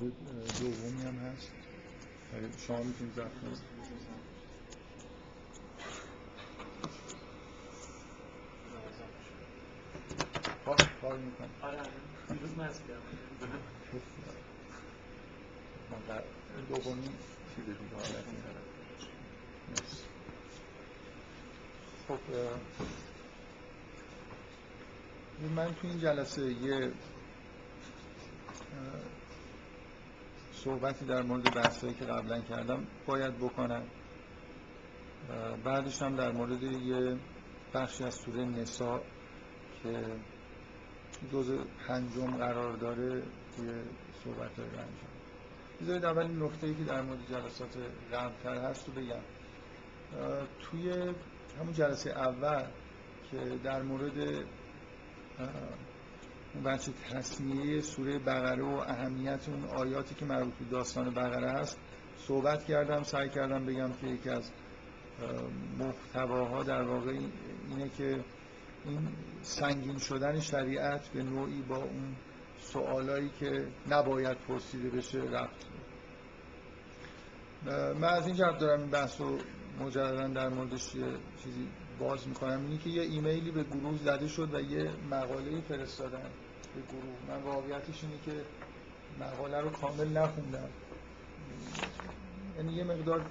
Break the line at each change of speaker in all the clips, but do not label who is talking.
چیز دومی هم هست. شما می‌تونید زفت کنید. کار می‌کنم.
آره مست
دومی چیز دیگه خب من تو این جلسه یه صحبتی در مورد بحثایی که قبلا کردم باید بکنم. بعدش هم در مورد یه بخشی از سوره نسا که جز پنجم قرار داره توی صحبت های انجام بذارید اول نکته که در مورد جلسات قبلتر هست رو بگم. توی همون جلسه اول که در مورد بچه تصمیه سوره بقره و اهمیت اون آیاتی که مربوط به داستان بقره هست صحبت کردم سعی کردم بگم که یکی از محتواها در واقع اینه که این سنگین شدن شریعت به نوعی با اون سوالایی که نباید پرسیده بشه رفت من از این جهت دارم این بحث رو مجددا در موردش چیزی باز می‌کنم. اینی که یه ایمیلی به گروه زده شد و یه مقاله فرستادن به گروه. من واقعیتش اینه که مقاله رو کامل نخوندم. یعنی یه مقدار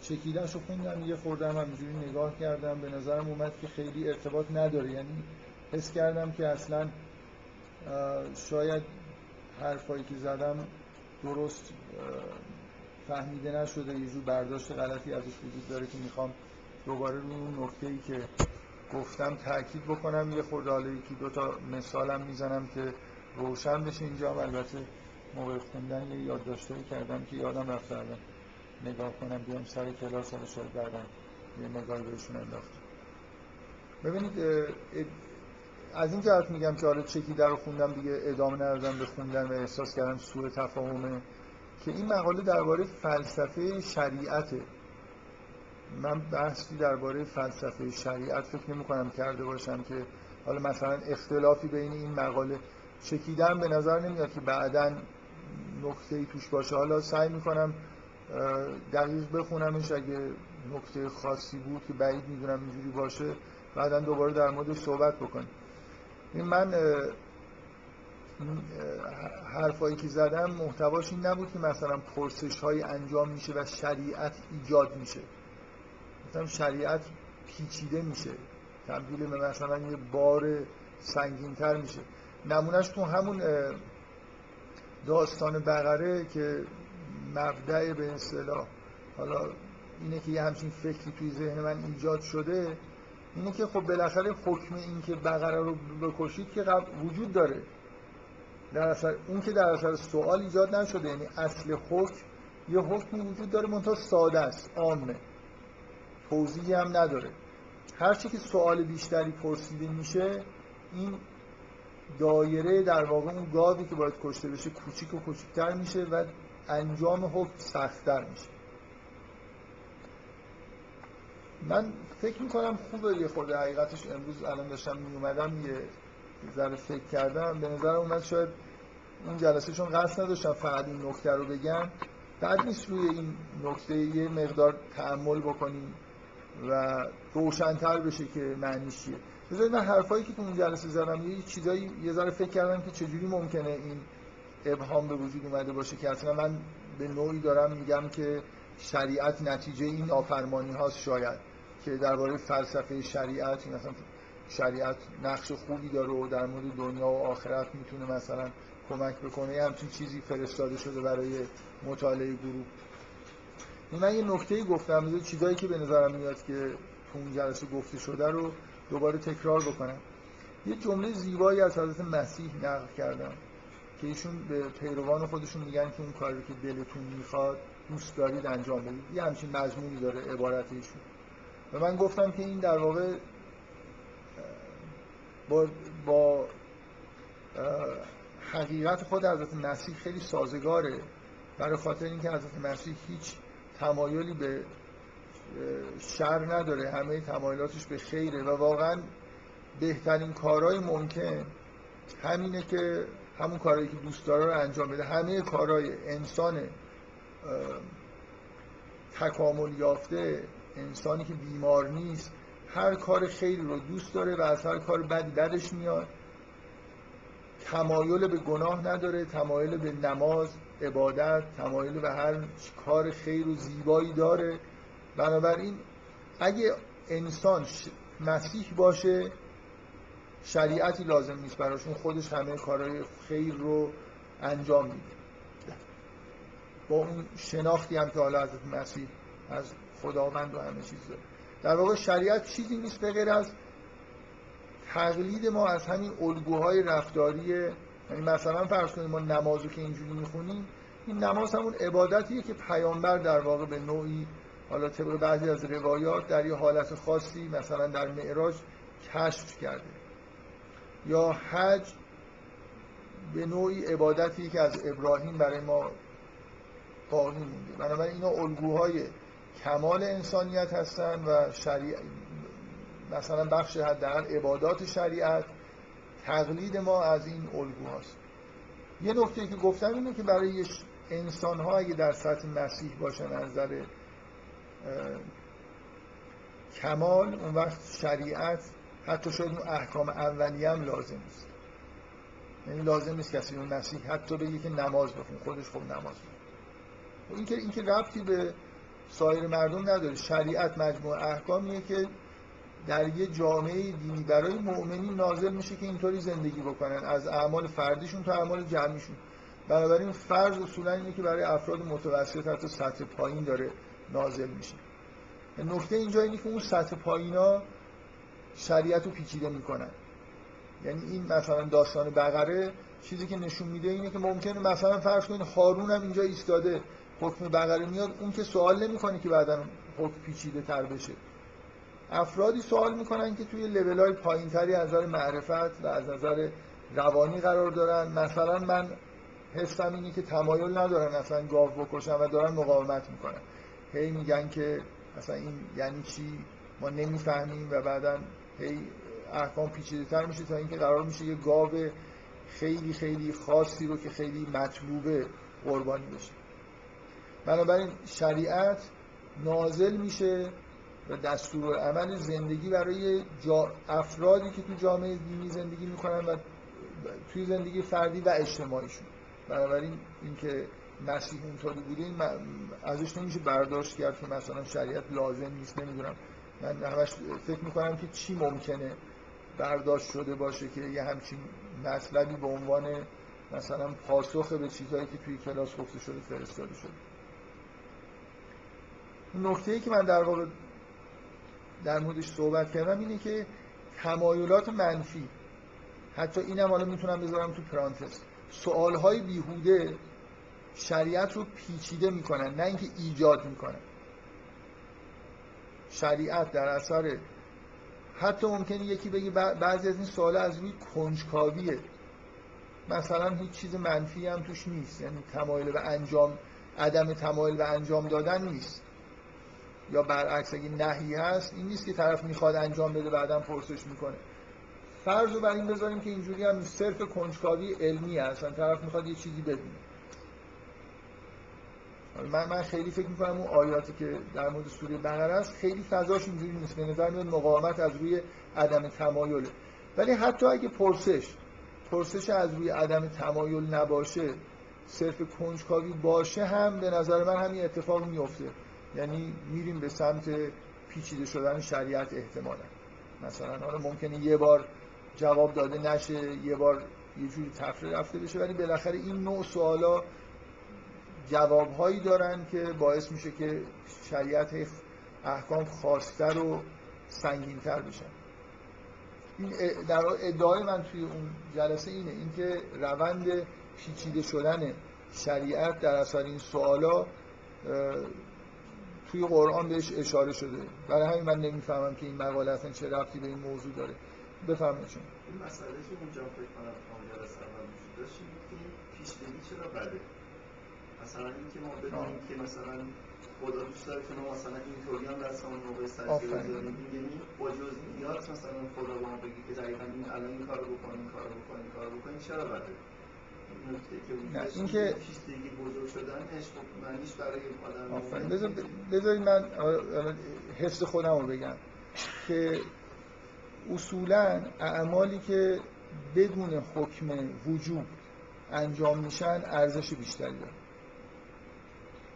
چکیدنشو خوندم یه خوردم همینجوری نگاه کردم. به نظرم اومد که خیلی ارتباط نداره. یعنی حس کردم که اصلا شاید حرفایی که زدم درست فهمیده نشده. یه جور برداشت غلطی ازش وجود داره که می‌خوام دوباره روی اون نکته ای که گفتم تاکید بکنم یه خورده حالا یکی دو تا مثالم می‌زنم که روشن بشه اینجا. البته موقع خوندن یه یادداشتایی کردم که یادم رفته الان نگاه کنم بیام سر کلاس حالا شاید بعدم یه نگاهی بهشون انداختم ببینید از این جهت میگم که حالا چکی در رو خوندم دیگه ادامه ندادم به خوندن و احساس کردم سوء تفاهمه که این مقاله درباره فلسفه شریعته. من بحثی درباره فلسفه شریعت فکر نمی کنم کرده باشم که حالا مثلا اختلافی بین این مقاله چکیدن به نظر نمیاد که بعدا نکته ای باشه. حالا سعی می‌کنم دقیق بخونمش. اگه نکته خاصی بود که بعید می‌دونم اینجوری باشه بعدا دوباره در مورد صحبت بکنیم. من حرفایی که زدم محتواش این نبود که مثلا پرسش های انجام میشه و شریعت ایجاد میشه. مثلا شریعت پیچیده میشه. تبدیل به مثلا یه بار سنگینتر میشه. نمونهش تو همون داستان بقره که مبدع به اصطلاح. حالا اینه که یه همچین فکری توی ذهن من ایجاد شده اینه که خب بالاخره حکم این که بقره رو بکشید که وجود داره. در اثر اون که در اثر سوال ایجاد نشده یعنی اصل حکم یه حکمی وجود داره منتها ساده است عامه. توضیحی هم نداره. هرچی که سوال بیشتری پرسیده میشه این دایره در واقع اون گاوی که باید کشته بشه کوچیک و کوچیکتر میشه و انجام حکم سختتر میشه. من فکر می‌کنم خوبه یه خورده حقیقتش امروز الان داشتم میومدم یه ذره فکر کردم. به نظر اومد شاید اون جلسه چون قصد نداشتم فقط این نکته رو بگم. بعد نیست روی این نکته یه مقدار تعمل بکنیم. و روشنتر بشه که معنیش چیه. بذارید من حرفایی که تو اون جلسه زدم یه چیزایی یه ذره فکر کردم که چجوری ممکنه این ابهام به وجود اومده باشه که اصلا من به نوعی دارم میگم که شریعت نتیجه این آفرمانی هاست شاید که درباره فلسفه شریعت مثلا شریعت نقش خوبی داره و در مورد دنیا و آخرت می‌تونه مثلا کمک بکنه. یه همچین چیزی فرستاده شده برای مطالعه گروه. من یه نکته گفتم چیزایی که به نظرم میاد که تو اون جلسه گفته شده رو دوباره تکرار بکنم. یه جمله زیبایی از حضرت مسیح نقل کردم که ایشون به پیروان خودشون میگن که اون کاری که دلتون می‌خواد دوست دارید انجام بدید. یه همچین مضمونی داره عبارت ایشون. و من گفتم که این در واقع با, با حقیقت خود حضرت مسیح خیلی سازگاره. برای خاطر اینکه حضرت مسیح هیچ تمایلی به شر نداره. همه تمایلاتش به خیره. و واقعا بهترین کارهای ممکن همینه که همون کارهایی که دوست داره رو انجام بده. همه کارهای انسان تکامل یافته انسانی که بیمار نیست هر کار خیلی رو دوست داره و از هر کار بدی بدش میاد. تمایل به گناه نداره. تمایل به نماز عبادت تمایل به هر کار خیر و زیبایی داره. بنابراین اگه انسان مسیح باشه شریعتی لازم نیست براشون خودش همه کارهای خیر رو انجام میده. با اون شناختی هم که حالا از مسیح از خداوند و همه چیز داره. در واقع شریعت چیزی نیست به از تقلید ما از همین الگوهای رفتاری یعنی مثلا فرض کنیم ما نمازو که اینجوری می‌خونیم این نماز همون عبادتیه که پیامبر در واقع به نوعی حالا طبق بعضی از روایات در یه حالت خاصی مثلا در معراج کشف کرده. یا حج به نوعی عبادتی که از ابراهیم برای ما باقی مونده. بنابراین اینا الگوهای کمال انسانیت هستن و شریع مثلا بخش حداقل عبادات شریعت تقلید ما از این الگوهاست یه نکته که گفتم اینه که برای انسان ها اگه در سطح مسیح باشن از نظر کمال اون وقت شریعت حتی شاید اون احکام اولیه هم لازم نیست. یعنی لازم نیست کسی اون مسیح حتی بگه که نماز بخون خودش خب نماز بخون. خب این که این که ربطی به سایر مردم نداره. شریعت مجموع احکامیه که در یه جامعه دینی برای مؤمنین نازل میشه که اینطوری زندگی بکنن. از اعمال فردیشون تا اعمال جمعیشون. بنابراین فرض اصولا اینه که برای افراد متوسط حتی سطح پایین داره نازل میشه. نکته اینجا اینه که اون سطح پایینا شریعت رو پیچیده می‌کنن. یعنی این مثلا داستان بقره چیزی که نشون میده اینه که ممکنه مثلا فرض کنید هارون هم اینجا ایستاده حکم بقره میاد اون که سوال نمی‌کنه که بعدا حکم پیچیده تر بشه. افرادی سوال می‌کنن که توی لول های پایین تری از نظر معرفت و از نظر روانی قرار دارن. مثلا من حسم اینه که تمایل ندارن اصلا گاو بکشن و دارن مقاومت می‌کنن. هی میگن که اصلا این یعنی چی؟ ما نمی‌فهمیم و بعدا هی احکام پیچیده تر میشه تا اینکه قرار میشه یه گاو خیلی خیلی خاصی رو که خیلی مطلوبه قربانی بشه. بنابراین شریعت نازل میشه و دستور عمل زندگی برای افرادی که تو جامعه دینی زندگی می‌کنن و توی زندگی فردی و اجتماعیشون. بنابراین اینکه مسیح اونطوری بوده این ازش نمیشه برداشت کرد که مثلا شریعت لازم نیست نمی‌دونم. من همش فکر می‌کنم که چی ممکنه برداشت شده باشه که یه همچین مطلبی به عنوان مثلا پاسخ به چیزهایی که توی کلاس گفته شده فرستاده شده. نکته ای که من در واقع در موردش صحبت کردم اینه که تمایلات منفی. حتی اینم حالا می‌تونم بذارم تو پرانتز. سوال های بیهوده شریعت رو پیچیده می‌کنن نه اینکه ایجاد می‌کنن. شریعت در اثر حتی ممکنه یکی بگه بعضی از این سوال از روی کنجکاویه. مثلا هیچ چیز منفی هم توش نیست. یعنی تمایل به انجام عدم تمایل به انجام دادن نیست. یا برعکس اگه نهی هست این نیست که طرف می‌خواد انجام بده بعدا پرسش می‌کنه. فرض رو بر این بذاریم که اینجوری هم صرف کنجکاوی علمی هست. طرف می‌خواد یه چیزی بدونه من من خیلی فکر می‌کنم اون آیاتی که در مورد سوره بقره است خیلی فضاش اینجوری نیست. به نظر میاد مقاومت از روی عدم تمایل ولی حتی اگه پرسش پرسش از روی عدم تمایل نباشه صرف کنجکاوی باشه هم به نظر من همین اتفاق میفته یعنی میریم به سمت پیچیده شدن شریعت احتمالا. مثلا حالا ممکنه یه بار جواب داده نشه یه بار یه جوری تفره رفته بشه ولی بالاخره این نوع سوالا جوابهایی دارن که باعث میشه که شریعت احکام خاصتر و سنگینتر بشن این در ادعای من توی اون جلسه اینه اینکه روند پیچیده شدن شریعت در اثر این سوالا توی قرآن بهش اشاره شده. برای همین من نمی‌فهمم که این مقاله اصلا چه رفتی به این موضوع داره. بفهمید
چون این مسئله که اونجا فکر کنم اونجا رسال وجود داشت که پیش چرا بده؟ مثلا اینکه ما بدونیم که مثلا خدا دوست داره که ما مثلا اینطوری هم دست اون موقع سجده بذاریم یعنی با جزئیات مثلا خدا ما بگی که دقیقا این الان این کارو بکن این کارو بکن این کارو بکن چرا بده نکته که
نه،
وجود
این که-
بزرگ شدنش معنیش برای آدم.
بذارید من حس خودم رو بگم که اصولا اعمالی که بدون حکم وجوب انجام میشن ارزش بیشتری دارن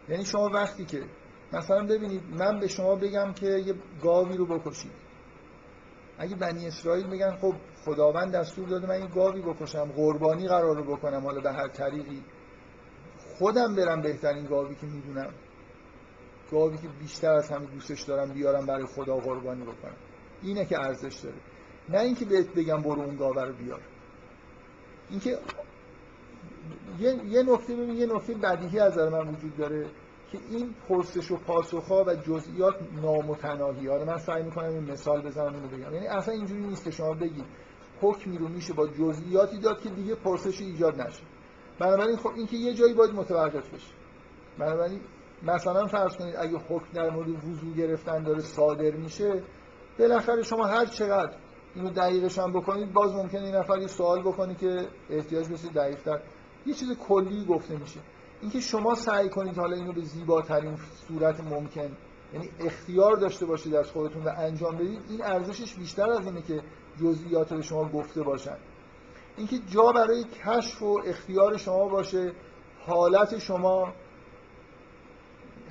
یعنی شما وقتی که مثلا ببینید من به شما بگم که یه گاوی رو بکشید. اگه بنی اسرائیل بگن خب خداوند دستور داده من یه گاوی بکشم قربانی قرار رو بکنم حالا به هر طریقی. خودم برم بهترین گاوی که می‌دونم. گاوی که بیشتر از همه دوستش دارم بیارم برای خدا قربانی بکنم. اینه که ارزش داره. نه اینکه بهت بگم برو اون گاوه رو بیار. اینکه یه, یه نکته ببین یه نکته بدیهی از من وجود داره که این پرسش و پاسخها و جزئیات نامتناهی. حالا من سعی می‌کنم این مثال بزنم اینو بگم. یعنی اصلا اینجوری نیست که شما بگید حکمی رو میشه با جزئیاتی داد که دیگه پرسشی ایجاد نشه. بنابراین خب اینکه یه جایی باید متوقف بشه. بنابراین مثلا فرض کنید اگه حکم در مورد وضو گرفتن داره صادر میشه بالاخره شما هر چقدر اینو دقیقش هم بکنید باز ممکنه این نفر یه سوال بکنه که احتیاج بشه دقیق‌تر یه چیز کلی گفته میشه. اینکه شما سعی کنید حالا اینو به زیباترین صورت ممکن یعنی اختیار داشته باشید از خودتون و انجام بدید این ارزشش بیشتر از اینه که جزئیات شما گفته باشن. اینکه جا برای کشف و اختیار شما باشه حالت شما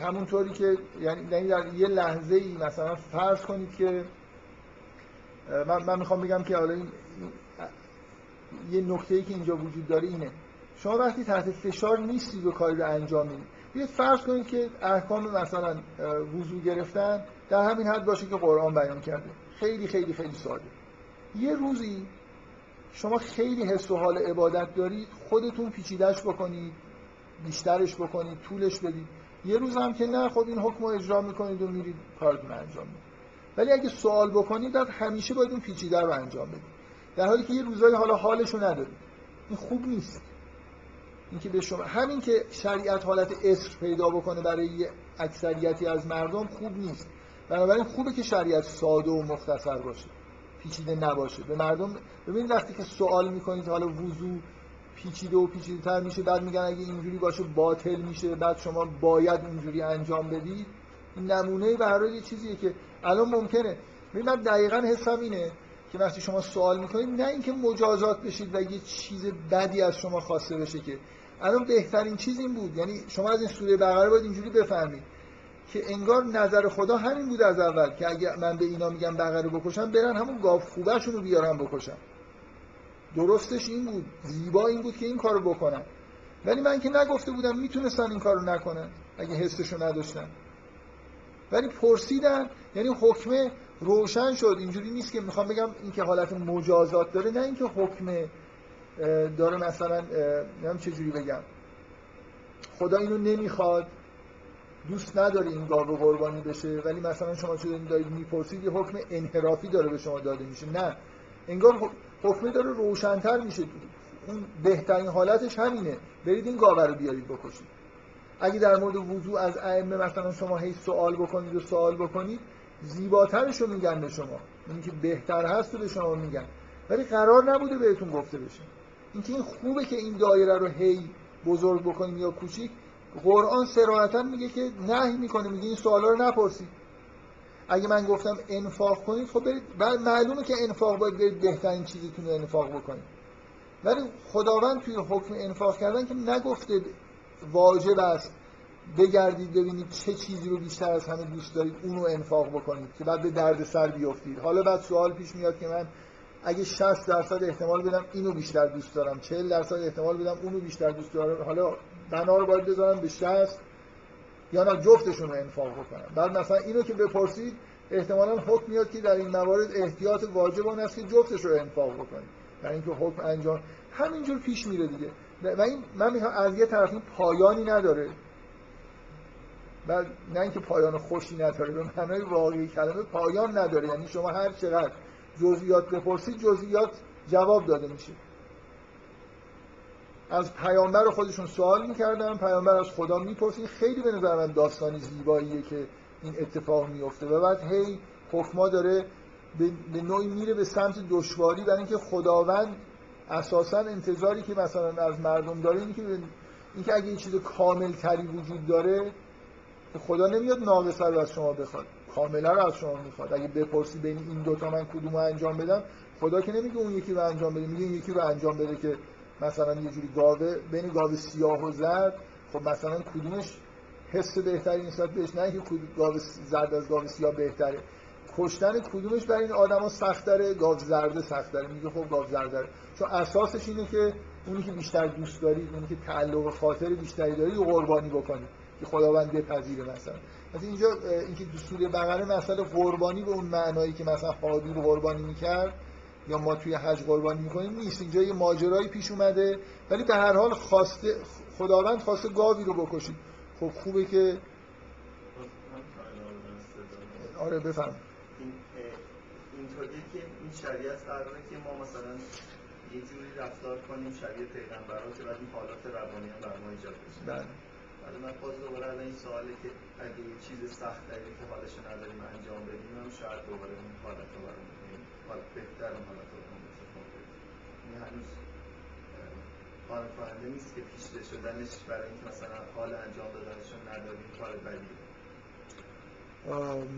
همونطوری که یعنی در یه لحظه ای مثلا فرض کنید که من, من می‌خوام بگم که حالا این یه نکته ای که اینجا وجود داره اینه. شما وقتی تحت فشار نیستید و کاری رو انجام می‌دید بیاید فرض کنید که احکام مثلا وضو گرفتن در همین حد باشه که قرآن بیان کرده. خیلی خیلی خیلی ساده. یه روزی شما خیلی حس و حال عبادت دارید خودتون پیچیدش بکنید بیشترش بکنید طولش بدید. یه روز هم که نه خب این حکم رو اجرا می‌کنید و میرید کارتون انجام می‌دید. ولی اگه سوال بکنید بعد همیشه باید اون پیچیده رو انجام بدید. در حالی که یه روزای حالا حالشو ندارید. این خوب نیست. اینکه به شما همین که شریعت حالت اصر پیدا بکنه برای اکثریتی از مردم خوب نیست. بنابراین خوبه که شریعت ساده و مختصر باشه. پیچیده نباشه. به مردم ببینید وقتی که سوال می‌کنید حالا وضو پیچیده و پیچیده تر میشه بعد میگن اگه اینجوری باشه باطل میشه بعد شما باید اینجوری انجام بدید. این نمونه برای یه چیزیه که الان ممکنه. ببین من دقیقا حسم اینه که وقتی شما سوال می‌کنید نه اینکه مجازات بشید و یه چیز بدی از شما خواسته بشه که. الان بهترین چیز این بود. یعنی شما از این سوره بقره باید اینجوری بفهمید. که انگار نظر خدا همین بود از اول که اگه من به اینا میگم بقره بکشم برن همون گاو خوبشون رو بیارن بکشن. درستش این بود. زیبا این بود که این کارو بکنن. ولی من که نگفته بودم می‌تونستن این کارو نکنن اگه حسشو نداشتن. ولی پرسیدن یعنی حکمه روشن شد. اینجوری نیست که می‌خوام بگم این که حالت مجازات داره نه اینکه حکمه داره مثلا نمیم چجوری بگم. خدا اینو نمی‌خواد. دوست نداره این گاو قربانی بشه ولی مثلا شما چه دارید می‌پرسید یه حکم انحرافی داره به شما داده میشه. نه انگار حکمه داره روشنتر میشه. اون بهترین حالتش همینه. برید این گاوه رو بیارید بکشید. اگه در مورد وضوع از ائمه مثلا شما هی سوال بکنید و سوال بکنید زیباترش رو میگن به شما. اینکه بهتر هست رو به شما میگن. ولی قرار نبوده بهتون گفته بشه. اینکه این خوبه که این دایره رو هی بزرگ بکنیم یا کوچیک قرآن صراحتا میگه که نهی می‌کنه میگه این سوالا رو نپرسید. اگه من گفتم انفاق کنید خب برید معلومه که انفاق باید برید بهترین چیزیتون رو انفاق بکنید. ولی خداوند توی حکم انفاق کردن که نگفته واجب است بگردید ببینید چه چیزی رو بیشتر از همه دوست دارید اونو انفاق بکنید که بعد به درد سر بیافتید حالا بعد سوال پیش میاد که من اگه 60 درصد احتمال بدم اینو بیشتر دوست دارم 40 درصد احتمال بدم اونو بیشتر دوست دارم. حالا بنا رو باید بذارم به 60 یا نه جفتشون رو انفاق بکنم بعد مثلا اینو که بپرسید احتمالا حکم میاد که در این موارد احتیاط واجب اون است که جفتش رو انفاق بکنید برای اینکه حکم انجام همینجور پیش میره دیگه. و این من میگم از یه طرف این پایانی نداره. و نه اینکه پایان خوشی نداره به معنای واقعی کلمه پایان نداره. یعنی شما هر چقدر جزئیات بپرسید جزئیات جواب داده میشه. از پیامبر خودشون سوال می‌کردن پیامبر از خدا می‌پرسید. خیلی به نظر من داستانی زیباییه که این اتفاق میفته و بعد هی حکما داره به نوعی میره به سمت دشواری برای اینکه خداوند اساسا انتظاری که مثلا از مردم داره اینه که اینکه اگه یه چیز کامل تری وجود داره خدا نمیاد ناقصه رو از شما بخواد کاملا رو از شما می‌خواد. اگه بپرسی بین این دوتا من کدوم رو انجام بدم خدا که نمیگه اون یکی رو انجام بده میگه یکی رو انجام بده که مثلا یه جوری گاوه بین گاوه سیاه و زرد خب مثلا کدومش حس بهتری نسبت بهش؟ نه که گاو زرد از گاو سیاه بهتره. کشتن کدومش برای این آدما سخت داره گاو زرد سخت داره میگه خب گاو زرد چون اساسش اینه که اونی که بیشتر دوست داری اونی که تعلق خاطر بیشتری داری رو قربانی بکنی. که خداوند بپذیره مثلا. مثلا اینجا اینکه دستور بقره مسئله قربانی به اون معنایی که مثلا حابیل قربانی می‌کرد یا ما توی حج قربانی می‌کنیم نیست. اینجا یه ماجرایی پیش اومده ولی به هر حال خواسته خداوند خواسته گاوی رو بکشید خب خوبه که آره بفهم
این اینطوریه که این شریعت قراره که ما مثلا یه جوری رفتار کنیم شبیه پیغمبران که بعد این حالات روانی هم بر ما ایجاد بشه.
بله.
ولی من باز دوباره الان این سواله که اگه یه چیز سخت داریم که حالش نداریم انجام بدیم هم شاید دوباره اون حالت رو برام حالا بهتر بیفته این هنوز قانع کننده نیست که پیشده شدنش برای اینکه مثلا حال انجام دادنش رو نداریم کار بدیه.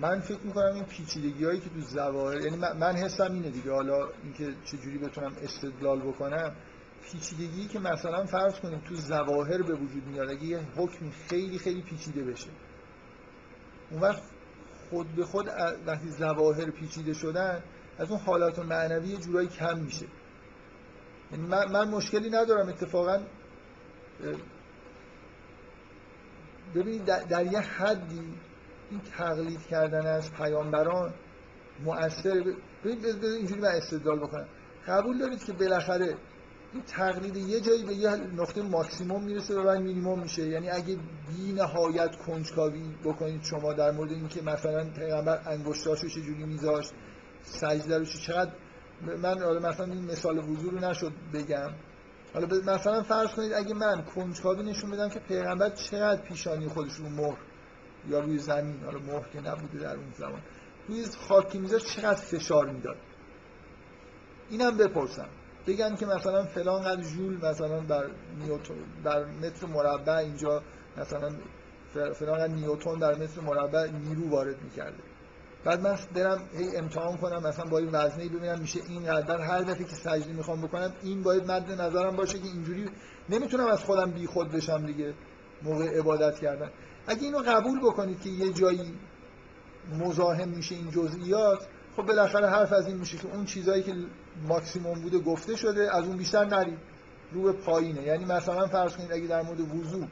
من فکر می‌کنم این پیچیدگی هایی که تو زواهر یعنی من حسم اینه دیگه. حالا اینکه چجوری بتونم استدلال بکنم پیچیدگی که مثلا فرض کنیم تو زواهر به وجود میاد اگه یه حکمی خیلی خیلی پیچیده بشه. اون وقت خود به خود وقتی زواهر پیچیده شدن از اون حالات معنوی جورایی کم میشه. یعنی من, من مشکلی ندارم اتفاقا ببینید در, در یه حدی این تقلید کردن از پیامبران مؤثر ببینید اینجوری من استدلال بکنم. قبول دارید که بالاخره این تقلید یه جایی به یه نقطه ماکسیموم می‌رسه و بعد مینیموم میشه. یعنی اگه بی نهایت کنجکاوی بکنید شما در مورد اینکه مثلا پیغمبر انگشتاشو چجوری میذاشت سجده رو چقدر من حالا مثلا این مثال وضو رو نشد بگم. حالا مثلا فرض کنید اگه من کنجکاوی نشون بدم که پیغمبر چقدر پیشانی خودش رو مهر یا روی زمین حالا مهر که نبوده در اون زمان روی خاکی میذاشت چقدر فشار می‌داد؟ اینم بپرسم. بگن که مثلا فلان قدر جول مثلا بر نیوتون در متر مربع اینجا مثلا فلان قدر نیوتن در متر مربع نیرو وارد می‌کرده. بعد من برم هی امتحان کنم مثلا با این وزنه ببینم میشه این قدر. هر دفعه که سجده می‌خوام بکنم این باید مد نظرم باشه که اینجوری نمی‌تونم از خودم بی خود بشم دیگه موقع عبادت کردن. اگه اینو قبول بکنید که یه جایی مزاحم میشه این جزئیات خب بالاخره حرف از این میشه که اون چیزایی که ماکسیموم بوده گفته شده از اون بیشتر نرید. رو به پایینه. یعنی مثلا فرض کنید اگه در مورد وضو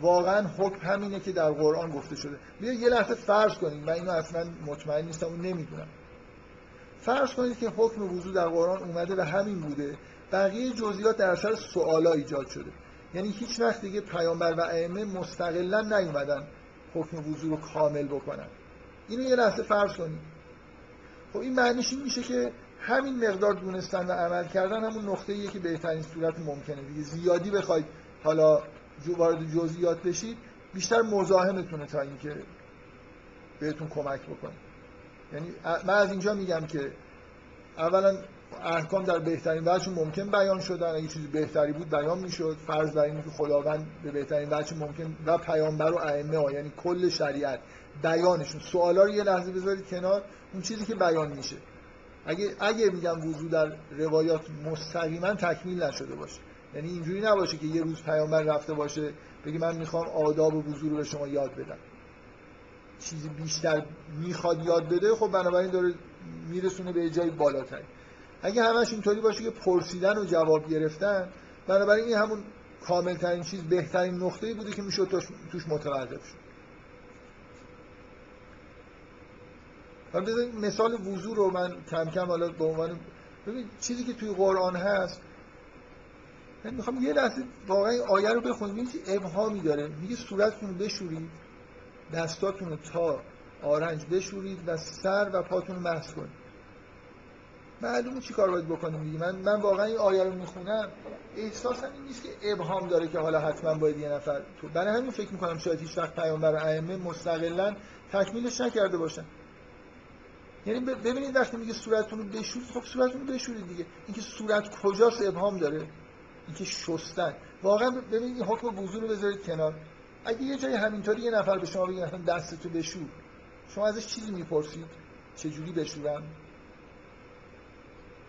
واقعا حکم همینه که در قرآن گفته شده. بیا یه لحظه فرض کنید من اینو اصلا مطمئن نیستم و نمی‌دونم. فرض کنید که حکم وضو در قرآن اومده و همین بوده. بقیه جزئیات در اثر سوالا ایجاد شده. یعنی هیچ وقت دیگه پیامبر و ائمه مستقلا نیومدن حکم وضو رو کامل بکنن. اینو یه لحظه فرض کنید. خب این معنیش این میشه که همین مقدار دونستن و عمل کردن همون نقطه ایه که بهترین صورت ممکنه دیگه. زیادی بخواید حالا وارد جزئیات بشید بیشتر مزاحمتونه تا اینکه بهتون کمک بکنه. یعنی من از اینجا میگم که اولا احکام در بهترین وجه ممکن بیان شدن. اگه چیزی بهتری بود بیان می‌شد. فرض بر اینه که خداوند به بهترین وجه ممکن و پیامبر و ائمه یعنی کل شریعت بیانشون. سوالا رو یه لحظه بذارید کنار. اون چیزی که بیان میشه. اگه اگه میگم وضو در روایات مستقیما تکمیل نشده باشه. یعنی اینجوری نباشه که یه روز پیامبر رفته باشه بگه من می‌خوام آداب و وضو رو به شما یاد بدم. چیزی بیشتر می‌خواد یاد بده خب بنابراین داره میرسونه به جای بالاتر. اگه همش اینطوری باشه که پرسیدن و جواب گرفتن بنابراین این همون کامل چیز بهترین نقطه‌ای بوده که می‌شد توش متوقف شد. مثال وضو رو من کم کم حالا به عنوان ببین چیزی که توی قرآن هست من می‌خوام یه لحظه واقعا آیه رو بخونید چه ابهامی داره. میگه صورتتون رو بشورید دستاتون رو تا آرنج بشورید و سر و پاتون رو کنید. معلومه چی کار باید بکنیم دیگه. من من واقعا این آیه رو می‌خونم. احساسم این نیست که ابهام داره که حالا حتما باید یه نفر تو برای همین فکر می‌کنم شاید هیچ وقت پیامبر ائمه مستقلا تکمیلش نکرده باشن. یعنی ببینید وقتی میگه صورتتون رو بشورید خب صورتتون رو بشورید دیگه. اینکه صورت کجاست ابهام داره. اینکه شستن. واقعا ببینید این حکم وضو رو بذارید کنار. اگه یه جایی همینطوری یه نفر به شما بگه دستتو بشور شما ازش چیزی می‌پرسید؟ چجوری بشورم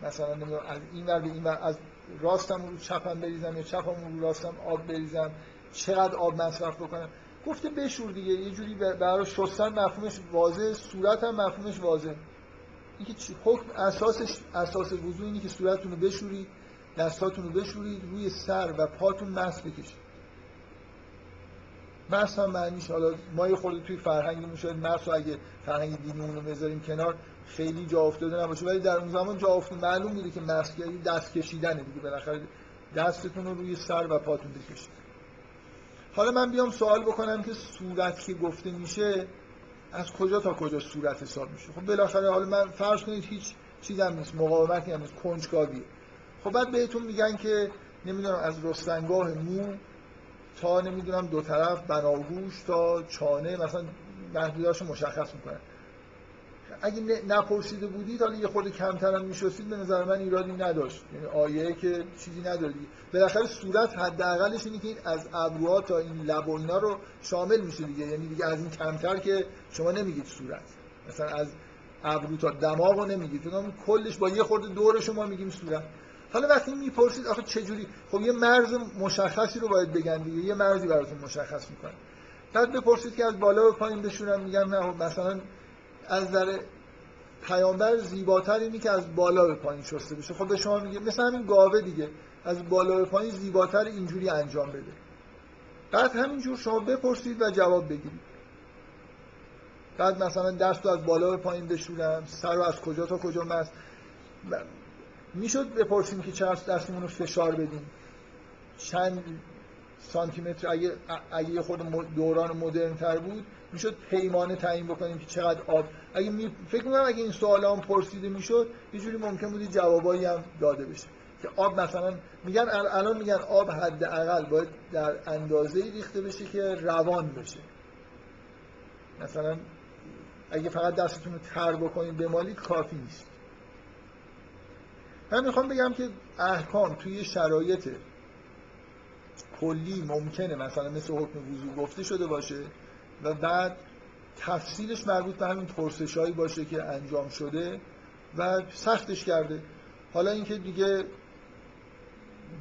مثلا نمی‌دونم از این ور به این ور از راستم رو چپم بریزم یا چپم رو راستم آب بریزم؟ چقدر آب مصرف بکنم؟ گفته بشور دیگه یه جوری برای شستن مفهومش واضح صورت هم مفهومش واضح. اینکه حکم اساسش اساس وضو اینه که صورتتون رو بشورید. دستاتون رو بشورید روی سر و پاتون مس بکشید. مس هم معنیش حالا ما یه خورده توی فرهنگمون شاید مس رو اگه فرهنگ دینیمون رو بذاریم کنار خیلی جا افتاده نباشه. ولی در اون زمان جا افتاده. معلوم میده که مس دست کشیدنه دیگه. بالاخره دستتون رو روی سر و پاتون بکشید. حالا من بیام سوال بکنم که صورت که گفته میشه از کجا تا کجا صورت حساب میشه؟ خب بالاخره حالا من فرض کنید هیچ چیزم نیست. مقاومتی هم نیست. کنجکاویه. خب بعد بهتون میگن که نمی‌دونم از رستنگاه مو تا نمی‌دونم دو طرف بناگوش تا چانه مثلا محدوداشو مشخص می‌کنن. اگه نپرسیده بودید حالا یه خورده کمتر هم میشستید به نظر من ایرادی نداشت. یعنی آیه که چیزی نداره دیگه بالاخره صورت حداقلش اینه که این از ابروها تا این لب رو شامل میشه دیگه. یعنی دیگه از این کمتر که شما نمیگید صورت. مثلا از ابرو تا دماغ رو نمیگید. کلش با یه خورده دور شما میگیم صورت. حالا وقتی می‌پرسید آخه چه جوری خب یه مرز مشخصی رو باید بگن دیگه یه مرزی براتون مشخص می‌کنه بعد بپرسید که از بالا به پایین بشورم میگم نه خب مثلا از نظر پیامبر زیباتر اینی که از بالا به پایین شسته بشه. خب به شما میگه مثل همین گاوه دیگه از بالا به پایین زیباتر اینجوری انجام بده. بعد همینجور شما بپرسید و جواب بگیرید. بعد مثلا دست رو از بالا به پایین بشورم سر رو از کجا تا کجا مست. می‌شد بپرسیم که چقدر دستمون رو فشار بدیم؟ چند سانتیمتر اگه اگه یه خود دوران مدرن تر بود می‌شد پیمانه تعیین بکنیم که چقدر آب. اگه می... فکر می‌کنم اگه این سوالا هم پرسیده می‌شد یه جوری ممکن بود جوابایی هم داده بشه. که آب مثلا میگن الان میگن آب حداقل باید در اندازه ریخته بشه که روان بشه. مثلا اگه فقط دستتون رو تر بکنید بمالید کافی نیست. من می‌خوام بگم که احکام توی شرایط کلی ممکنه مثلا مثل حکم وضوع گفته شده باشه و بعد تفصیلش مربوط به همین پرسش هایی باشه که انجام شده و سختش کرده. حالا اینکه دیگه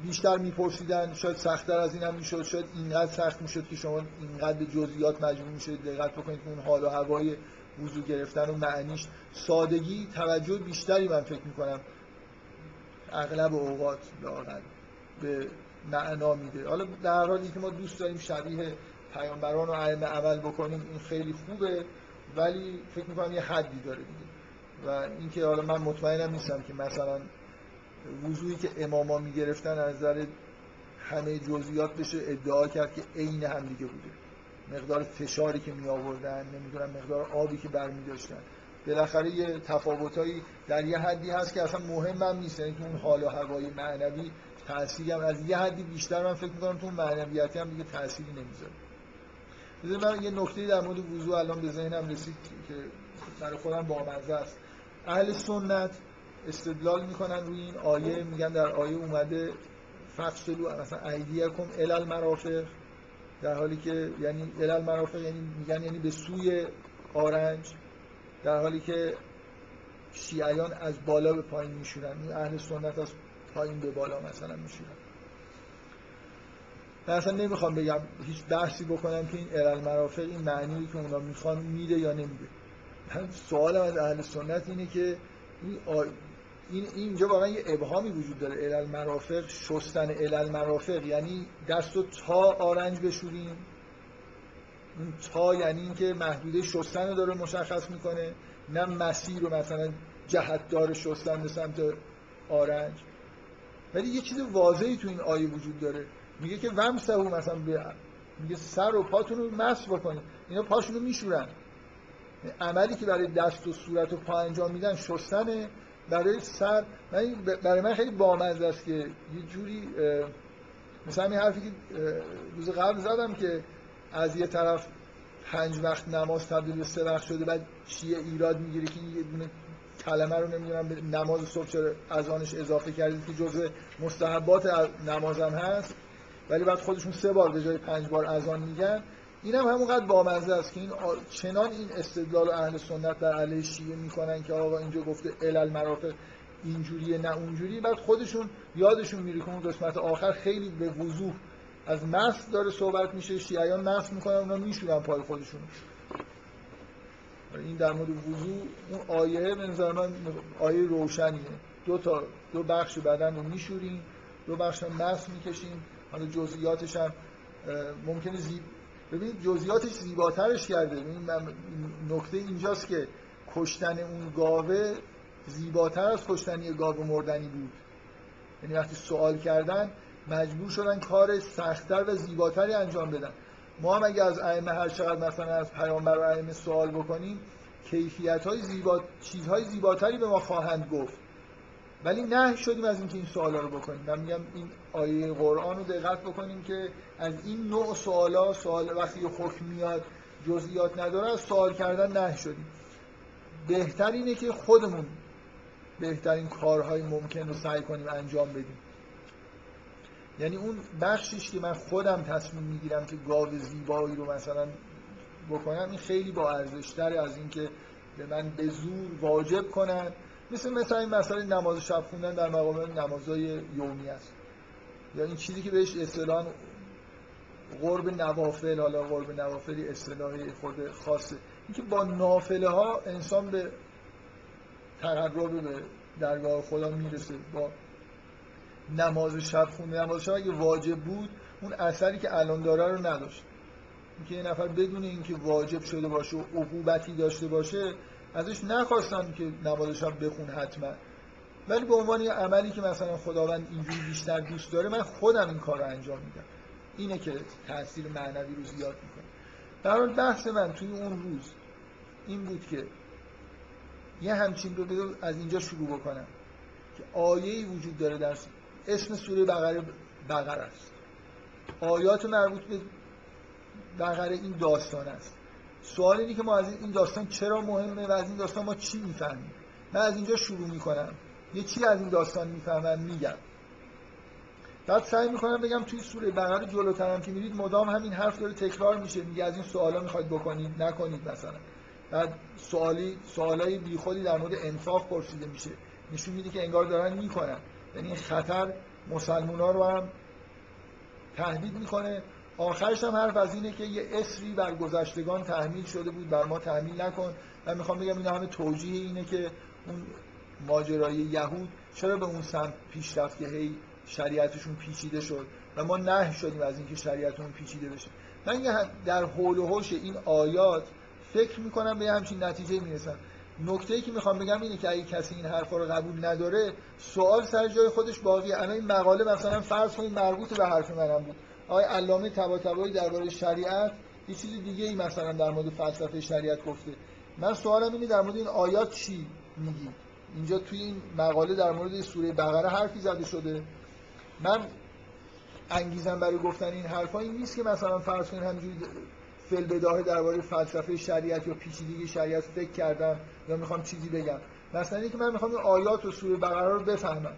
بیشتر میپرسیدن شاید سختتر از این هم می‌شد شاید اینقدر سخت می‌شد که شما اینقدر به جزئیات مجبور می‌شد دقت بکنید که اون حال و هوای وضوع گرفتن و معنیش. سادگی توجه بیشتری من فکر می‌کنم اغلب اوقات لاغر به معنا میده. حالا در حالی که ما دوست داریم شبیه پیامبران و ائمه عمل بکنیم این خیلی خوبه ولی فکر می‌کنم یه حدی داره دیگه. و اینکه حالا من مطمئنم نیستم که مثلا وضوعی که اماما می‌گرفتن از نظر همه جزئیات بشه ادعا کرد که عین هم دیگه بوده. مقدار فشاری که می آوردن نمی‌دونم مقدار آبی که برمی داشتن بالاخره یه تفاوتایی در یه حدی هست که اصلا مهم هم نیست. یعنی اون حال و هوای معنوی تأثیری هم از یه حدی بیشتر من فکر می‌کنم تو معنویتی هم دیگه تأثیری نمی‌ذاره. من یه نکته در مورد وضوع الان به ذهنم رسید که برای خودم بامزه است. اهل سنت استدلال می‌کنن روی این آیه میگن در آیه اومده فقصلو مثلا ایدیکم الال مرافق در حالی که یعنی الال مرافق یعنی میگن یعنی به سوی آرنج. در حالی که شیعیان از بالا به پایین میشورن. اهل سنت از پایین به بالا مثلا میشورن. من اصلا نمی‌خوام بگم هیچ بحثی بکنم که این ارل مرافق این معنی که اونا می‌خوان میده یا نمیده. سوالم از اهل سنت اینه که این اینجا واقعا یه ابهامی وجود داره. ارل مرافق شستن ارل مرافق. یعنی دست و تا آرنج بشوریم. اون تا یعنی اینکه محدوده شستن رو داره مشخص می‌کنه نه مسیر رو مثلا جهتدار شستن به سمت آرنج. ولی یه چیز واضحی تو این آیه وجود داره. میگه که ومسهو مثلا به میگه سر و پاتون رو مس بکنید اینا پاشون رو میشورن. عملی که برای دست و صورت و پا انجام میدن شستنه برای سر. من برای من خیلی بامزه است که یه جوری مثلا این حرفی که روز قبل زدم که از یه طرف پنج وقت نماز تبدیل به سه وقت شده بعد چیه ایراد می‌گیره که یه دونه کلمه رو نمی‌دونم به نماز صبح چرا اذانش اضافه کردید که جزء مستحبات نمازم هست ولی بعد خودشون سه بار به جای پنج بار اذان میگن. اینم هم همونقدر بامزه است که این چنان این استدلال اهل سنت در علیه شیعه می‌کنن که آقا اینجا گفته علل مرافق اینجوریه نه اونجوری بعد خودشون یادشون میره که اون قسمت آخر خیلی به وضوح از مس داره صحبت میشه شیعیان مس می‌کنن اونا میشورن پای خودشون این در مورد وضوع اون آیه به نظر من آیه روشنیه. دو تا دو بخش بدن رو میشوریم دو بخش هم مس می‌کشیم. حالا جزئیاتش هم ممکنه زیب ببینید جزئیاتش زیباترش کرده. ببینید نکته اینجاست که کشتن اون گاوه زیباتر از کشتن یه گاو مردنی بود. یعنی وقتی سوال کردن مجبور شدن کار سختتر و زیباتری انجام بدن. ما هم اگه از ائمه هر چقدر مثلا از پیامبر و ائمه سوال بکنیم کیفیت های زیبا چیزهای زیباتری به ما خواهند گفت. ولی نه شدیم از اینکه این سوالا رو بکنیم. من میگم این آیه قرآن رو دقت بکنیم که از این نوع سوالا سوال وقتی حکم میاد جزئیات نداره از سوال کردن نه شدیم. بهتر اینه که خودمون بهترین کارهای ممکن رو سعی کنیم انجام بدیم. یعنی اون بخشیش که من خودم تصمیم می‌گیرم که گاو زیبایی رو مثلا بکنم این خیلی با ارزش از اینکه به من به زور واجب کنن. مثل مثلا این مسئله نماز شب خوندن در مقام نمازهای یومی است. یا این چیزی که بهش اصطلاح قرب نوافل حالا قرب نوافلی اصطلاحی خود خاصه. اینکه با نافله ها انسان به تقرب به درگاه خدا می‌رسه با نماز شب خونده. نماز شب اگه واجب بود اون اثری که الان داره رو نداشت. اینکه یه نفر بدون اینکه واجب شده باشه و عقوبتی داشته باشه ازش نخواستم که نماز شب بخون حتما. ولی به عنوان یه عملی که مثلا خداوند اینجوری بیشتر دوست داره من خودم این کار رو انجام میدم. اینه که تاثیر معنوی رو زیاد می‌کنه. در بحث من توی اون روز این بود که یه همچین رو از اینجا شروع بکنم. که آیه وجود داره در اسم سوره بقره بقره است. آیات مربوط به بقره این داستان است. سوال اینه که ما از این داستان چرا مهمه و از این داستان ما چی می‌فهمیم؟ من از اینجا شروع می‌کنم. یه چی از این داستان می‌فهمم؟ میگم. بعد سعی می‌کنم بگم توی سوره بقره جلوترم که میرید مدام همین حرف داره تکرار میشه. میگه از این سوالا می‌خواید بکنید نکنید مثلا. بعد سوالی سوالای بیخودی در مورد انفاق پرسیده میشه. نشون میده که انگار دارن می‌کنن. یعنی این خطر مسلمان ها رو هم تهدید می‌کنه. آخرش هم حرف از اینه که یه اسری بر گذشتگان تحمیل شده بود بر ما تحمیل نکن. من می‌خوام بگم این همه توجیه اینه که اون ماجرای یهود چرا به اون سمت پیش رفت که هی شریعتشون پیچیده شد و ما نه شدیم از اینکه شریعتمون پیچیده بشه. من در حول و حوش این آیات فکر می‌کنم به همچین نتیجه می‌رسم. نکته که می‌خوام بگم اینه که اگه کسی این حرفا رو قبول نداره سوال سر جای خودش باقیه. الان این مقاله مثلا فرض کنید مربوط به حرف منم بود. آقای علامه طباطبایی درباره شریعت یه چیز دیگه ای مثلا در مورد فلسفه شریعت گفته. من سوالم اینه در مورد این آیات چی میگی؟ اینجا توی این مقاله در مورد سوره بقره حرفی زده شده. من انگیزم برای گفتن این حرفا این نیست که مثلا فرض کنید همینجوری فل بداهه درباره فلسفه شریعت یا پیچیدگی شریعت فکر کردم یا می‌خوام چیزی بگم. مثلا اینکه من می‌خوام آیات و سوره بقره رو بفهمم.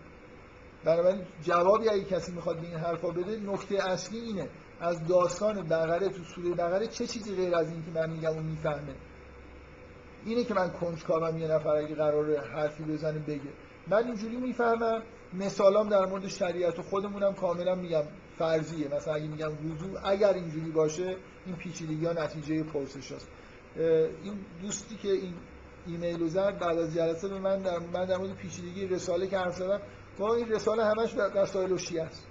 بنابراین جوابی اگه کسی می‌خواد به این حرفا بده نکته اصلی اینه. از داستان بقره تو سوره بقره چه چیزی غیر از این که من میگم اون می‌فهمه؟ اینه که من کنجکاوم یه نفر اگه قرار حرفی بزنه بگه. من اینجوری می‌فهمم. مثالام در مورد شریعت و خودمونم کاملا میگم. فرضیه. مثلا اگه میگم وضوع اگر اینجوری باشه این پیچیدگی ها نتیجه پرسش هست این دوستی که این ایمیل زد بعد از جلسه به من در, من در مورد پیچیدگی رساله که حرف زدم با این رساله همش رسائل و است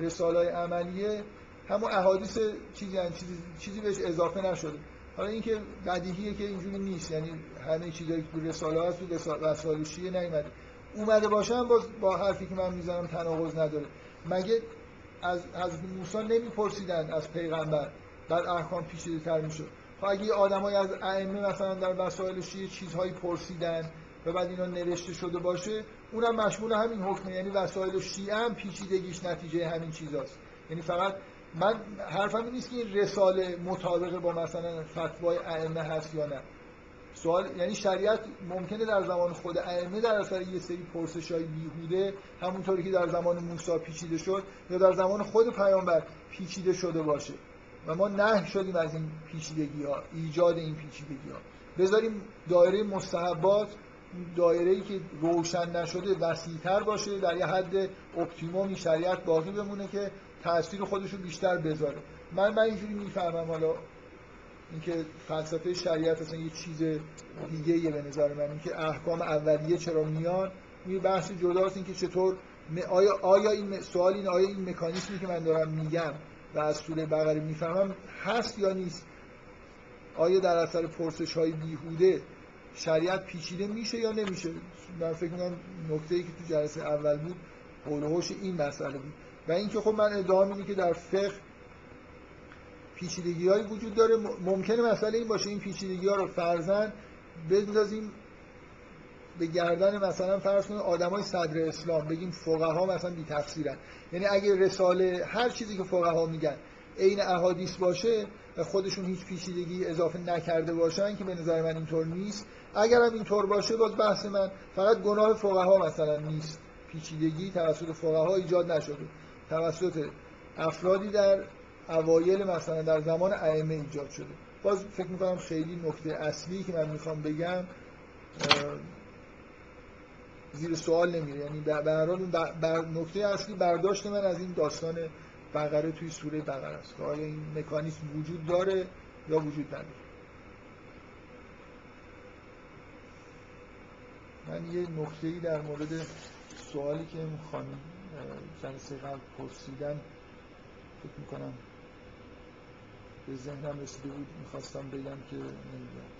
رساله عملیه همون احادیث چیزی چیزی چیزی بهش اضافه نشده. حالا اینکه بدیهیه که اینجوری نیست. یعنی همه چیزایی که رساله هست تو رسائل شیعه نیومده. اومده باشم با, با حرفی که من می‌زنم تناقض نداره. مگه از حضرت موسی نمیپرسیدن از پیغمبر؟ بعد احکام پیچیده تر می‌شد. خب اگه آدمای از ائمه مثلا در وسایل شیعه چیزهایی پرسیدن و بعد اینا نوشته شده باشه اونم مشمول همین حکمه. یعنی وسایل شیعه هم پیچیدگیش نتیجه همین چیزاست. یعنی فقط من حرفم این نیست که این رساله مطابق با مثلا فتوای ائمه هست یا نه. سوال یعنی شریعت ممکنه در زمان خود ائمه در اثر یه سری پرسش های بیهوده همونطوری که در زمان موسی پیچیده شد یا در زمان خود پیامبر پیچیده شده باشه. و ما نه شدیم از این پیچیدگی ها ایجاد این پیچیدگی ها بذاریم دایره مستحبات دایره ای که روشن نشده وسیعتر باشه در یه حد اپتیمومی شریعت باقی بمونه که تاثیر خودش رو بیشتر بذاره. من من اینجوری می‌فهمم حالا اینکه فلسفه شریعت اصلا یه چیز دیگه یه به نظر من. اینکه احکام اولیه چرا میان؟ یه بحث جداست اینکه چطور آیا آیا این سوال این آیا این مکانیزمی که من دارم میگم و از سوره بقره می‌فهمم هست یا نیست؟ آیا در اثر پرسش های بیهوده شریعت پیچیده میشه یا نمیشه؟ من فکر کنم نکته ای که تو جلسه اول بود حول این مسئله بود. و اینکه خب من ادعا اینه که در فقه پیچیدگی هایی وجود داره. ممکنه مسئله این باشه این پیچیدگی ها رو فرزن بندازیم به گردن مثلا فرض کنید آدمای صدر اسلام بگیم فقها مثلا بی تفسیرن یعنی اگه رساله هر چیزی که فقها میگن عین احادیث باشه و خودشون هیچ پیچیدگی اضافه نکرده باشن که به نظر من اینطور نیست. اگر هم اینطور باشه باز بحث من فقط گناه فقها مثلا نیست. پیچیدگی توسط فقها ایجاد نشده. توسط افرادی در اوایل مثلا در زمان ائمه ایجاد شده. باز فکر می‌کنم خیلی نکته اصلی که من می‌خوام بگم زیر سوال نمیره. یعنی در بر نکته اصلی برداشت من از این داستان بقره توی سوره بقره است. که آیا این مکانیسم وجود داره یا وجود نداره؟ من یه نکته ای در مورد سوالی که خانم جلسه قبل پرسیدن فکر می‌کنم به ذهنم رسیده بود می‌خواستم بگم که نمی‌دونم.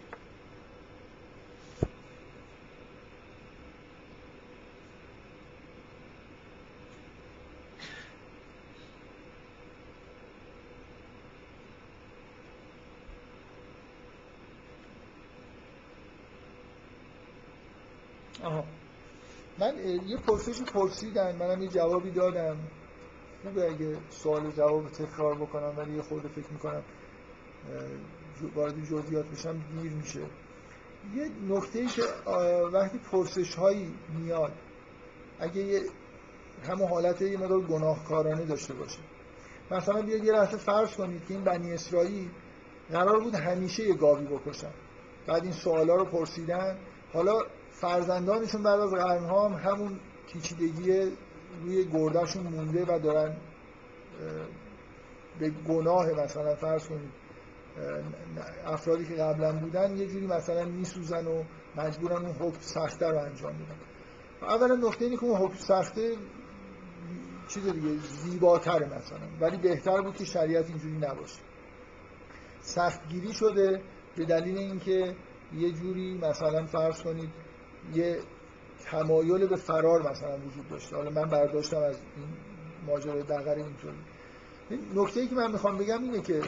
من یه پرسشی پرسیدن منم یه جوابی دادم. خوبه اگه سوال جواب تکرار بکنم ولی یه خورده فکر می‌کنم وارد جزئیات بشم دیر میشه. یه نکته ای که وقتی پرسش هایی میاد اگه یه همون حالت یه مدار گناهکارانه داشته باشه. مثلا بیاد یه لحظه فرض کنید که این بنی اسرائیل قرار بود همیشه یه گاوی بکشن. بعد این سوالا رو پرسیدن. حالا فرزندانشون بعد از قرنها هم همون پیچیدگی روی گردهشون مونده و دارن به گناه مثلا فرض کنید افرادی که قبلا بودن یه جوری مثلا میسوزن و مجبورن اون حکم سخته رو انجام میدن اولا نقطه اینه که اون حکم سخته چیز دیگه زیباتره مثلا ولی بهتر بود که شریعت اینجوری نباشه. سختگیری شده به دلیل اینکه یه جوری مثلا فرض کنید یه تمایل به فرار مثلا وجود داشته. حالا من برداشتم از این ماجرای بقره اینطوری. نکته ای که من می‌خوام بگم اینه که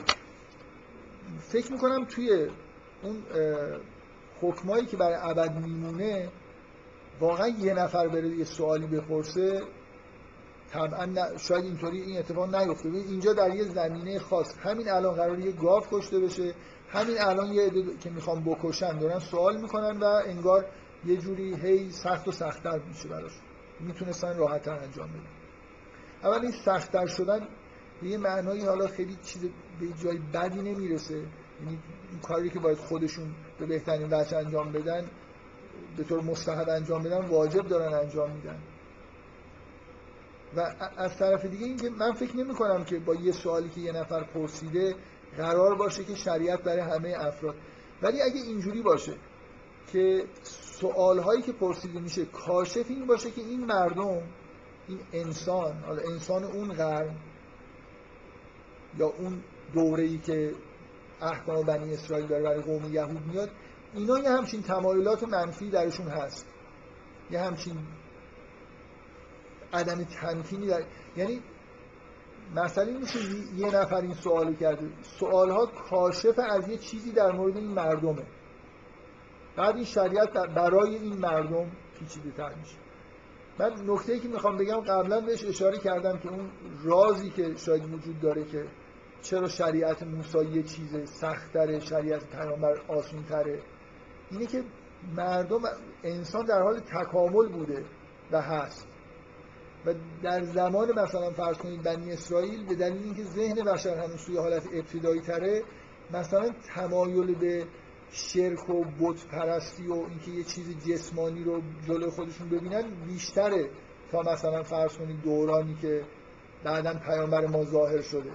فکر می‌کنم توی اون حکمایی که برای ابد میمونه واقعا یه نفر بره یه سوالی بپرسه طبعا شاید اینطوری این اتفاق نیفته. اینجا در یه زمینه خاص. همین الان قرار یه گاو کشته بشه. همین الان یه عده که می‌خوام بکشن دارن سوال می‌کنن و انگار یه جوری هی سخت و سختتر میشه براش. می‌تونستن راحتتر انجام بدن. اول این سختتر شدن به یه معنایی حالا خیلی چیز به جای بدی نمی‌رسه. یعنی این کاری که باید خودشون به بهترین وجه انجام بدن به طور مستحب انجام بدن واجب دارن انجام میدن. و از طرف دیگه اینکه من فکر نمی کنم که با یه سوالی که یه نفر پرسیده قرار باشه که شریعت برای همه افراد. ولی اگه اینجوری باشه که سوال هایی که پرسیده میشه کاشف این باشه که این مردم این انسان حالا انسان اون قرن یا اون دوره ای که احکام بنی اسرائیل داره برای قوم یهود میاد اینا یه همچین تمایلات منفی درشون هست. یه همچین عدم تمکینی در یعنی مسئله این که یه نفر این سوال کرده. سوال ها کاشف از یه چیزی در مورد این مردمه. بعد این شریعت برای این مردم پیچیده تر میشه. من نکته که می‌خوام بگم قبلا بهش اشاره کردم که اون رازی که شاید وجود داره که چرا شریعت موسی یه چیز سختره شریعت پیامبر آسون تره اینه که مردم انسان در حال تکامل بوده و هست. و در زمان مثلا فرض کنید بنی اسرائیل به دلیل اینکه ذهن بشر هنوز توی حالت ابتدایی تره مثلا تمایل به شرک و بت پرستی و اینکه یه چیز جسمانی رو جلو خودشون ببینن بیشتره تا مثلا فرض کنید دورانی که بعدا پیامبر ما ظاهر شده.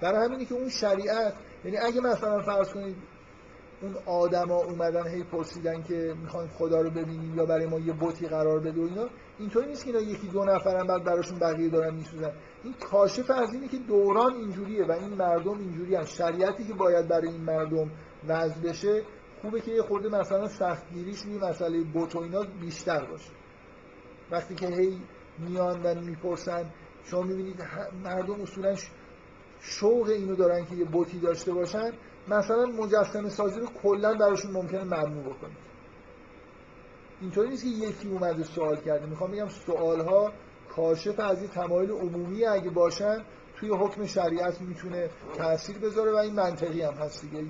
برای همینی که اون شریعت یعنی اگه مثلا فرض کنید اون آدما اومدن هی پرسیدن که می‌خوایم خدا رو ببینیم یا برای ما یه بوتی قرار بده و اینا اینطوری نیست که اینا یکی دو نفرن بعد براشون بقیه دارن میسوزن. این کاشف از اینه که دوران اینجوریه و این مردم اینجوری هم شریعتی که باید برای این مردم وضع بشه خوبه که یه خورده مثلا سختگیریش روی مسئله بوت و اینا بیشتر باشه. وقتی که هی میان و می‌پرسن شما می‌بینید مردم اصولا شوق اینو دارن که یه بوتی داشته باشن. مثلا مجسمه سازی رو کلا براشون ممکنه ممنوع بکنید. اینطوری نیست که یکی اومده سوال کرده. می‌خوام بگم سوال ها کاشف از این تمایل عمومی اگه باشن توی حکم شریعت می‌تونه تاثیر بذاره و این منطقی هم هست دیگه.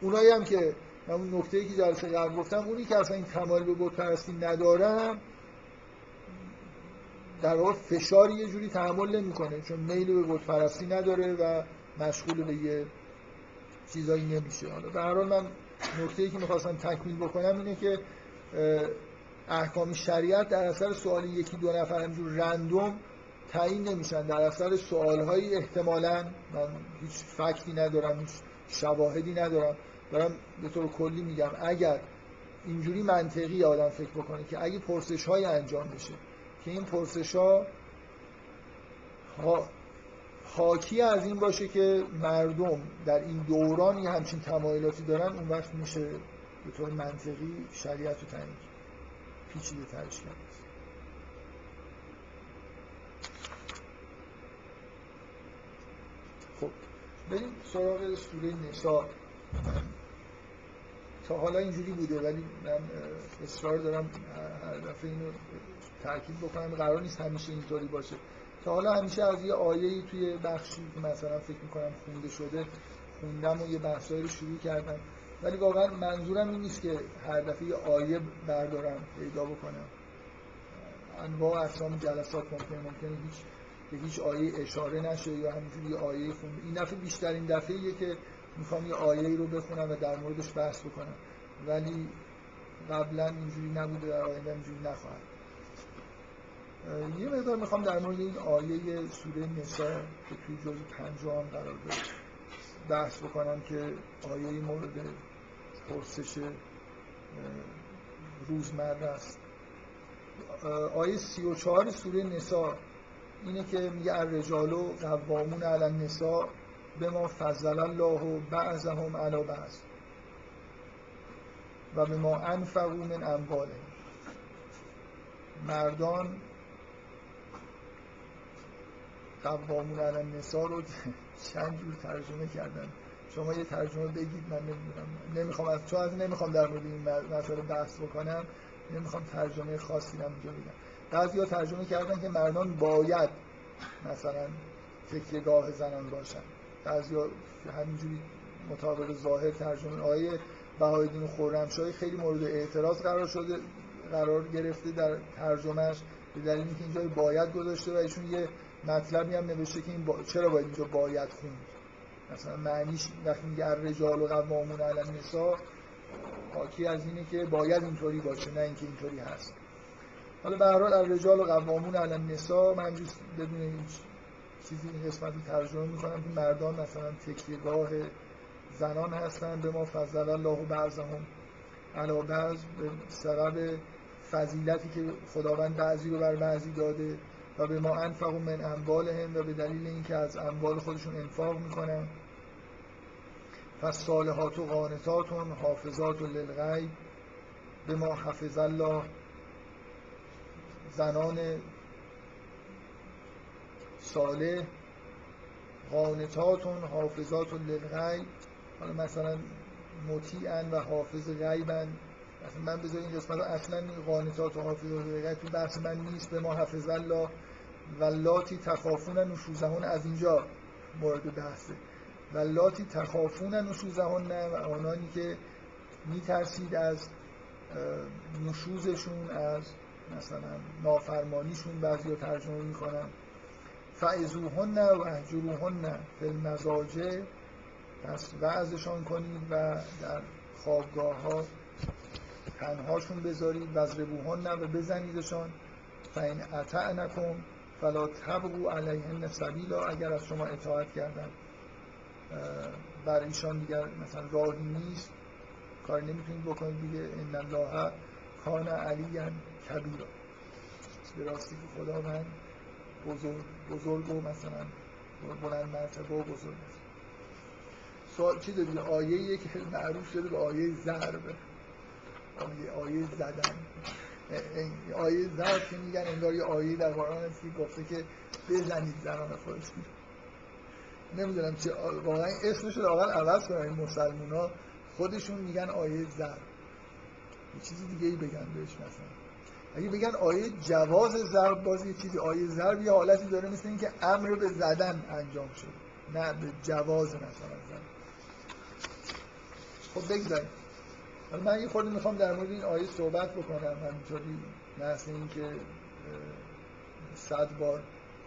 اونایی هم که اون نکته که جلسه قبل گفتم اونی که اصلا این تمایل به بت پرستی ندارم در واقع فشار یه جوری تحمل نمی‌کنه چون میل به بت پرستی نداره و مشغول به یه چیزایی نمیشه. حالا به هر حال من نکته ای که می‌خواستم تکمیل بکنم اینه که احکام شریعت در اثر سوال یکی دو نفر همجور رندوم تعیین نمیشن. در اثر سوالهایی احتمالا من هیچ فکتی ندارم هیچ شواهدی ندارم. دارم به طور کلی میگم اگر اینجوری منطقی آدم فکر بکنه که اگه پرسش های انجام بشه که این پرسش ها حاکی از این باشه که مردم در این دوران یه همچین تمایلاتی دارن اون وقت میشه به طور منطقی شریعت رو تعیین پیچیده ترش کرد خب بریم سراغ سوره نسا. تا حالا اینجوری بوده ولی من اصرار دارم هر دفعه اینو تاکید بکنم. قرار نیست همیشه اینطوری باشه. تا حالا همیشه از یه آیه توی بخشی مثلا فکر می‌کنم خونده شده خوندم و یه بحثایی رو شروع کردم. ولی واقعا منظورم این نیست که هر دفعه یه آیه بردارم پیدا بکنم. انواع اقسام جلسات ممکنه ممکنه هیچ به هیچ آیه اشاره نشه یا همینجوری یه آیه خونده این دفعه بیشترین دفعه که می‌خوام یه آیه رو بخونم و در موردش بحث بکنم. ولی قبلا اینجوری نبوده در آینده اینجوری نخواهد. یه مقدار می‌خوام در مورد این آیه سوره نسا که توی جز پنجام قرار داره بحث بکنم که آیه مورد پرسش روزمره است. آیه سی و چهار سوره نسا اینه که میگه الرجال و قوامون علی النساء به ما فضل الله بعضهم علی بعض و به ما انفقو من امواله مردان قوامون علی النساء رو چند جور ترجمه کردن. شما یه ترجمه بگید من نمی‌دونم. نمی‌خوام از چون از نمی‌خوام در مورد این مسئله بحث بکنم. نمی‌خوام ترجمه خاصی بگم. بعضیا ترجمه کردن که مردان باید مثلا تکیهگاه زنان باشن. بعضیا همینجوری مطابق ظاهر ترجمه آیه بهایدین خرمشاهی خیلی مورد اعتراض قرار شده قرار گرفته در ترجمهش به دلیل اینکه اینجا باید گذاشته و ایشون یه مطلبی هم نوشته که این با... چرا باید اینجا باید خوند؟ مثلا معنیش وقتی میگه رجال و قوامون علی النساء حاکی از اینه که باید اینطوری باشه نه اینکه اینطوری هست. حالا به هر حال الرجال و قوامون علی النساء من جز بدون هیچ چیزی این قسمت رو ترجمه می‌کنم که مردان مثلا تکیهگاه زنان هستن به ما فضل الله بعضهم علی بعض به سبب فضیلتی که خداوند بعضی رو بر بعضی داده و به ما انفقو من هم و به دلیل اینکه از اموال خودشون انفاق می‌کنن. پس صالحات و قانتاتون حافظات و للغیب به ما حفظ الله زنان صالح قانتاتون حافظات و للغیب. حالا مثلا مطیعن و حافظ غیبن. مثلا من بذار این قسمت اصلا قانتات و حافظات و للغیب تو بحث من نیست به ما حفظ الله ولاتی تخافون نشوزهون از اینجا مورد بحثه ولاتی تخافون نشوزهون و آنانی که میترسید از نشوزشون از مثلا نافرمانیشون بعضی ها ترجمه می‌کنن. فعزوهن و احجروهن فی المزاجه پس وعظشان کنید و در خوابگاه ها تنهاشون بذارید وزربوهن و بزنیدشان. فین اطعنکم فلا تبغوا علیهن سبیلا اگر از شما اطاعت کردن بر ایشان دیگر مثلا راهی نیست کار نمی‌تونید بکنید. دیگه ان الله کان علی کبیرا به راستی که خدا من بزرگ بزرگ و مثلا بلند مرتبه و بزرگ است. سوال چی دارید آیه که معروف شده به آیه ضرب. آیه آیه زدن. آیه ضرب که میگن انگار یه آیه در قرآن هست که گفته که بزنید زنان خودتون نمی‌دونم چه واقعا اسمش رو اول عوض کنن. این مسلمان ها خودشون میگن آیه ضرب. یه چیزی دیگه ای بگن بهش مثلا. اگه بگن آیه جواز ضرب باز یه چیزی آیه ضرب یه حالتی داره مثل اینکه امر به زدن انجام شد نه به جواز مثلا زدن. خب بگذاریم. من یه خورده می‌خوام در مورد این آیه صحبت بکنم همینطوری مثل اینکه صد بار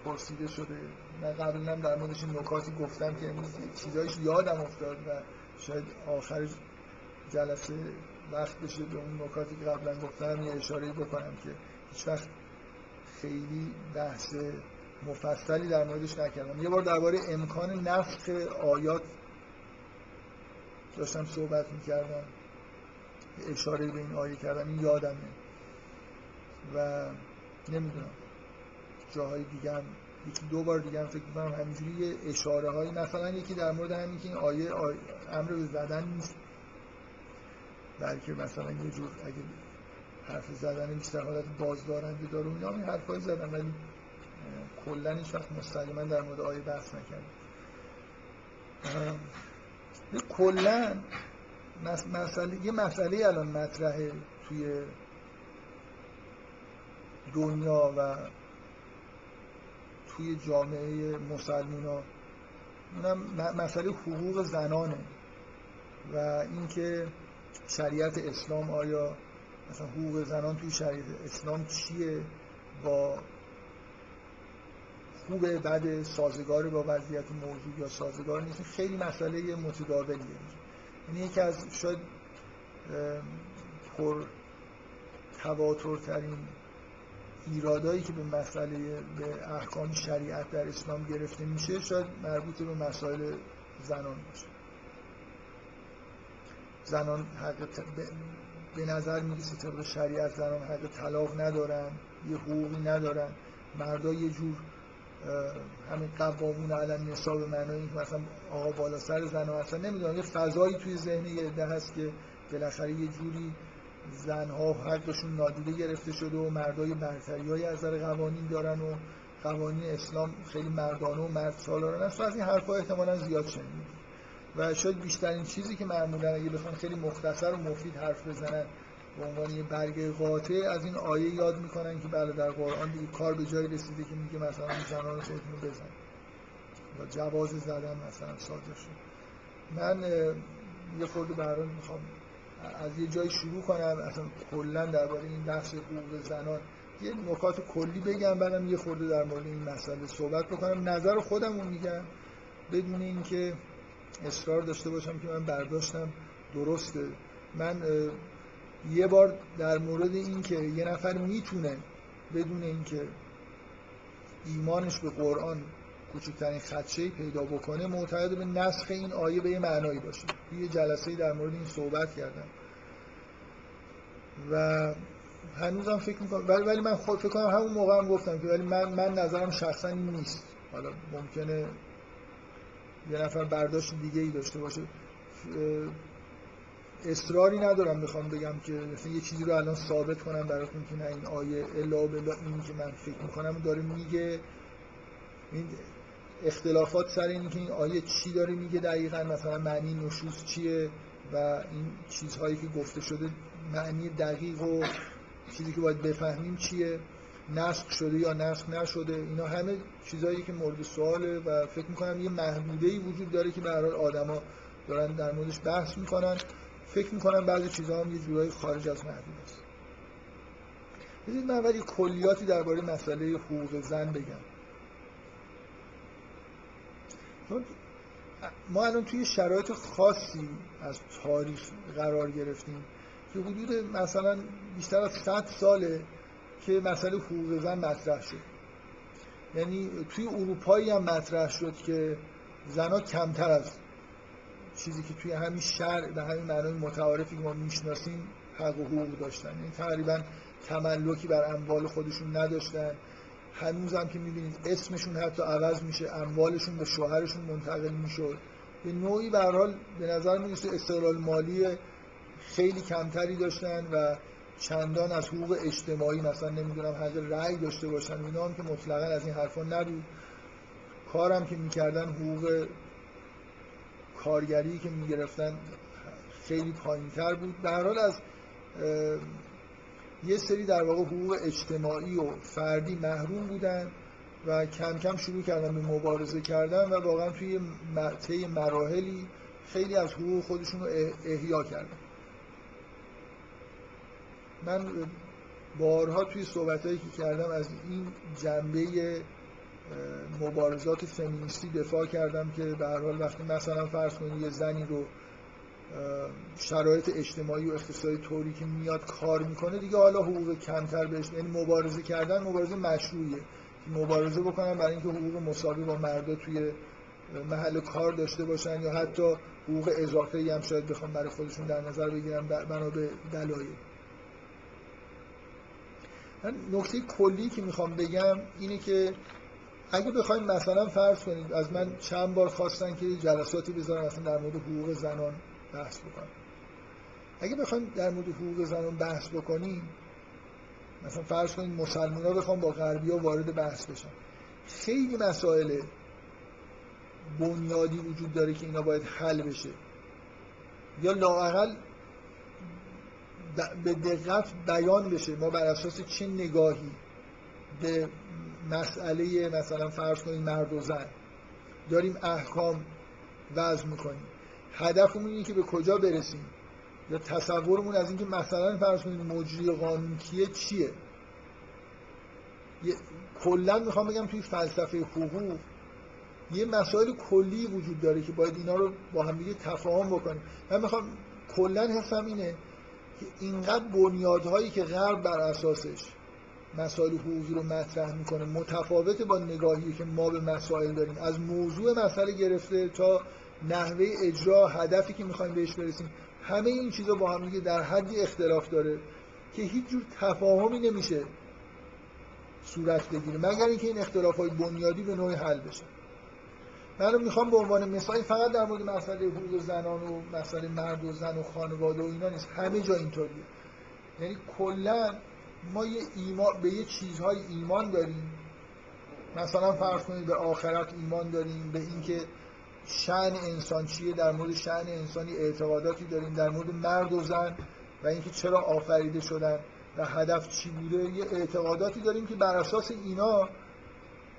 پرسیده شده. من قبلا در موردش نکاتی گفتم که چیزایش یادم افتاد و شاید آخر جلسه وقت بشه به اون نکاتی که قبلا گفتم یه اشاره بکنم که هیچ وقت خیلی بحث مفصلی در موردش نکردم. یه بار درباره امکان نفخ آیات داشتم صحبت می‌کردم اشاره به این آیه کردم این یادمه. و نمی‌دونم جاهای دیگه هم یکی دو بار دیگه هم فکر می‌کنم همینجوری یه اشاره هایی مثلا یکی در مورد همین که این آیه, آیه امر به زدن نیست. بلکه مثلا یه جور اگه حرف زدن بیشتر حالت بازدارنده داره اینا این حرفایی زدن ولی کلا هیچ وقت مستقیما در مورد آیه بحث نکردم. کلا مسئله یه مسئله الان مطرحه توی دنیا و توی جامعه مسلمان اونم مسئله حقوق زنانه و اینکه شریعت اسلام آیا مثلا حقوق زنان توی شریعت اسلام چیه؟ با خوبه بد سازگار با وضعیت موجود یا سازگار نیست؟ خیلی مسئله متداولیه. یعنی یکی از شاید پر تواترترین ایرادایی که به مسئله به احکام شریعت در اسلام گرفته میشه شاید مربوط به مسائل زنان باشه. زنان حق به نظر می‌رسه طبق شریعت زنان حق طلاق ندارن یه حقوقی ندارن. مردا یه جور همین قوامون علم نسا به معنای مثلا آقا بالا سر زن اصلا نمی‌دونم یه فضایی توی ذهن یه هست که بالاخره یه جوری زنها حقشون نادیده گرفته شده و مردای برتری از قوانین دارن و قوانین اسلام خیلی مردانه و مرد سالاران است و از این حرفا احتمالا زیاد شنید و شاید بیشترین چیزی که معمولا اگه بخوان خیلی مختصر و مفید حرف بزنن به عنوان یه برگ قاطع از این آیه یاد می‌کنن که بله در قرآن دیگه کار به جایی رسیده که میگه مثلا زنان خودتون رو بزن. و جواز زدن مثلا شد. من یه خورده برای می‌خوام از یه جایی شروع کنم. اصلا کلا درباره این بحث حقوق زنان یه نکات کلی بگم بعدم یه خورده در مورد این مسئله صحبت بکنم. نظر خودم رو میگم. بدون اینکه اصرار داشته باشم که من برداشتم. درسته. من یه بار در مورد اینکه یه نفر می‌تونه بدون اینکه ایمانش به قرآن کوچکترین خدشه پیدا بکنه معتقد به نسخ این آیه به یه معنایی باشه. یه جلسه در مورد این صحبت کردم. و هنوزم فکر می‌کنم ولی ولی من خود فکر کنم همون موقع هم گفتم که ولی من من نظرم شخصا این نیست. حالا ممکنه یه نفر برداشت دیگه ای داشته باشه. اصراری ندارم می‌خوام بگم که مثلا یه چیزی رو الان ثابت کنم براتون که نه این آیه الا بلا این که من فکر می‌کنم. داره میگه این اختلافات سر این که این آیه چی داره میگه دقیقا؟ مثلا معنی نشوز چیه؟ و این چیزهایی که گفته شده معنی دقیق و چیزی که باید بفهمیم چیه؟ نسخ شده یا نسخ نشده اینا همه چیزهایی که مورد سواله و فکر می‌کنم یه محدوده ای وجود داره که به هر حال آدما دارن در موردش بحث می‌کنن. فکر می‌کنم بعضی چیزها هم یه جورایی خارج از محدود است. بذارید من ولی کلیاتی درباره مسئله حقوق زن بگم. ما الان توی شرایط خاصی از تاریخ قرار گرفتیم که حدود مثلا بیشتر از 100 ساله که مسئله حقوق زن مطرح شد. یعنی توی اروپایی هم مطرح شد که زنها کمتر از چیزی که توی همین شهر به همین معنای متعارفی که ما می‌شناسیم حق و حقوق داشتن. یعنی تقریبا تملکی بر اموال خودشون نداشتن. هنوز هم که می‌بینید اسمشون حتی عوض میشه اموالشون به شوهرشون منتقل می‌شد. به نوعی به حال به نظر می‌رسه استقلال مالی خیلی کمتری داشتن و چندان از حقوق اجتماعی مثلا نمی‌دونم حق رأی داشته باشن اینا هم که مطلقا از این حرفا نبود. کارم که می‌کردن حقوق کارگری که می‌گرفتن خیلی پایینتر بود. در حال از یه سری در واقع حقوق اجتماعی و فردی محروم بودن و کم کم شروع کردن به مبارزه کردن و واقعا توی طی مراحلی خیلی از حقوق خودشون رو احیا کردن. من بارها توی صحبتهایی که کردم از این جنبه مبارزات فمینیستی دفاع کردم که به هر حال وقتی مثلا فرض کنید یه زنی رو شرایط اجتماعی و اقتصادی طوری که میاد کار می‌کنه دیگه حالا حقوق کمتر بهش یعنی مبارزه کردن مبارزه مشروعیه. مبارزه بکنن برای اینکه حقوق مساوی با مردا توی محل کار داشته باشن یا حتی حقوق اضافه هم شاید بخوام برای خودشون در نظر بگیرن بنا به دلایل. من نکته کلی که می‌خوام بگم اینه که اگه بخوایم مثلا فرض کنید از من چند بار خواستن که جلساتی بذارم مثلا در مورد حقوق زنان بحث بکنم. اگه بخوایم در مورد حقوق زنان بحث بکنیم مثلا فرض کنید مسلمان ها بخوام با غربی ها وارد بحث بشن خیلی مسائل بنیادی وجود داره که اینا باید حل بشه. یا لاقل به دقت بیان بشه. ما بر اساس چه نگاهی به مسئله مثلا فرض کنید مرد و زن داریم احکام وضع می‌کنیم. هدفمون اینه که به کجا برسیم؟ یا تصورمون از اینکه مثلا فرض کنید مجری قانون کیه چیه؟ کلا می‌خوام بگم توی فلسفه حقوق یه مسائل کلی وجود داره که باید اینا رو با هم دیگه تفاهم بکنیم. من می‌خوام کلا حسم اینه اینقدر بنیادهایی که غرب بر اساسش مسائل حقوقی رو مطرح می‌کنه متفاوت با نگاهی که ما به مسائل داریم. از موضوع مسئله گرفته تا نحوه اجرا هدفی که می‌خوایم بهش برسیم همه این چیزا با هم دیگه در حدی اختلاف داره که هیچ جور تفاهمی نمیشه صورت بگیره مگر اینکه این اختلاف های بنیادی به نوعی حل بشه. من می‌خوام به عنوان مثال فقط در مورد مسئله حقوق زنان و مسئله مرد و زن و خانواده و اینا نیست. همه جا اینطوریه. یعنی کلا ما یه ایمان به یه چیزهای ایمان داریم. مثلا فرض کنید به آخرت ایمان داریم به اینکه شأن انسان چیه در مورد شأن انسانی اعتقاداتی داریم در مورد مرد و زن و اینکه چرا آفریده شدن و هدف چی بوده یه اعتقاداتی داریم که بر اساس اینا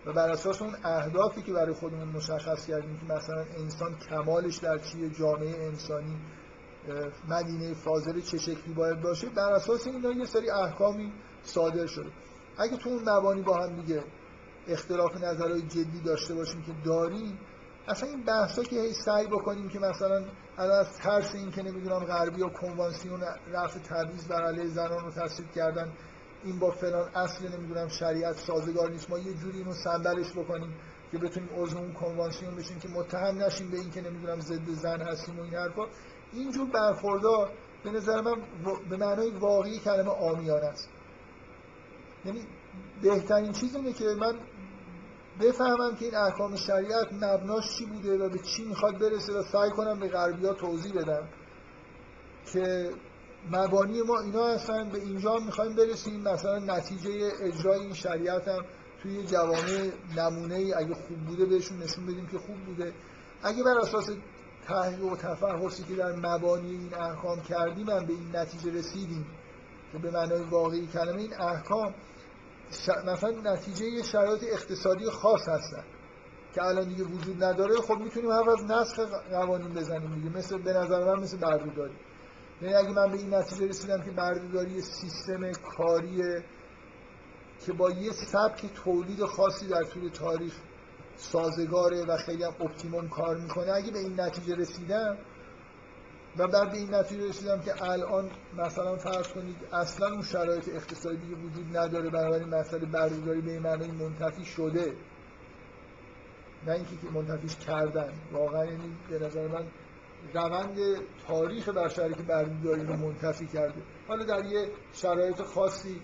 و بر اساس اون اهدافی که برای خودمون مشخص کردیم که مثلا انسان کمالش در چیه جامعه انسانی مدینه فاضل چه شکلی باید باشه بر اساس اینا یه سری احکامی صادر شده. اگه تو اون مبانی با هم دیگه اختلاف نظرهای جدی داشته باشیم که داریم اصلا این بحثا که هی سعی بکنیم که مثلا از ترس این که نمی‌دونم غربی و کنوانسیون رفع تبعیض بر علیه زنان رو تصدیق کردن این با فلان اصل نمی‌دونم شریعت سازگار نیست ما یه جوری اینو صندلش بکنیم که بتونیم عضو اون کنوانسیون بشیم که متهم نشیم به این که نمی‌دونم ضد زن هستیم و این حرفا. اینجور برخوردها به نظر من به معنای واقعی کلمه آمیان است. یعنی بهترین چیز اینه که من بفهمم که این احکام شریعت مبناش چی بوده و به چی می‌خواد برسه و سعی کنم به غربی ها توضیح بدم که مبانی ما اینا هستن به اینجا می‌خوایم برسیم. مثلا نتیجه اجرای این شریعت هم توی جوامع نمونه ای اگه خوب بوده بهشون نشون بدیم که خوب بوده. اگه بر اساس تحقیق و تفحصی که در مبانی این احکام کردیم هم به این نتیجه رسیدیم که به معنای واقعی کلمه این احکام مثلا نتیجه شرایط اقتصادی خاص هستن که الان دیگه وجود نداره. خب می‌تونیم هر از نسخ قوانین بزنیم دیگه. مثل به نظر من مثل بردوداری یعنی اگه من به این نتیجه رسیدم که بردهداری سیستم کاریه که با یه سبک تولید خاصی در طول تاریخ سازگاره و خیلی هم اپتیموم کار می‌کنه اگه به این نتیجه رسیدم و بعد به این نتیجه رسیدم که الان مثلا فرض کنید اصلا اون شرایط اقتصادی وجود نداره بنابراین مسئله بردهداری به این معنی منتفی شده نه اینکه که منتفیش کردن واقعا یعنی به نظر من روند تاریخ بشری که بردهداری رو منتفی کرده. حالا در یه شرایط خاصی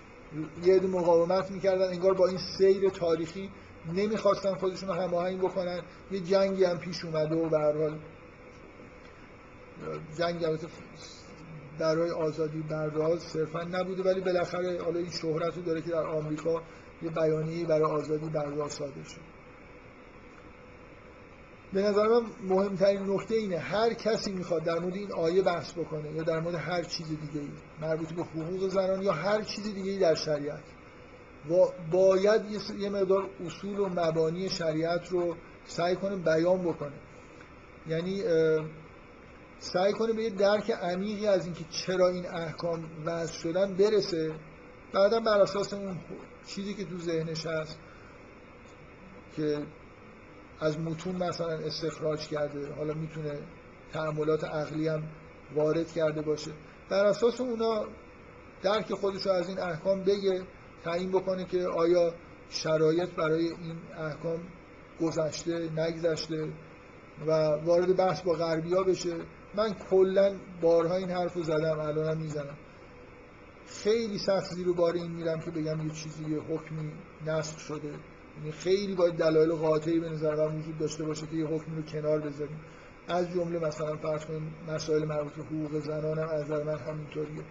یه مقاومت می‌کردن انگار با این سیر تاریخی نمی‌خواستن خودشون رو هماهنگ بکنن. یه جنگی هم پیش اومده و به حال جنگ برای آزادی بردار صرفا نبوده ولی بالاخره حالا این شهرت رو داره که در آمریکا یه بیانیه‌ای برای آزادی بردار صادر شد به نظر من مهمترین نکته اینه هر کسی می‌خواد در مورد این آیه بحث بکنه یا در مورد هر چیز دیگه ای مربوط به حقوق زنان یا هر چیز دیگه ای در شریعت و باید یه مقدار اصول و مبانی شریعت رو سعی کنه بیان بکنه. یعنی سعی کنه به یه درک عمیقی از اینکه چرا این احکام وضع شدن برسه. بعدا بر اساس اون چیزی که تو ذهنش هست که از متون مثلا استخراج کرده حالا می‌تونه تعاملات عقلی هم وارد کرده باشه. بر اساس اونا درک خودش از این احکام بگه تعیین بکنه که آیا شرایط برای این احکام گذشته نگذشته و وارد بحث با غربیا بشه. من کلا بارها این حرف رو زدم الانم می‌زنم. خیلی سخت زیر بار این میرم که بگم یه چیزی یه حکمی نسخ شده. خیلی باید دلایل قاطعی به نظر من وجود داشته باشه که یه حکمی رو کنار بذاریم. از جمله مثلا فرض کنیم مسائل مربوط به حقوق زنان هم از نظر من همینطوریه.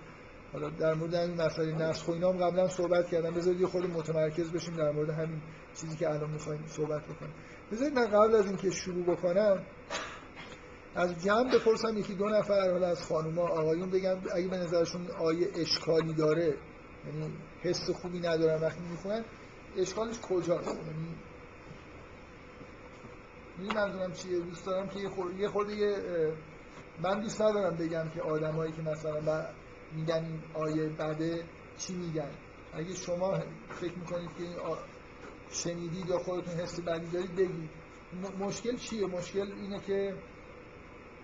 حالا در مورد همین مسئله نسخ و اینا هم قبلا صحبت کردم. بذارید یه خود متمرکز بشیم در مورد همین چیزی که الان می‌خوایم صحبت بکنیم. بذارید من قبل از اینکه شروع بکنم از جمع بپرسم یکی دو نفر حالا از خانوما آقایون بگم اگه به نظرشون آیه اشکالی داره یعنی حس خوبی ندارن وقتی می‌خونن اشکالش کجاست؟ یعنی منظورم چیه؟ دوست دارم که یه خورده یه من دوست ندارم بگم که آدمایی که مثلا میگن این آیه بده چی میگن. اگه شما فکر می‌کنید که این شنیدید یا خودتون حس بدی دارید بگید. مشکل چیه؟ مشکل اینه که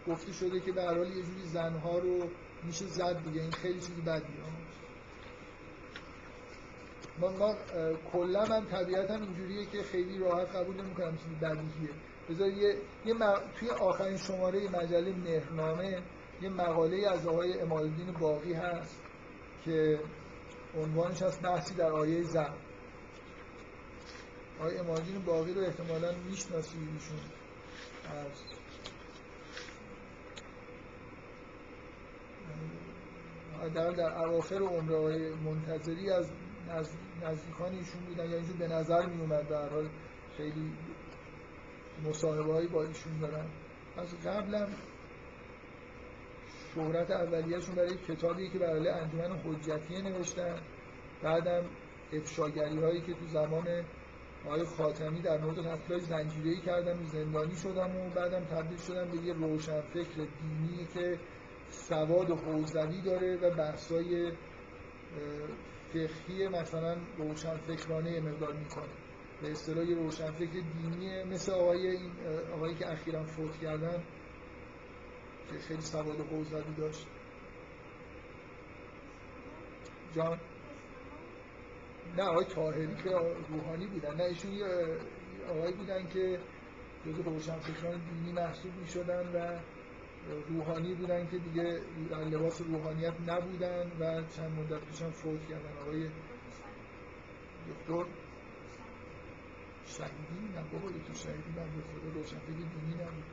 گفته شده که به هر یه جوری زنها رو میشه زد دیگه. این خیلی چیزی بدیه. ما, ما کلا من طبیعتا اینجوریه که خیلی راحت قبول نمی‌کنم چیزی بدیهیه. بذار یه, یه توی آخرین شماره مجله مهرنامه یه مقاله از آقای امالدین باقی هست که عنوانش هست بحثی در آیه زن. آقای امالدین باقی رو احتمالا می‌شناسید ایشون. از در در اواخر عمر آقای منتظری از نزدیکان ایشون بودن یا اینجور به نظر می اومد در حال خیلی مصاحبه هایی با ایشون دارن. از قبلم شهرت اولیهشون برای کتابی که برای انجمن حجتیه نوشتن. بعدم افشاگری هایی که تو زمان آقای خاتمی در مورد قتلای زنجیره‌ای کردم زندانی شدم و بعدم تبدیل شدم به یه روشنفکر دینی که سواد حوزوی داره و بحثای فقهی مثلا روشنفکرانه مقدار می‌کنه. به اصطلاح روشنفکر دینی مثل آقای این آقایی که اخیرا فوت کردن که خیلی سواد حوزوی داشت. جان؟ نه آقای تاهری که روحانی بودن. نه ایشون یه آقایی بودن که جزو روشنفکران دینی محسوب می شدن و روحانی بودن که دیگه لباس روحانیت نبودن و چند مدت پیشم فوت کردن. آقای دکتر شهیدی؟ نه بابا دکتر شهیدی من به خدا روشنفکر دینی نبود.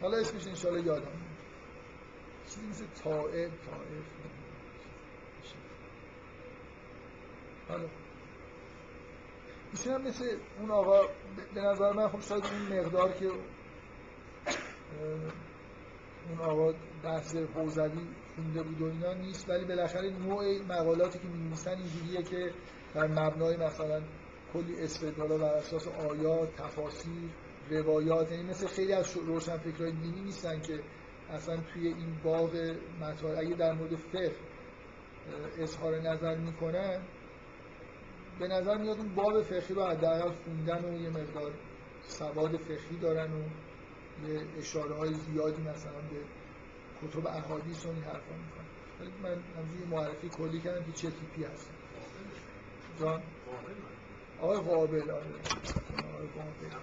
حالا اسمش انشالله یادم. چیزی مثل طائب طائف. حالا ایشون هم مثل اون آقا به نظر من خب شاید اون مقدار که اون آقا بحث حوزوی خونده بود و اینا نیست ولی بالاخره نوع مقالاتی که می‌نویسن اینجوریه که در مبنای مثلا کلی استدلالا بر اساس آیات تفاسیر روایات یعنی مثل خیلی از روشنفکرهای دینی نیستن که اصلا توی این باغ مطالب اگه در مورد فقه اظهار نظر می‌کنن به نظر میاد اون باب فقهی رو حداقل خوندن و یه مقدار سواد فقهی دارن و یه اشاره های زیادی مثلا به کتب احادیث و این حرفا می‌کنن ولی من همجوری معرفی کلی کردم که چه تیپی هست. جان؟ آقای قابل آقای قابل.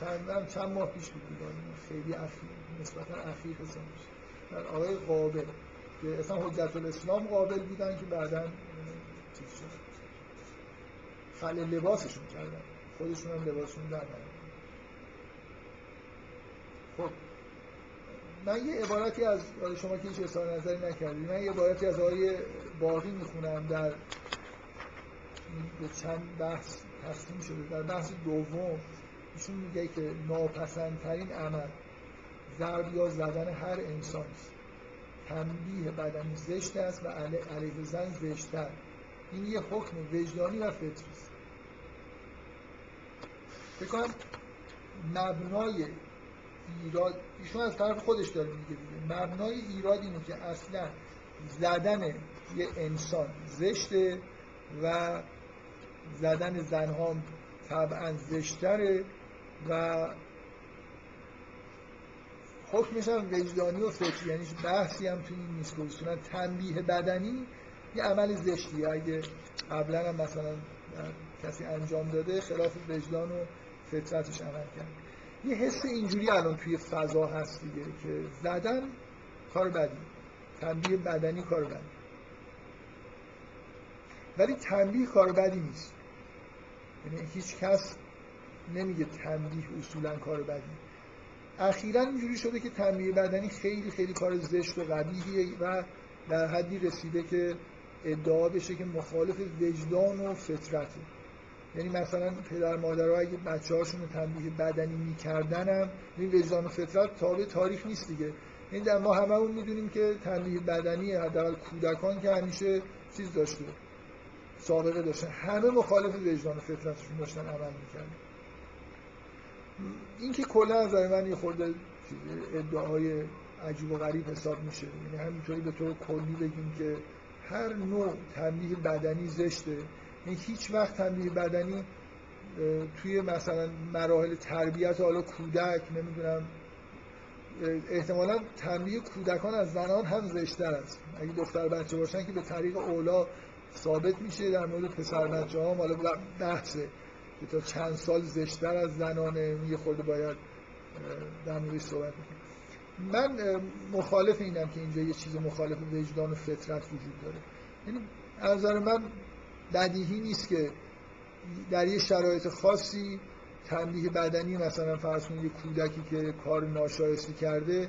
چند چند ماه پیش بود خیلی اخیر نسبتا اخیر حساب میشه آقای قابل. که اصلا حجت الاسلام قابل بودن که بعدا چیز شد خل لباسشون کردن. خودشون هم لباسشون در خب. من یه عبارتی از شما که هیچ اظهار نظری نکردید من یه عبارتی از آقای باقی می‌خونم در به چند بحث تقسیم شده. در بحث دوم ایشون میگه که ناپسندترین عمل ضرب یا زدن هر انسان است. تنبیه بدنی زشت است و علیه زن زشتر این یه حکم وجدانی و فطری است. بکنم مبنای ایراد ایشون از طرف خودش داره میگه دیگه. مبنای ایراد اینه که اصلا زدن یه انسان زشته و زدن زنها طبعا زشتره و حکمش هم وجدانی و فکری یعنی بحثی هم توی این نیست که تنبیه بدنی یه عمل زشتیه اگه قبلا هم مثلا کسی انجام داده خلاف وجدان و فطرتش عمل کرد. یه حس اینجوری الان توی فضا هست دیگه که زدن کار بدی. تنبیه بدنی کار بدی. ولی تنبیه کار بدی نیست. یعنی هیچ کس نمیگه تنبیه اصولا کار بدی. اخیرا اینجوری شده که تنبیه بدنی خیلی خیلی کار زشت و قبیحیه و در حدی رسیده که ادعا بشه که مخالف وجدان و فطرته یعنی مثلا پدر مادرها اگه بچه هاشون تنبیه بدنی می‌کردن هم این وجدان و فطرت تابع تاریخ نیست دیگه. این در ما همه اون می‌دونیم که تنبیه بدنی حداقل کودکان که همیشه چیز داشته سابقه داشتن. همه مخالف وجدان و فطرتشون داشتن عمل می‌کردن. این که کلا از من یه خورده ادعای عجیب و غریب حساب میشه. یعنی همینطوری به طور کلی بگیم که هر نوع تنبیه بدنی زشته. یعنی هیچ وقت تنبیه بدنی توی مثلا مراحل تربیت حالا کودک نمی‌دونم احتمالا تنبیه کودکان از زنان هم زشتر است. اگه دختر بچه باشن که به طریق اولا ثابت میشه در مورد پسر بچه ها حالا بحثه که تا چند سال زشتر از زنانه یه خورده باید در موردش صحبت بکنیم من مخالف اینم که اینجا یه چیز مخالف وجدان و فطرت وجود داره. یعنی از نظر من بدیهی نیست که در یه شرایط خاصی تنبیه بدنی مثلا فرض کنید یه کودکی که کار ناشایسته کرده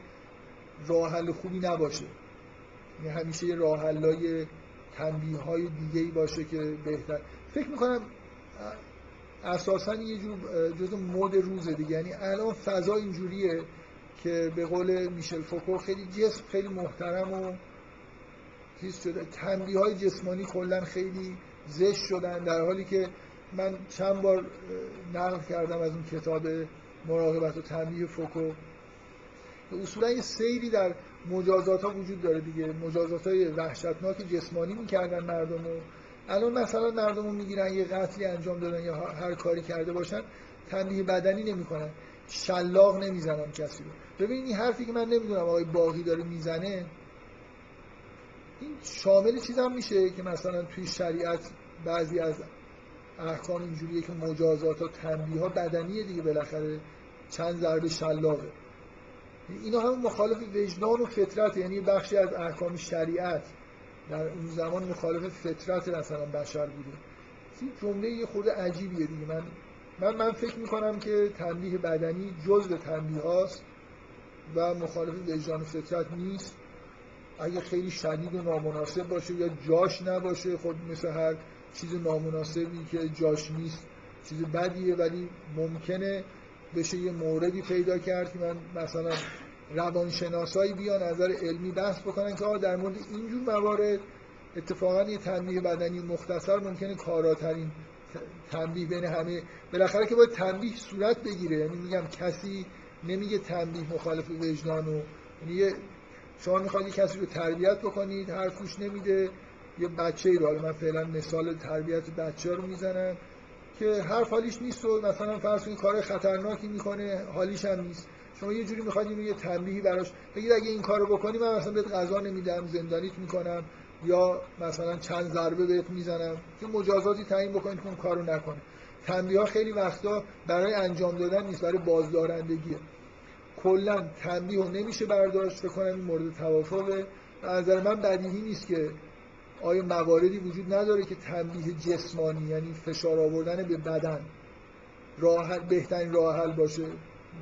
راه حل خوبی نباشه. یعنی همیشه یه راه حلای تنبیه های دیگه باشه که بهتر. فکر می‌کنم اساسا یه جور جزء مد روزه دیگه. یعنی الان فضا اینجوریه که به قول میشل فوکو خیلی جسم خیلی محترم و چیز شده. تنبیه های جسمانی کلا خیلی زشت شدن در حالی که من چند بار نقل کردم از اون کتاب مراقبت و تنبیه فوکو. اصولا یه سیری در مجازات ها وجود داره دیگه. مجازات های وحشتناک جسمانی می‌کردن مردم و الان مثلا مردم رو می‌گیرن یه قتلی انجام دادن یا هر کاری کرده باشن تنبیه بدنی نمی‌کنن. شلاق نمی‌زنن کسی رو. ببین این حرفی که من نمی‌دونم آقای باقی داره می‌زنه. این شامل چیزم میشه که مثلا توی شریعت بعضی از احکام اینجوریه که مجازات و تنبیه ها بدنیه دیگه بالاخره. چند ضربه شلاقه. اینا هم مخالف وجدان و فطرت یعنی بخشی از احکام شریعت. در اون زمان مخالف فطرت مثلا بشر بوده این جمله یه خود عجیبیه دیگه. من من من فکر می‌کنم که تنبیه بدنی جزء تنبیه هاست و مخالف وجدان فطرت نیست. اگه خیلی شدید و نامناسب باشه یا جاش نباشه خود مثل هر چیز نامناسبی که جاش نیست چیز بدیه ولی ممکنه بشه یه موردی پیدا کرد که من مثلا روانشناسایی بیان نظر علمی بحث بکنن که در مورد اینجور موارد اتفاقا یه تنبیه بدنی مختصر ممکنه کاراترین تنبیه بین همه. بالاخره که باید تنبیه صورت بگیره. یعنی میگم کسی نمیگه تنبیه مخالف وجدان و یعنی شما می‌خواید کسی رو تربیت بکنید حرف گوش نمیده یه بچه ای رو حالا من فعلا مثال تربیت بچه رو می‌زنم که حرف حالیش نیست و مثلا فرض کنید کار خطرناکی می‌کنه حالیش هم نیست. شما یه جوری می‌خواید اینو یه تنبیهی براش بگید اگه این کارو بکنی من مثلا بهت غذا نمیدم زندانیت می‌کنم یا مثلا چند ضربه بهت می‌زنم که مجازاتی تعیین بکنید که اون کارو نکنه تنبیه ها خیلی وقتا برای انجام دادن نیست برای بازدارندگیه. کلا تنبیه نمیشه برداشت فکر کنم این مورد توافقه. به نظر من بدیهی نیست که آیا مواردی وجود نداره که تنبیه جسمانی یعنی فشار آوردن به بدن راه بهترین راه حل باشه.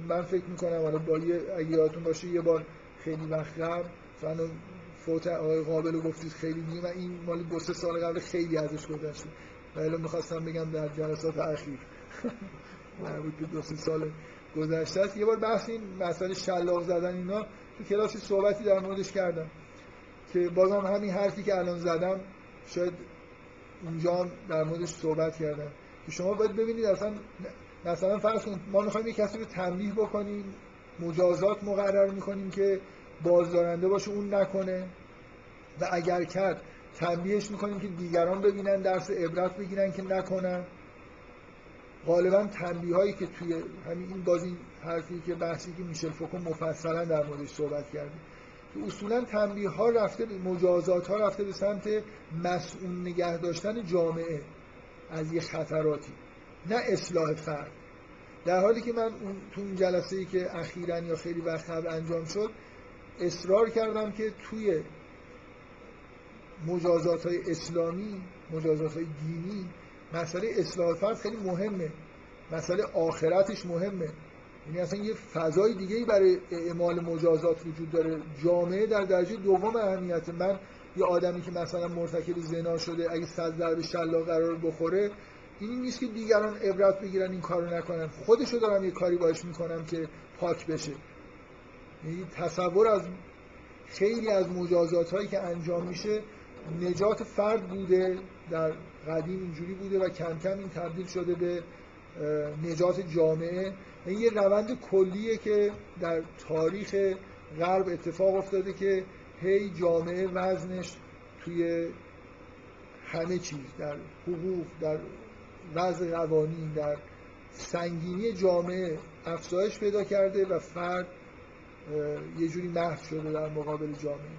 من فکر می‌کنم حالا با یه اگه یادتون باشه یه بار خیلی وقت قبل مثلا فوت آقای قابل رو گفتید خیلی دیگه من این مال دو سه سال قبل خیلی ازش گذشته و الان می‌خواستم بگم در جلسات اخیر. مربوط به دو سه سال گذشته است. یه بار بحث این مسئله شلاق زدن اینا تو کلاسی صحبتی در موردش کردم که بازم همین حرفی که الان زدم شاید اونجا در موردش صحبت کردم. که شما باید ببینید اصلا مثلا فرض کنید ما می‌خوایم یک کسی رو تنبیه بکنیم مجازات مقرر می‌کنیم که بازدارنده باشه اون نکنه. و اگر کرد تنبیهش می‌کنیم که دیگران ببینن درس عبرت بگیرن که نکنن. غالبا تنبیه هایی که توی همین این بازی حرفی که بحثی که میشل فوکو مفصلا در موردش صحبت کردیم. که اصولا تنبیه ها رفته به مجازات ها رفته به سمت مسئول نگه داشتن جامعه از یه خطراتی. نه اصلاح فرد. در حالی که من تو اون جلسه ای که اخیرا یا خیلی وقت قبل انجام شد اصرار کردم که توی مجازات های اسلامی مجازات های دینی مسئله اصلاح فرد خیلی مهمه. مسئله آخرتش مهمه. یعنی اصلا یه فضای دیگه ای برای اعمال مجازات وجود داره. جامعه در درجه دوم اهمیت من یه آدمی که مثلا مرتکب زنا شده اگه صد ضرب شلاق قرار بخوره این نیست که دیگران عبرت بگیرن این کارو نکنن. خودشو دارم یه کاری باش می‌کنم که پاک بشه. یعنی تصور از خیلی از مجازات هایی که انجام میشه نجات فرد بوده در قدیم اینجوری بوده و کم کم این تبدیل شده به نجات جامعه. این یه روند کلیه که در تاریخ غرب اتفاق افتاده که هی جامعه وزنش توی همه چیز در حقوق در وضع قوانین در سنگینی جامعه افزایش پیدا کرده و فرد یه جوری محو شده در مقابل جامعه.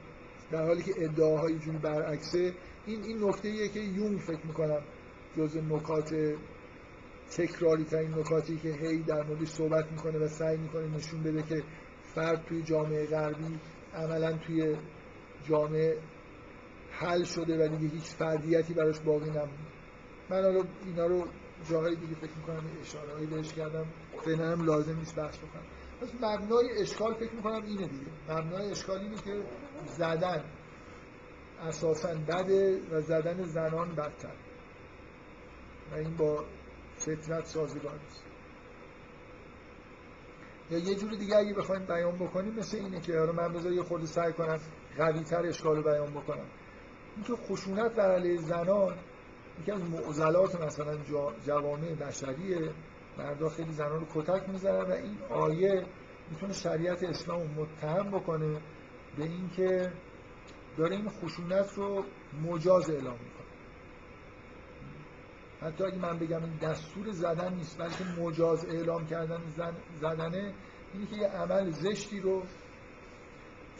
در حالی که ادعاهای جوری برعکسه این این نکته که یون فکر می‌کنم جز نکات تکراری ترین نکاتی که هی در موردش صحبت می‌کنه و سعی می‌کنه نشون بده که فرد توی جامعه غربی عملا توی جامعه حل شده و دیگه هیچ فردیتی براش باقی نمونده. من حالا اینا رو جاهای دیگه فکر می‌کنم اشاره هایی بهش کردم. فعلا لازم نیست بحث بکنم. پس مبنای اشکال فکر می‌کنم اینه دیگه. مبنای اشکال اینه که زدن اساسا بده و زدن زنان بدتر. و این با فطرت سازگار نیست. یا یه جور دیگه اگه بخوایم بیان بکنیم مثل اینه که حالا من بذار یه خورده سعی کنم قوی تر اشکال رو بیان بکنم. اینکه خشونت بر علیه زنان یکی از معضلات مثلا جوامع بشریه مردا خیلی زنان رو کتک می‌زنن و این آیه می‌تونه شریعت اسلام متهم بکنه به اینکه داره این خشونت رو مجاز اعلام می‌کنه. حتی اگه من بگم این دستور زدن نیست بلکه مجاز اعلام کردن زن زدنه اینی که یه عمل زشتی رو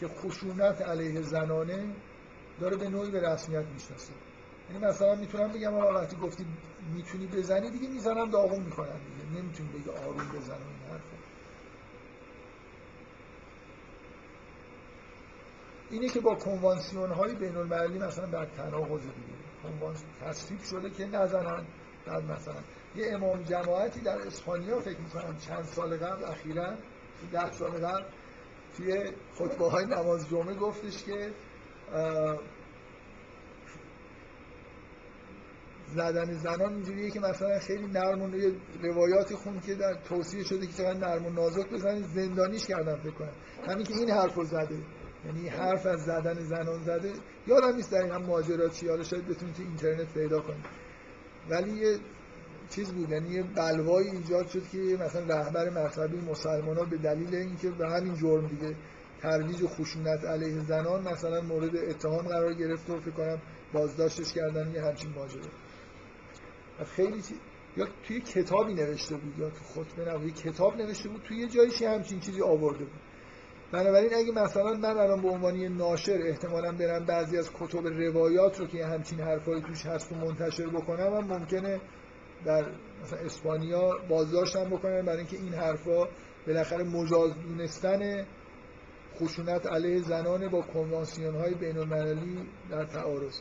که خشونت علیه زنانه داره به نوعی به رسمیت می‌شناسه. یعنی مثلا می‌تونم بگم آقا وقتی گفتی می‌تونی بزنی دیگه می‌زنم داغون می‌کنم دیگه. نمی‌تونی بگی آروم بزن این حرفو اینه که با کنوانسیون های بین المللی مثلا در تناقض دیگه کنوانسیون تصویب شده که نزنن بعد مثلا یه امام جماعتی در اسپانیا فکر می‌کنم چند سال قبل اخیرا ده سال قبل توی خطبه های نماز جمعه گفتش که زدن زنان اینجوریه که مثلا خیلی نرم و روایاتی خون که در توصیه شده که چقدر نرم و نازک بزنید زندانیش کردن فکر همین که این حرف رو زده. یعنی حرف از زدن زنان زده. یادم نیست در این هم ماجرا چی حالا شاید بتونید تو اینترنت پیدا کنید. ولی یه چیز بود یعنی یه بلوایی ایجاد شد که مثلا رهبر مذهبی مسلمان ها به دلیل اینکه به همین جرم دیگه ترویج خشونت علیه زنان مثلا مورد اتهام قرار گرفت و فکر کنم بازداشتش کردن یه همچین ماجرا. خیلی چیز یا توی کتابی نوشته بود یا تو خطبه نبود کتاب نوشته بود توی یه جایشی همچین چیزی آورده بود. بنابراین اگه مثلا من الان به عنوان ناشر احتمالا برم بعضی از کتب روایات رو که همچین حرفایی توش هست و منتشر بکنم هم ممکنه در مثلا اسپانیا بازداشتم بکنن برای اینکه این حرفا بالاخره مجاز دونستن خشونت علیه زنان با کنوانسیون های بین المللی در تعارض.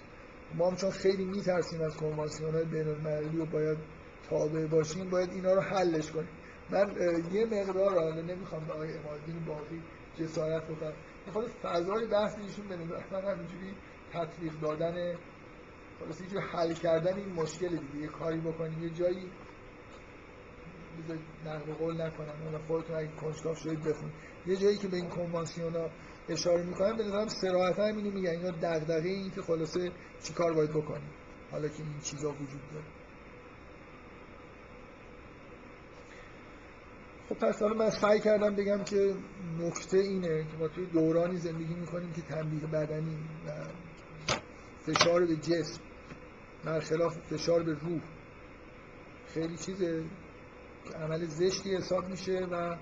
ما هم چون خیلی میترسیم از کنوانسیون های بین المللی و باید تابع باشیم باید اینا رو حلش کنیم. من یه مقدار حالا نمی‌خوام به آقای امادین باقی جسارت بکنم. خود فضای بحث ایشون به من همینجوری تطبیق دادن خلاص حل کردن این مشکل دیگه. یه کاری بکنیم یه جایی نقل قول نکنم و خودتون اگه کنجکاو شدید بخونید یه جایی که به این کنوانسیون ها اشاره می‌کنم به نظرم صراحتا اینو میگن. اینا دغدغه این که خلاصه چیکار باید بکنیم حالا که این چیزا وجود داره. خب پس حالا من سعی کردم بگم که نکته اینه که ما توی دورانی زندگی می‌کنیم که تنبیه بدنی و فشار به جسم برخلاف فشار به روح خیلی چیز عمل زشتی حساب میشه و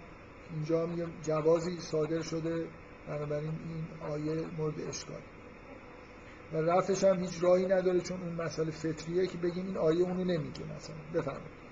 اینجا میگه جوازی صادر شده بنابراین این آیه مورد اشکال. و رفتش هم هیچ راهی نداره چون اون مسئله فطریه که بگیم این آیه اونو نمیگه مثلا. بفرمایید.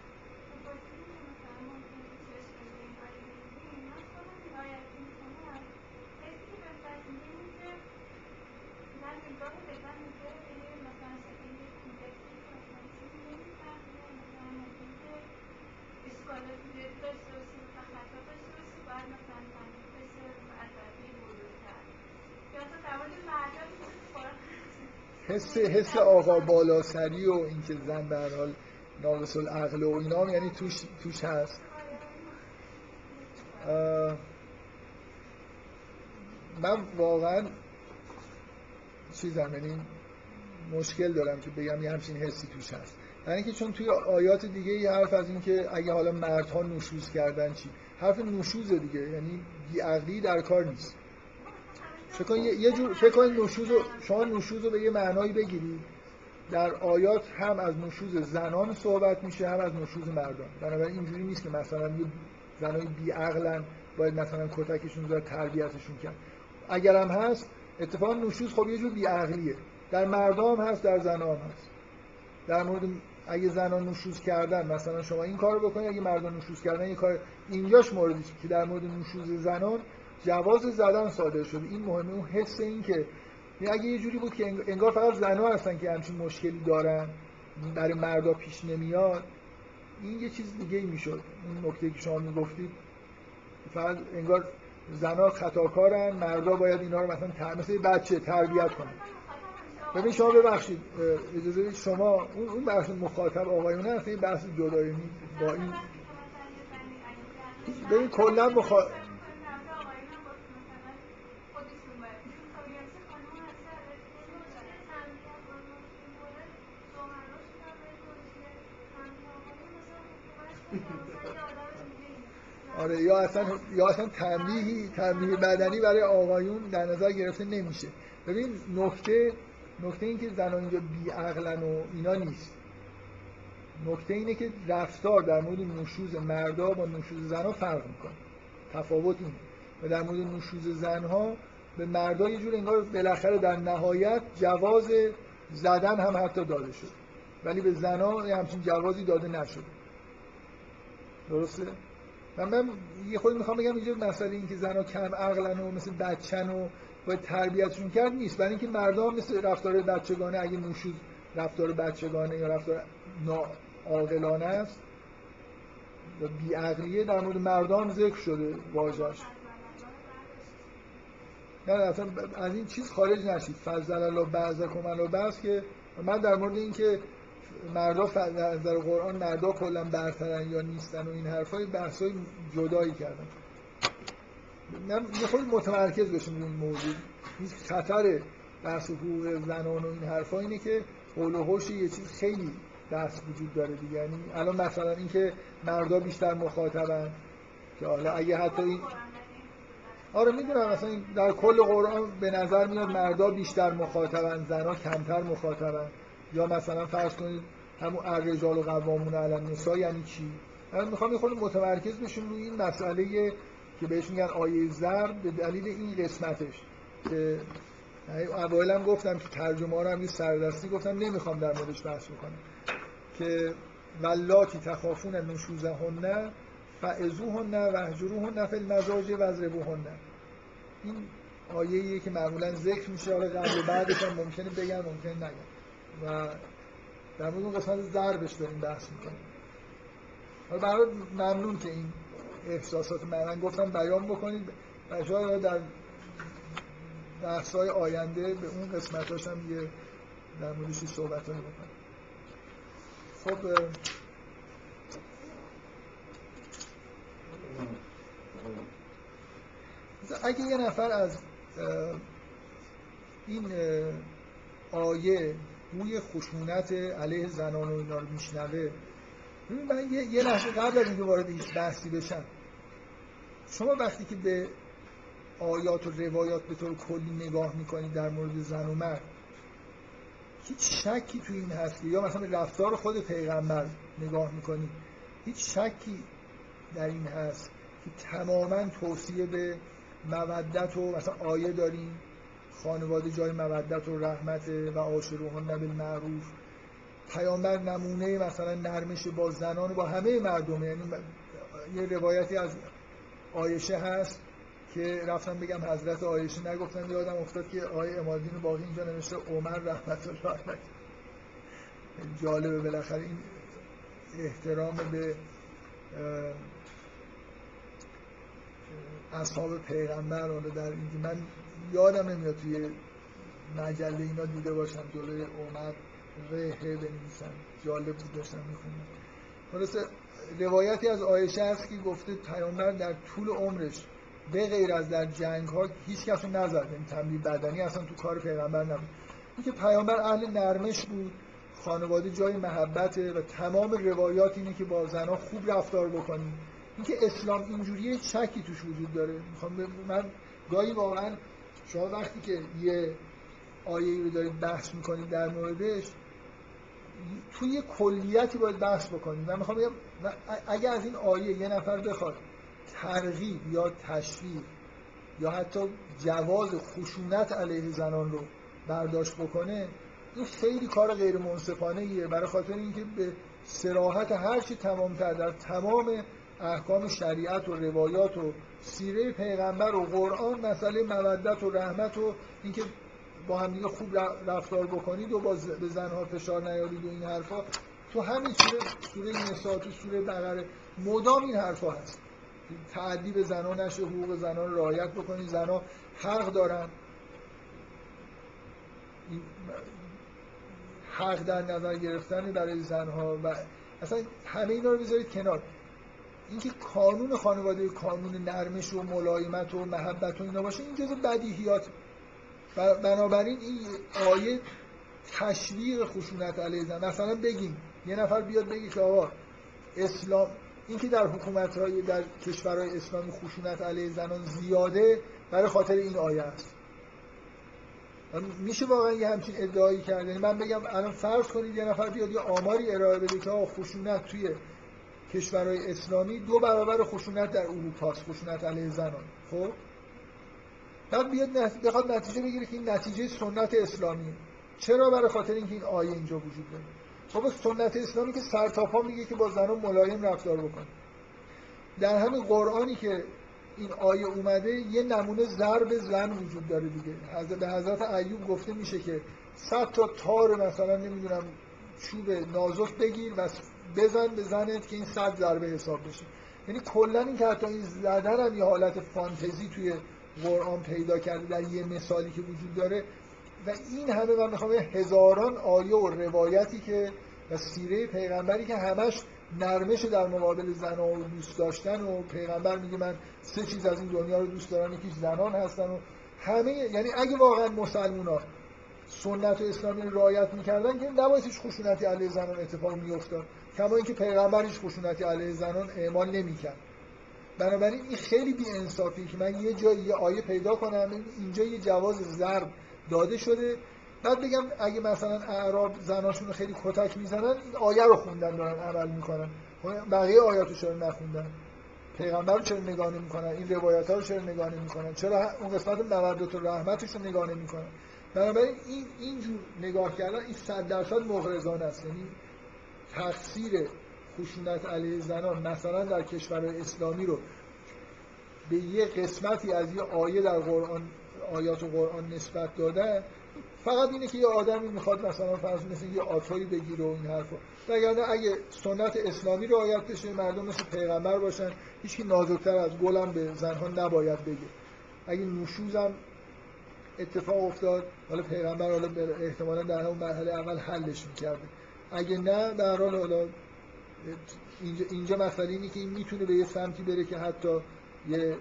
حس حس آقا بالاسری و اینکه زن به هر حال ناقص العقل و اینا یعنی توش توش هست. من واقعا چیزم یعنی مشکل دارم که بگم یه همچین حسی توش هست. یعنی که چون توی آیات دیگه یه حرف از این که اگه حالا مردها نشوز کردن چی؟ حرف نشوز دیگه یعنی بیعقلی در کار نیست. فکر یه جور فکر کنید نشوز رو شما نشوز رو به یه معنایی بگیرید در آیات هم از نشوز زنان صحبت میشه هم از نشوز مردان. بنابراین اینجوری نیست که مثلا یه زنای بیعقلن باید مثلا کتکشون رو تربیتشون کرد. اگر هم هست اتفاقا نشوز خب یه جور بیعقلیه. در مردم هست در زنان هست. در مورد اگه زنان نشوز کردن مثلا شما این کارو بکنید اگه مردان نشوز کردن یه کار اینجاش موردی که در مورد نشوز زنان جواز زدن صادر شده این مهمه اون حس این که اگه یه جوری بود که انگار فقط زنها هستن که همچین مشکلی دارن برای مردا پیش نمیاد این یه چیز دیگه ای می‌شد. اون نکته که شما می‌گفتید فقط انگار زنها خطاکارن مردا باید اینا رو مثلا مثل بچه تربیت کنن. ببین شما ببخشید اجازه شما اون اون بحث مخاطب آقایونه هست این بحث جدایی با این ببین کلا مخاطب آره یا اصلا یا اصلا تنبیهی تنبیه بدنی برای آقایون در نظر گرفته نمیشه. ببین نکته نکته این که زنان اینجا بیعقلن و اینا نیست. نکته اینه که رفتار در مورد نشوز مردا با نشوز زنها فرق می‌کنه. تفاوت اینه. و در مورد نشوز زنها به مردا یه جور انگار بالاخره در نهایت جواز زدن هم حتی داده شد ولی به زنها همچین جوازی داده نشد درسته؟ من من یه خود می‌خوام بگم اینجا مسئله این که زنها کم عقلن و مثل بچن و باید تربیتشون کرد نیست. برای اینکه مردم مثل رفتار بچگانه اگه نوشوز رفتار بچگانه یا رفتار عاقلانه است و بیعقلیه در مورد مردم ذکر شده واژه‌اش. نه اصلا از این چیز خارج نشید. فضل الله بعضکم علی بعض که من در مورد اینکه مردا در قرآن مردا کلا برترن یا نیستن و این حرفای بحثای جدایی کردن. من یه خود متمرکز بشیم این موضوع. این خطر بحث حقوق زنان و این حرفا اینه که قول و یه چیز خیلی بحث وجود داره دیگه. یعنی الان مثلا اینکه مردا بیشتر مخاطبن که حالا اگه حتی این آره می‌دونم مثلا در کل قرآن به نظر میاد مردا بیشتر مخاطبن زنها کمتر مخاطبن. یا مثلا فرض کنید همون الرجال و قوامون علی النساء یعنی چی؟ من می‌خوام یه خورده متمرکز بشیم روی این مسئله که بهش میگن آیه زر به دلیل این قسمتش که اوایل هم گفتم که ترجمه رو هم یه سردستی گفتم نمی‌خوام در موردش بحث بکنم. که ولاتی تخافون نشوزهن فعزوهن و هجروهن فی المزاج اضربوهن. این آیه که معمولا ذکر میشه حالا قبل بعدش هم ممکنه بگن ممکنه نگن و در مورد اون قسمت ضربش داریم بحث می‌کنیم. حالا ممنون که این احساسات من گفتم. بیان بکنید. شاید در بحث های آینده به اون قسمت هم یه در موردش صحبت های بکنم خب اگه یه نفر از این آیه بوی خشونت علیه زنان و اینا رو میشنوه. من یه, یه لحظه قبل از اینکه وارد هیچ بحثی بشم شما وقتی که به آیات و روایات به طور کلی نگاه می‌کنید در مورد زن و مرد هیچ شکی تو این هست یا مثلا رفتار خود پیغمبر نگاه می‌کنید هیچ شکی در این هست که تماما توصیه به مودت و مثلا آیه داریم. خانواده جای مودت و رحمت و آشروهن بالمعروف پیامبر نمونه مثلا نرمش با زنان و با همه مردم. یعنی یه روایتی از آیشه هست که رفتم بگم حضرت آیشه. نگفتم یادم افتاد که آیه امادین باقی اینجا نوشته عمر رحمت الله علیه. جالبه. بالاخره این احترام به اصحاب پیغمبر در اینکه من یادم نمیاد توی مجله اینا دیده باشم جلوی عمر رهه بنویسن جالب بود داشتم می‌خونم خلاصه روایتی از آیشه هست که گفته پیامبر در طول عمرش به غیر از در جنگ ها هیچ کس رو نزد این تنبیه بدنی اصلا تو کار پیغمبر نبود. اینکه پیامبر اهل نرمش بود خانواده جای محبته و تمام روایات اینه که با زنها خوب رفتار بکنیم اینکه اسلام اینجوریه شکی توش وجود داره. می‌خوام من گاهی واقعا شما وقتی که یه آیه رو دارید بحث می‌کنید در موردش توی یه کلیتی باید بحث بکنید. من می‌خوام بگم اگه از این آیه یه نفر بخواد ترغیب یا تشویق یا حتی جواز خشونت علیه زنان رو برداشت بکنه این خیلی کار غیر منصفانه ایه برای خاطر اینکه به سراحت هر چی تمام در تمام احکام شریعت و روایات و سیره پیغمبر و قرآن مسئله مودت و رحمت و اینکه با هم دیگه خوب رفتار بکنید و با به زنها فشار نیارید و این حرفا. تو همین سوره سوره نساء تو سوره بقره مدام این حرفا هست. تعدی به زنها نشه حقوق زنان رعایت بکنید. زنها حق دارن. حق در نظر گرفتن برای زنها و اصلا همه اینا رو بذارید کنار. اینکه قانون خانواده قانون نرمش و ملایمت و محبت و اینا باشه این جزو بدیهیات بنابراین این آیه تشویق خشونت علیه زن. مثلا بگیم یه نفر بیاد بگی که آقا اسلام اینکه در حکومت های در کشورهای اسلامی خشونت علیه زنان زیاده برای خاطر این آیه است. میشه واقعا یه همچین ادعایی کرد. یعنی من بگم الان فرض کنید یه نفر بیاد یه آماری ارائه بده که آقا خشونت توی کشورهای اسلامی دو برابر خشونت در اروپا است خشونت علیه زنان. خب؟ بعد بیاد بخواد نتیجه بگیره که این نتیجه سنت اسلامیه چرا؟ برای خاطر اینکه این آیه اینجا وجود داره. خب سنت اسلامی که سرتاپا میگه که با زنان ملایم رفتار بکن در همین قرآنی که این آیه اومده یه نمونه ضرب زن وجود داره دیگه. حضرت به حضرت ایوب گفته میشه که صد تا تار مثلا نمی‌دونم چوب نازک بگیر و بزن زنت که این صد ضربه حساب بشه. یعنی کلا این که حتی این زدن هم یه حالت فانتزی توی قرآن پیدا کرده در یه مثالی که وجود داره. و این همه من می‌خوام هزاران آیه و روایتی که و سیره پیغمبری که همش نرمش در مقابل زن و دوست داشتن و پیغمبر میگه من سه چیز از این دنیا رو دوست دارم یکیش زنان هستن و همه یعنی اگه واقعا مسلمان ها سنت اسلامی رو رعایت می‌کردن که نباید هیچ خشونتی علیه زنان اتفاق میافتاد. کما اینکه پیغمبر هیچ خشونتی علیه زنان اعمال نمی‌کرد. بنابراین این خیلی بی انصافی که من یه جایی یه آیه پیدا کنم اینجا یه جواز ضرب داده شده. بعد بگم اگه مثلا اعراب زناشون خیلی کتک می‌زنن این آیه رو خوندن دارن عمل می‌کنن. خب بقیه آیاتو چرا نخوندن؟ پیغمبر رو چرا نگاه نمی‌کنن؟ این روایت ها رو چرا نگاه نمی‌کنن؟ چرا اون قسمت مودت و رحمتش رو نگاه نمی‌کنن؟ بنابراین این اینجور نگاه کردن این صد درصد مغرضانه است. یعنی تقصیر خشونت علیه زنان مثلا در کشور اسلامی رو به یه قسمتی از یه آیه در قرآن آیات و قرآن نسبت دادن فقط اینه که یه آدمی می‌خواد مثلا فرض مثل یه آتایی بگیره و این حرفا. وگرنه اگه سنت اسلامی رعایت بشه مردم مثل پیغمبر باشن هیچکی نازکتر از گلم به زنها نباید بگه. اگه نشوزم اتفاق افتاد حالا پیغمبر حالا احتمالا در همون مرحله اول حلش می‌کرده. اگه نه در حال حالا اینجا, اینجا مسئله اینه که این می‌تونه به یه سمتی بره که حتی یه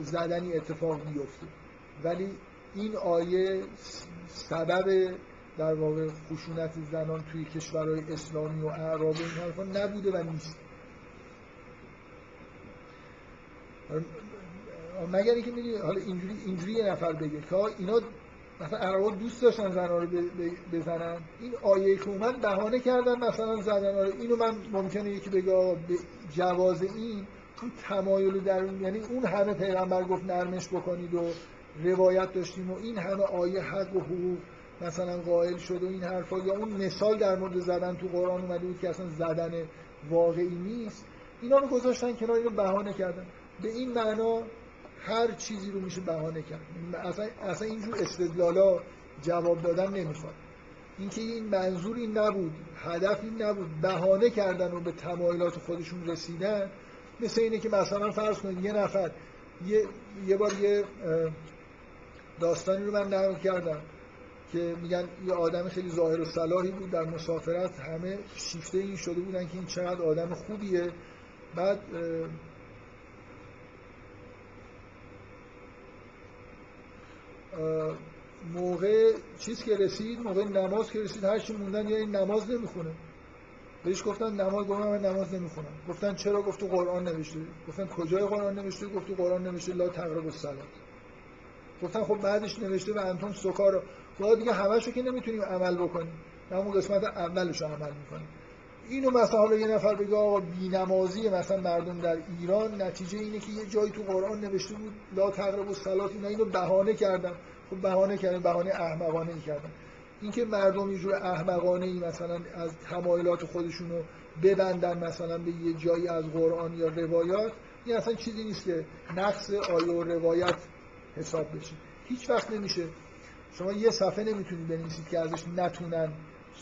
زدنی اتفاق بیفته. ولی این آیه سبب در واقع خشونت زنان توی کشورهای اسلامی و اعراب این حرفا نبوده و نیست. مگر اینکه می‌دونی حالا اینجوری اینجوری یه نفر بگه که اینا مثلا عربا دوست داشتن زنها رو بزنن. این آیه که اومد بهانه کردن مثلا زدن رو. اینو من ممکنه یکی بگه به جواز این تو تمایل در یعنی اون همه پیغمبر گفت نرمش بکنید و روایت داشتیم و این همه آیه حق و حقوق مثلا قائل شد و این حرفا. یا اون مثال در مورد زدن تو قرآن اومده بود که اصلا زدن واقعی نیست. اینا رو گذاشتن کنار اینو بهانه کردن. به این معنا هر چیزی رو میشه بهانه کرد. اصلا, اصلا اینجور استدلالا جواب دادن نمی‌خواد. اینکه این منظور این نبود هدف این نبود بهانه کردن و به تمایلات خودشون رسیدن مثل اینه که مثلا فرض کنید یه نفر یه, یه بار یه داستانی رو من نقل کردم که میگن یه آدم خیلی ظاهر و صلاحی بود در مسافرت همه شیفته این شده بودن که این چقدر آدم خوبیه. بعد موقع چیز که رسید موقع نماز که رسید هر چی موندن این نماز نمی‌خونه. بهش گفتن نماز گفتن من نماز نمی‌خونم. گفتن چرا گفت تو قرآن نوشته؟ گفتن کجای قرآن نوشته؟ گفت تو قرآن نوشته لا تقرب الصلاه گفتن خب بعدش نوشته و انتم سکارا. گفت دیگه همشو که نمی‌تونیم عمل بکنیم. همون قسمت اولش عمل می‌کنیم. اینو مثلا حالا یه نفر بگه آقا بینمازی مثلا مردم در ایران نتیجه اینه که یه جایی تو قرآن نوشته بود لا تقرب الصلاه اینا اینو بهانه کردن. خب بهانه کردن بهانه احمقانه ای کردن. اینکه مردم یه جور احمقانه ای مثلا از تمایلات خودشون رو ببندن مثلا به یه جایی از قرآن یا روایات این اصلا چیزی نیست که نقص آیه و روایت حساب بشه. هیچ وقت نمیشه. شما یه صفحه نمی‌تونید بنویسید که ازش نتونن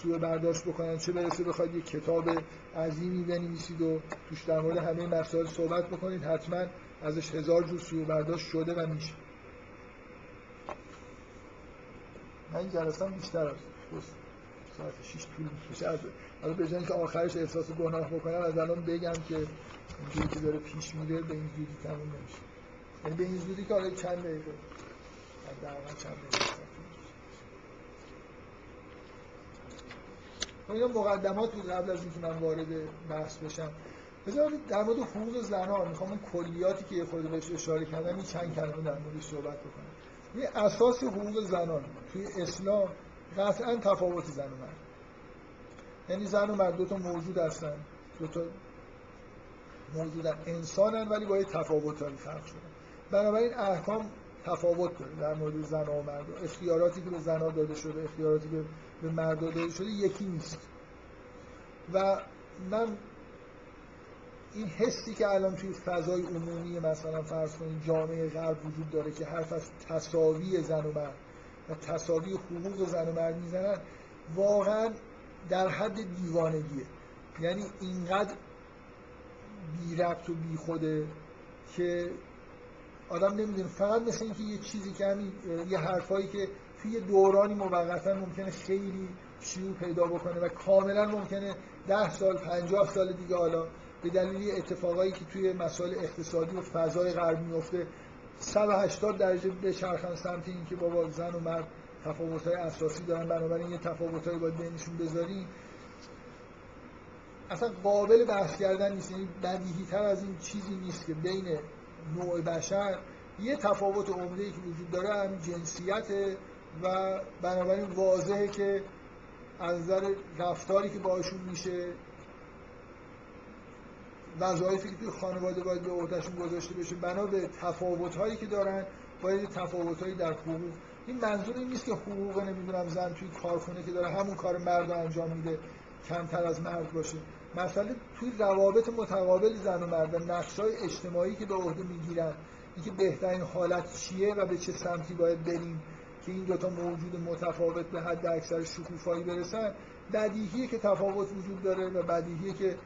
سوء برداشت بکنن چه برسه بخواید یه کتاب عظیمی بنویسید و توش در مورد همه مسائل صحبت بکنید حتما ازش هزار جور سوء برداشت شده و میشه. من جلسه بیشتر از ساعت 6 طول میشه از حالا به که آخرش احساس گناه بکنم از الان بگم که اینجوری که داره پیش میره به این زودی تموم نمیشه. یعنی به این زودی که حالا چند دقیقه. در چند دقیقه. اینا مقدمات بود قبل از اینکه من وارد بحث بشم. بذارید در مورد حقوق زنان می‌خوام اون کلیاتی که یه خورده بهش اشاره کردم این چند کلمه در موردش صحبت بکنم. یه اساس حقوق زنان توی اسلام قطعا تفاوت زن و مرد. یعنی زن و مرد دو تا موجود هستن دو تا موجودن. انسانن ولی با یه تفاوتایی فرق شدن بنابراین احکام تفاوت داره در مورد زن و مرد. اختیاراتی که به زنها داده شده اختیاراتی که به مرد داده شده یکی نیست. و من این حسی که الان توی فضای عمومی مثلا فرض کنید جامعه غرب وجود داره که حرف از تصاوی زن و مرد و تصاوی حقوق زن و مرد می‌زنن واقعا در حد دیوانگیه. یعنی اینقدر بی ربط و بی خوده که آدم نمی‌دونه فقط مثل اینکه یه چیزی که همین یه حرفایی که توی دورانی موقتا ممکنه خیلی شیوع پیدا بکنه و کاملا ممکنه ده سال پنجاه سال دیگه حالا به دلیل اتفاقایی که توی مسائل اقتصادی و فضای غرب میفته 180 درجه به سمت اینکه بابا زن و مرد تفاوت های اساسی دارن بنابراین یه تفاوت های باید بینشون بذاریم. اصلا قابل بحث کردن نیست یعنی بدیهی تر از این چیزی نیست که بین نوع بشر یه تفاوت عمده ای که وجود داره هم جنسیت و بنابراین واضحه که از نظر رفتاری که باشون میشه وظایفی که توی خانواده باید به عهدهشون گذاشته بشه بنا به تفاوت هایی که دارن باید تفاوت هایی در حقوق. این منظور این نیست که حقوق نمی‌دونم زن توی کارخونه که داره همون کار مرد انجام میده کمتر از مرد باشه. مسئله توی روابط متقابل زن و مرد و نقشای اجتماعی که به عهده می‌گیرن اینکه بهترین حالت چیه و به چه سمتی باید بریم که این دوتا موجود متفاوت به حد اکثر شکوفایی برسن بدیهیه که تفاوت وجود داره و بدیهیه که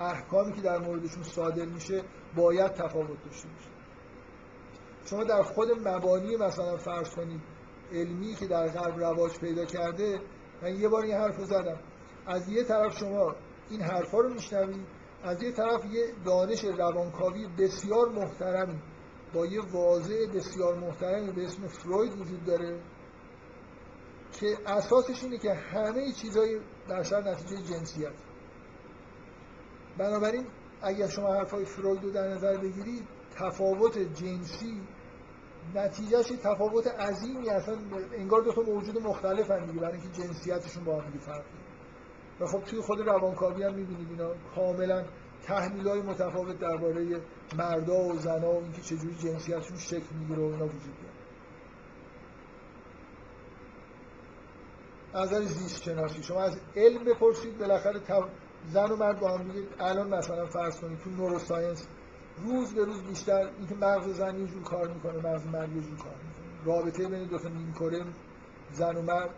احکامی که در موردشون صادر میشه باید تفاوت داشته باشه. شما در خود مبانی مثلا فرض کنید علمی که در غرب رواج پیدا کرده من یه بار این حرف زدم. از یه طرف شما این حرفا رو میشنوید از یه طرف یه دانش روانکاوی بسیار محترمی با یه واضع بسیار محترمی به اسم فروید وجود داره که اساسش اینه که همه چیزهای بشر نتیجه جنسیت بنابراین اگر شما حرفای فروید رو در نظر بگیرید تفاوت جنسی نتیجهش تفاوت عظیمی اصلا انگار دو تا موجود مختلف هم دیگه برای اینکه جنسیتشون با هم فرق و خب توی خود روانکاوی هم می‌بینید اینا کاملا تحلیل های متفاوت درباره مردا و زنا و اینکه چجوری جنسیتشون شکل می‌گیره و اینا وجود داره. از نظر زیست شناسی شما از علم بپرسید بالاخره زن و مرد با هم دیگه الان مثلا فرض کنید تو نوروساینس روز به روز بیشتر اینکه مغز زن یه جور کار می‌کنه مغز مرد یه جور کار می‌کنه. رابطه بین دو تا نیمکره زن و مرد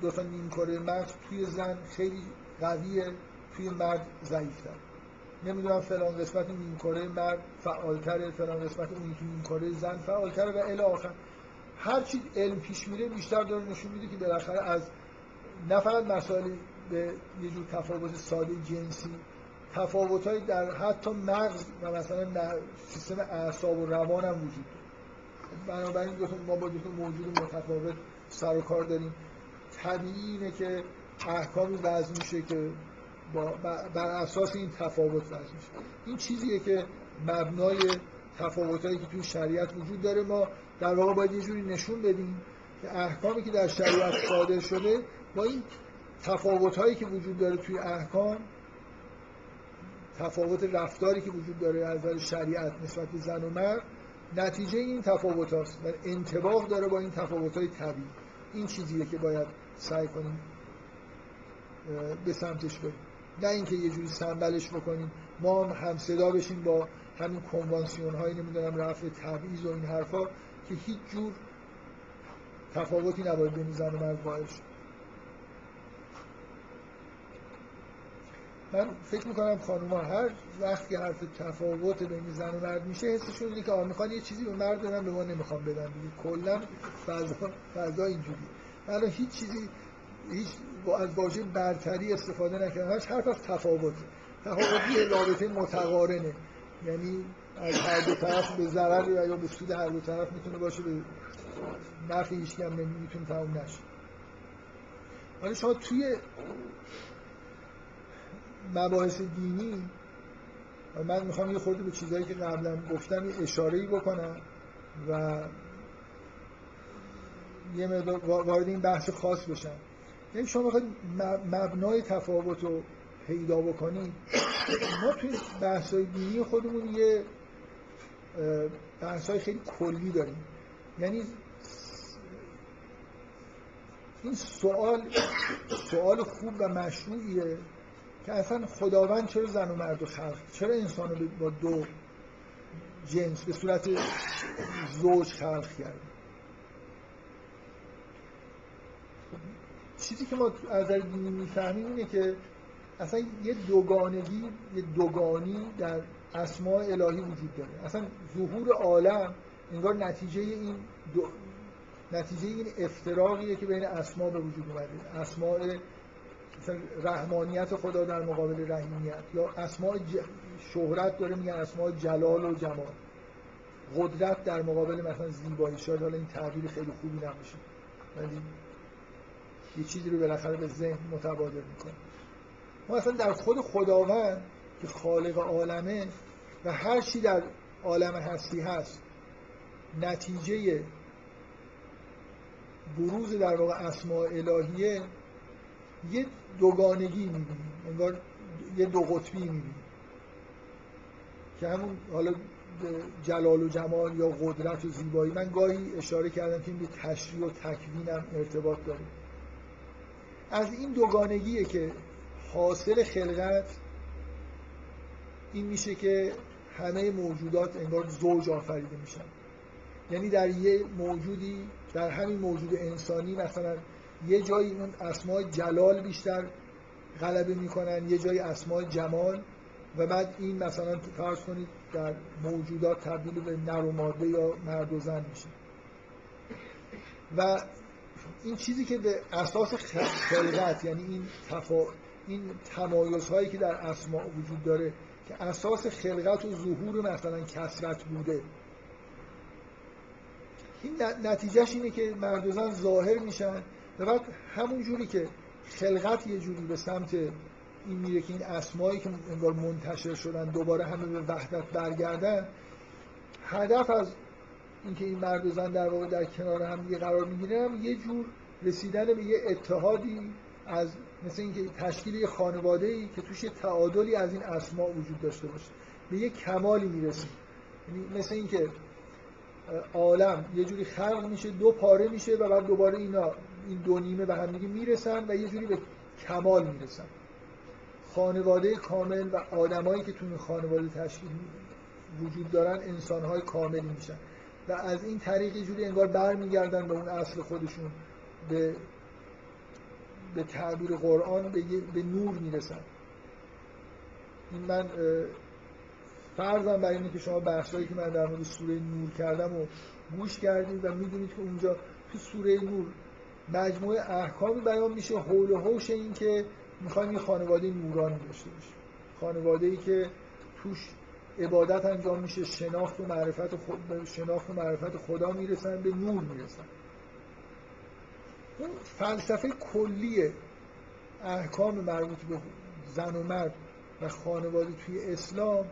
دو تا نیمکره مغز توی زن خیلی قویه توی مرد ضعیفتر نمی‌دونم فلان قسمت نیمکره مرد فعالتره فلان قسمت اون یکی نیمکره زن فعالتره و الی آخر. هر چی علم پیش میره بیشتر داره نشون میده که بالاخره از نه فقط مسائل به یه جور تفاوت ساده جنسی تفاوتهایی در حتی مغز و مثلا سیستم اعصاب و روان هم وجود داره. بنابراین ما با دو موجود متفاوت سر و کار داریم. طبیعی اینه که احکامی وضع میشه که با بر اساس این تفاوت وضع میشه. این چیزیه که مبنای تفاوتایی که توی شریعت وجود داره ما در واقع باید یه جوری نشون بدیم که احکامی که در شریعت صادر شده با این تفاوت هایی که وجود داره توی احکام تفاوت رفتاری که وجود داره از نظر شریعت نسبت به زن و مرد نتیجه این تفاوت هاست و انتباق داره با این تفاوت های طبیعی. این چیزیه که باید سعی کنیم به سمتش بریم. نه اینکه یه جوری سنبلش بکنیم. ما هم, هم صدا بشیم با همین کنوانسیون های نمی‌دونم رفع تبعیض و این حرفا که هیچ جور تفاوتی نباید بین زن و مرد من فکر می‌کنم خانوما هر وقت که حرف تفاوت بین زن و مرد میشه حسشون اینه که آ می‌خوان یه چیزی به مرد بدن به ما نمی‌خوام بدن. دیگه کلا فضا فضا اینجوری من هیچ چیزی هیچ از واژه برتری استفاده نکردم. هیچ حرف از تفاوت. تفاوت یه رابطه متقارنه. یعنی از هر دو طرف به ضرر یا به سود هر دو طرف می‌تونه باشه به نفع هیچ هم نمی‌تونه تموم نشه. ولی شما توی مباحث دینی من می‌خوام یه خورده به چیزهایی که قبلا گفتم یه اشاره‌ای بکنم و یه مقدار وارد این بحث خاص بشم. یعنی شما می‌خواید مبنای تفاوت رو پیدا بکنید. ما توی بحث های دینی خودمون یه بحث های خیلی کلی داریم. یعنی این سوال سوال خوب و مشروعیه که اصلا خداوند چرا زن و مرد و خلق چرا انسان رو با دو جنس به صورت زوج خلق کرد؟ چیزی که ما از دینی می‌فهمیم اینه که اصلا یه دوگانگی یه دوگانی در اسماع الهی وجود داره. اصلا ظهور عالم انگار نتیجه این دو... نتیجه این افتراقیه که بین اسما به وجود اومده. اسماء رحمانیت خدا در مقابل رحیمیت یا اسماء شهرت داره میگن اسماء جلال و جمال. قدرت در مقابل مثلا زیبایی شاید. حالا این تعبیر خیلی خوبی ولی یه چیزی رو بالاخره به ذهن متبادر می‌کنه. ما اصلا در خود خداوند که خالق عالمه و هر چی در عالم هستی هست نتیجه بروز در واقع اسماء الهیه یه دوگانگی می‌بینیم انگار یه دو قطبی می‌بینیم. که همون حالا جلال و جمال یا قدرت و زیبایی من گاهی اشاره کردم که این به تشریح و تکوین هم ارتباط داره. از این دوگانگیه که حاصل خلقت این میشه که همه موجودات انگار زوج آفریده میشن. یعنی در یه موجودی در همین موجود انسانی مثلا یه جایی اون اسماء جلال بیشتر غلبه می‌کنن یه جایی اسماء جمال و بعد این مثلا فرض کنید در موجودات تبدیل به نر و ماده یا مرد و زن میشه. و این چیزی که به اساس خلقت یعنی این تفا... این تمایز هایی که در اسماء وجود داره که اساس خلقت و ظهور مثلا کسرت بوده. این نتیجهش اینه که مرد ظاهر میشن و بعد همون جوری که خلقت یه جوری به سمت این میره که این اسمایی که انگار منتشر شدن دوباره همه به وحدت برگردن هدف از اینکه این مرد و زن در واقع در کنار هم دیگه قرار می‌گیرن یه جور رسیدن به یه اتحادی از مثل اینکه تشکیل یه خانواده ای که توش یه تعادلی از این اسما وجود داشته باشه به یه کمالی می‌رسیم یعنی مثل اینکه عالم یه جوری خلق میشه دو پاره میشه و بعد دوباره اینا این دو نیمه به هم دیگه می‌رسن و یه جوری به کمال می‌رسن. خانواده کامل و آدمایی که تو این خانواده تشکیل وجود دارن انسانهای کاملی میشن. و از این طریق یه جوری انگار برمیگردن به اون اصل خودشون به به تعبیر قرآن به, به نور می‌رسن. این من فرضم برای اینه که شما بحثایی که من در مورد سوره نور کردم و گوش کردید و می‌دونید که اونجا تو سوره نور مجموعه احکامی بیان میشه حول و حوش این که می‌خوایم یه خانواده نورانی داشته باشیم. خانواده ای که توش عبادت انجام میشه شناخت و معرفت خود شناخت و معرفت خدا می‌رسن به نور می‌رسن. اون فلسفه کلی احکام مربوط به زن و مرد و خانواده توی اسلام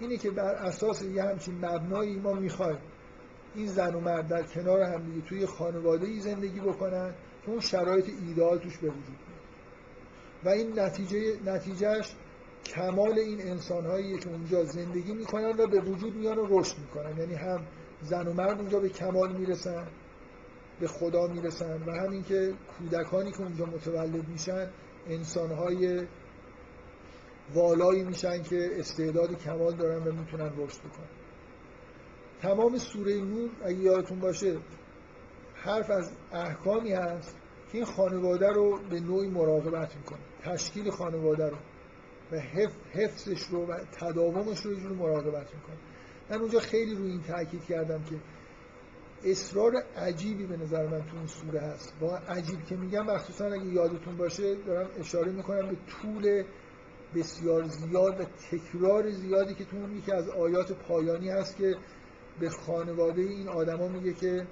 اینه که بر اساس یه همچین مبنایی ما می‌خوایم این زن و مرد در کنار هم دیگه توی خانواده ای زندگی بکنن که اون شرایط ایدال توش به وجود و این نتیجه نتیجهش کمال این انسان هایی که اونجا زندگی می‌کنن و به وجود میان و رشد می‌کنن. یعنی هم زن و مرد اونجا به کمال می‌رسن به خدا می‌رسن و همین که کودکانی که اونجا متولد میشن انسان های والایی میشن که استعداد کمال دارن و می‌تونن رشد بکنن. تمام سوره نور اگه یادتون باشه حرف از احکامی هست که این خانواده رو به نوعی مراقبت می‌کنه. تشکیل خانواده رو. و حفظش رو و تداومش رو یه مراقبت می‌کنه. من اونجا خیلی روی این تاکید کردم که اصرار عجیبی به نظر من تو این سوره هست. با عجیب که میگم مخصوصا اگه یادتون باشه دارم اشاره می‌کنم به طول بسیار زیاد و تکرار زیادی که تو اون یکی از آیات پایانی هست که به خانواده این آدما میگه که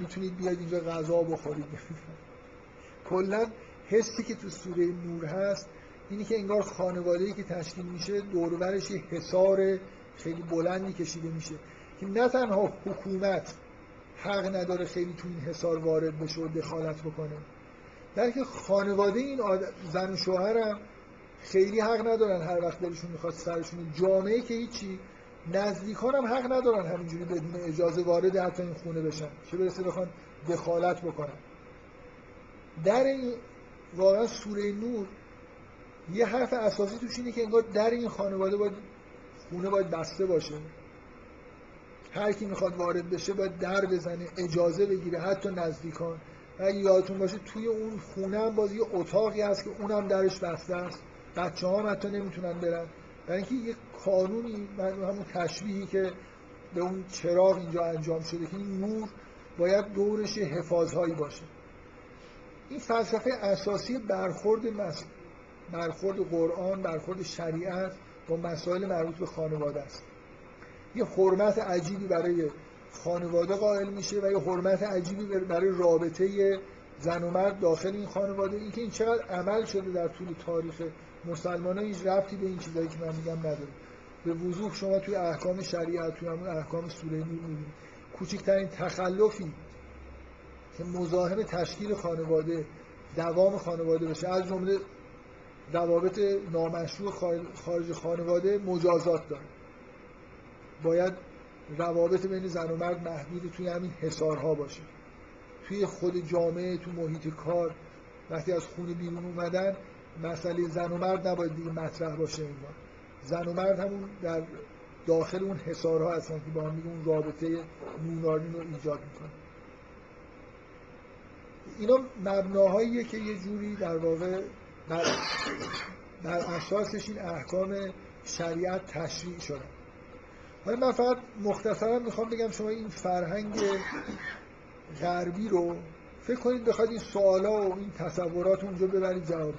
می‌تونید بیاید اینجا غذا بخورید. کلا حسی که تو سوره نور هست اینی که انگار خانواده که تشکیل میشه دورورش یه حصار خیلی بلندی کشیده میشه که نه تنها حکومت حق نداره خیلی تو این حصار وارد بشه و دخالت بکنه بلکه خانواده این زن و شوهرم خیلی حق ندارن هر وقت دلشون می‌خواد سرشون جامعه که هیچی نزدیکان هم حق ندارن همینجوری بدون اجازه وارد حتی این خونه بشن چه برسه بخوان دخالت بکنن. در این واقعا سوره نور یه حرف اساسی توش اینه که انگار در این خانواده باید خونه باید بسته باشه. هر کی می‌خواد وارد بشه باید در بزنه اجازه بگیره حتی نزدیکان. و یادتون باشه توی اون خونه هم باز یه اتاقی هست که اونم درش بسته است. بچه ها حتی نمی‌تونن برن. برای اینکه یه قانونی همون تشبیهی که به اون چراغ اینجا انجام شده که این نور باید دورش حفاظهایی باشه. این فلسفه اساسی برخورد. برخورد قرآن برخورد شریعت با مسائل مربوط به خانواده است. یه حرمت عجیبی برای خانواده قائل میشه و یه حرمت عجیبی برای رابطه زن و مرد داخل این خانواده. این که این چقدر عمل شده در طول تاریخ مسلمان ها هیچ رفتی به این چیزایی که من میگم نداره. به وضوح شما توی احکام شریعت توی همون احکام سوره نور می‌بینید. کوچکترین تخلفی که مزاحم تشکیل خانواده دوام خانواده بشه از جمله روابط نامشروع خارج خانواده مجازات داره. باید روابط بین زن و مرد محدود توی همین حسارها باشه. توی خود جامعه تو محیط کار وقتی از خونه بیرون اومدن مسئله زن و مرد نباید دیگه مطرح باشه اینجا زن و مرد همون در داخل اون حسارها هستن که با هم اون رابطه نونارین رو ایجاد می‌کنن. اینا مبناهاییه که یه جوری در واقع در, در اساسش این احکام شریعت تشریع شدن حالا من فقط مختصرا می‌خوام بگم شما این فرهنگ غربی رو فکر کنید بخواد این سوالا و این تصورات اونجا ببرید جواب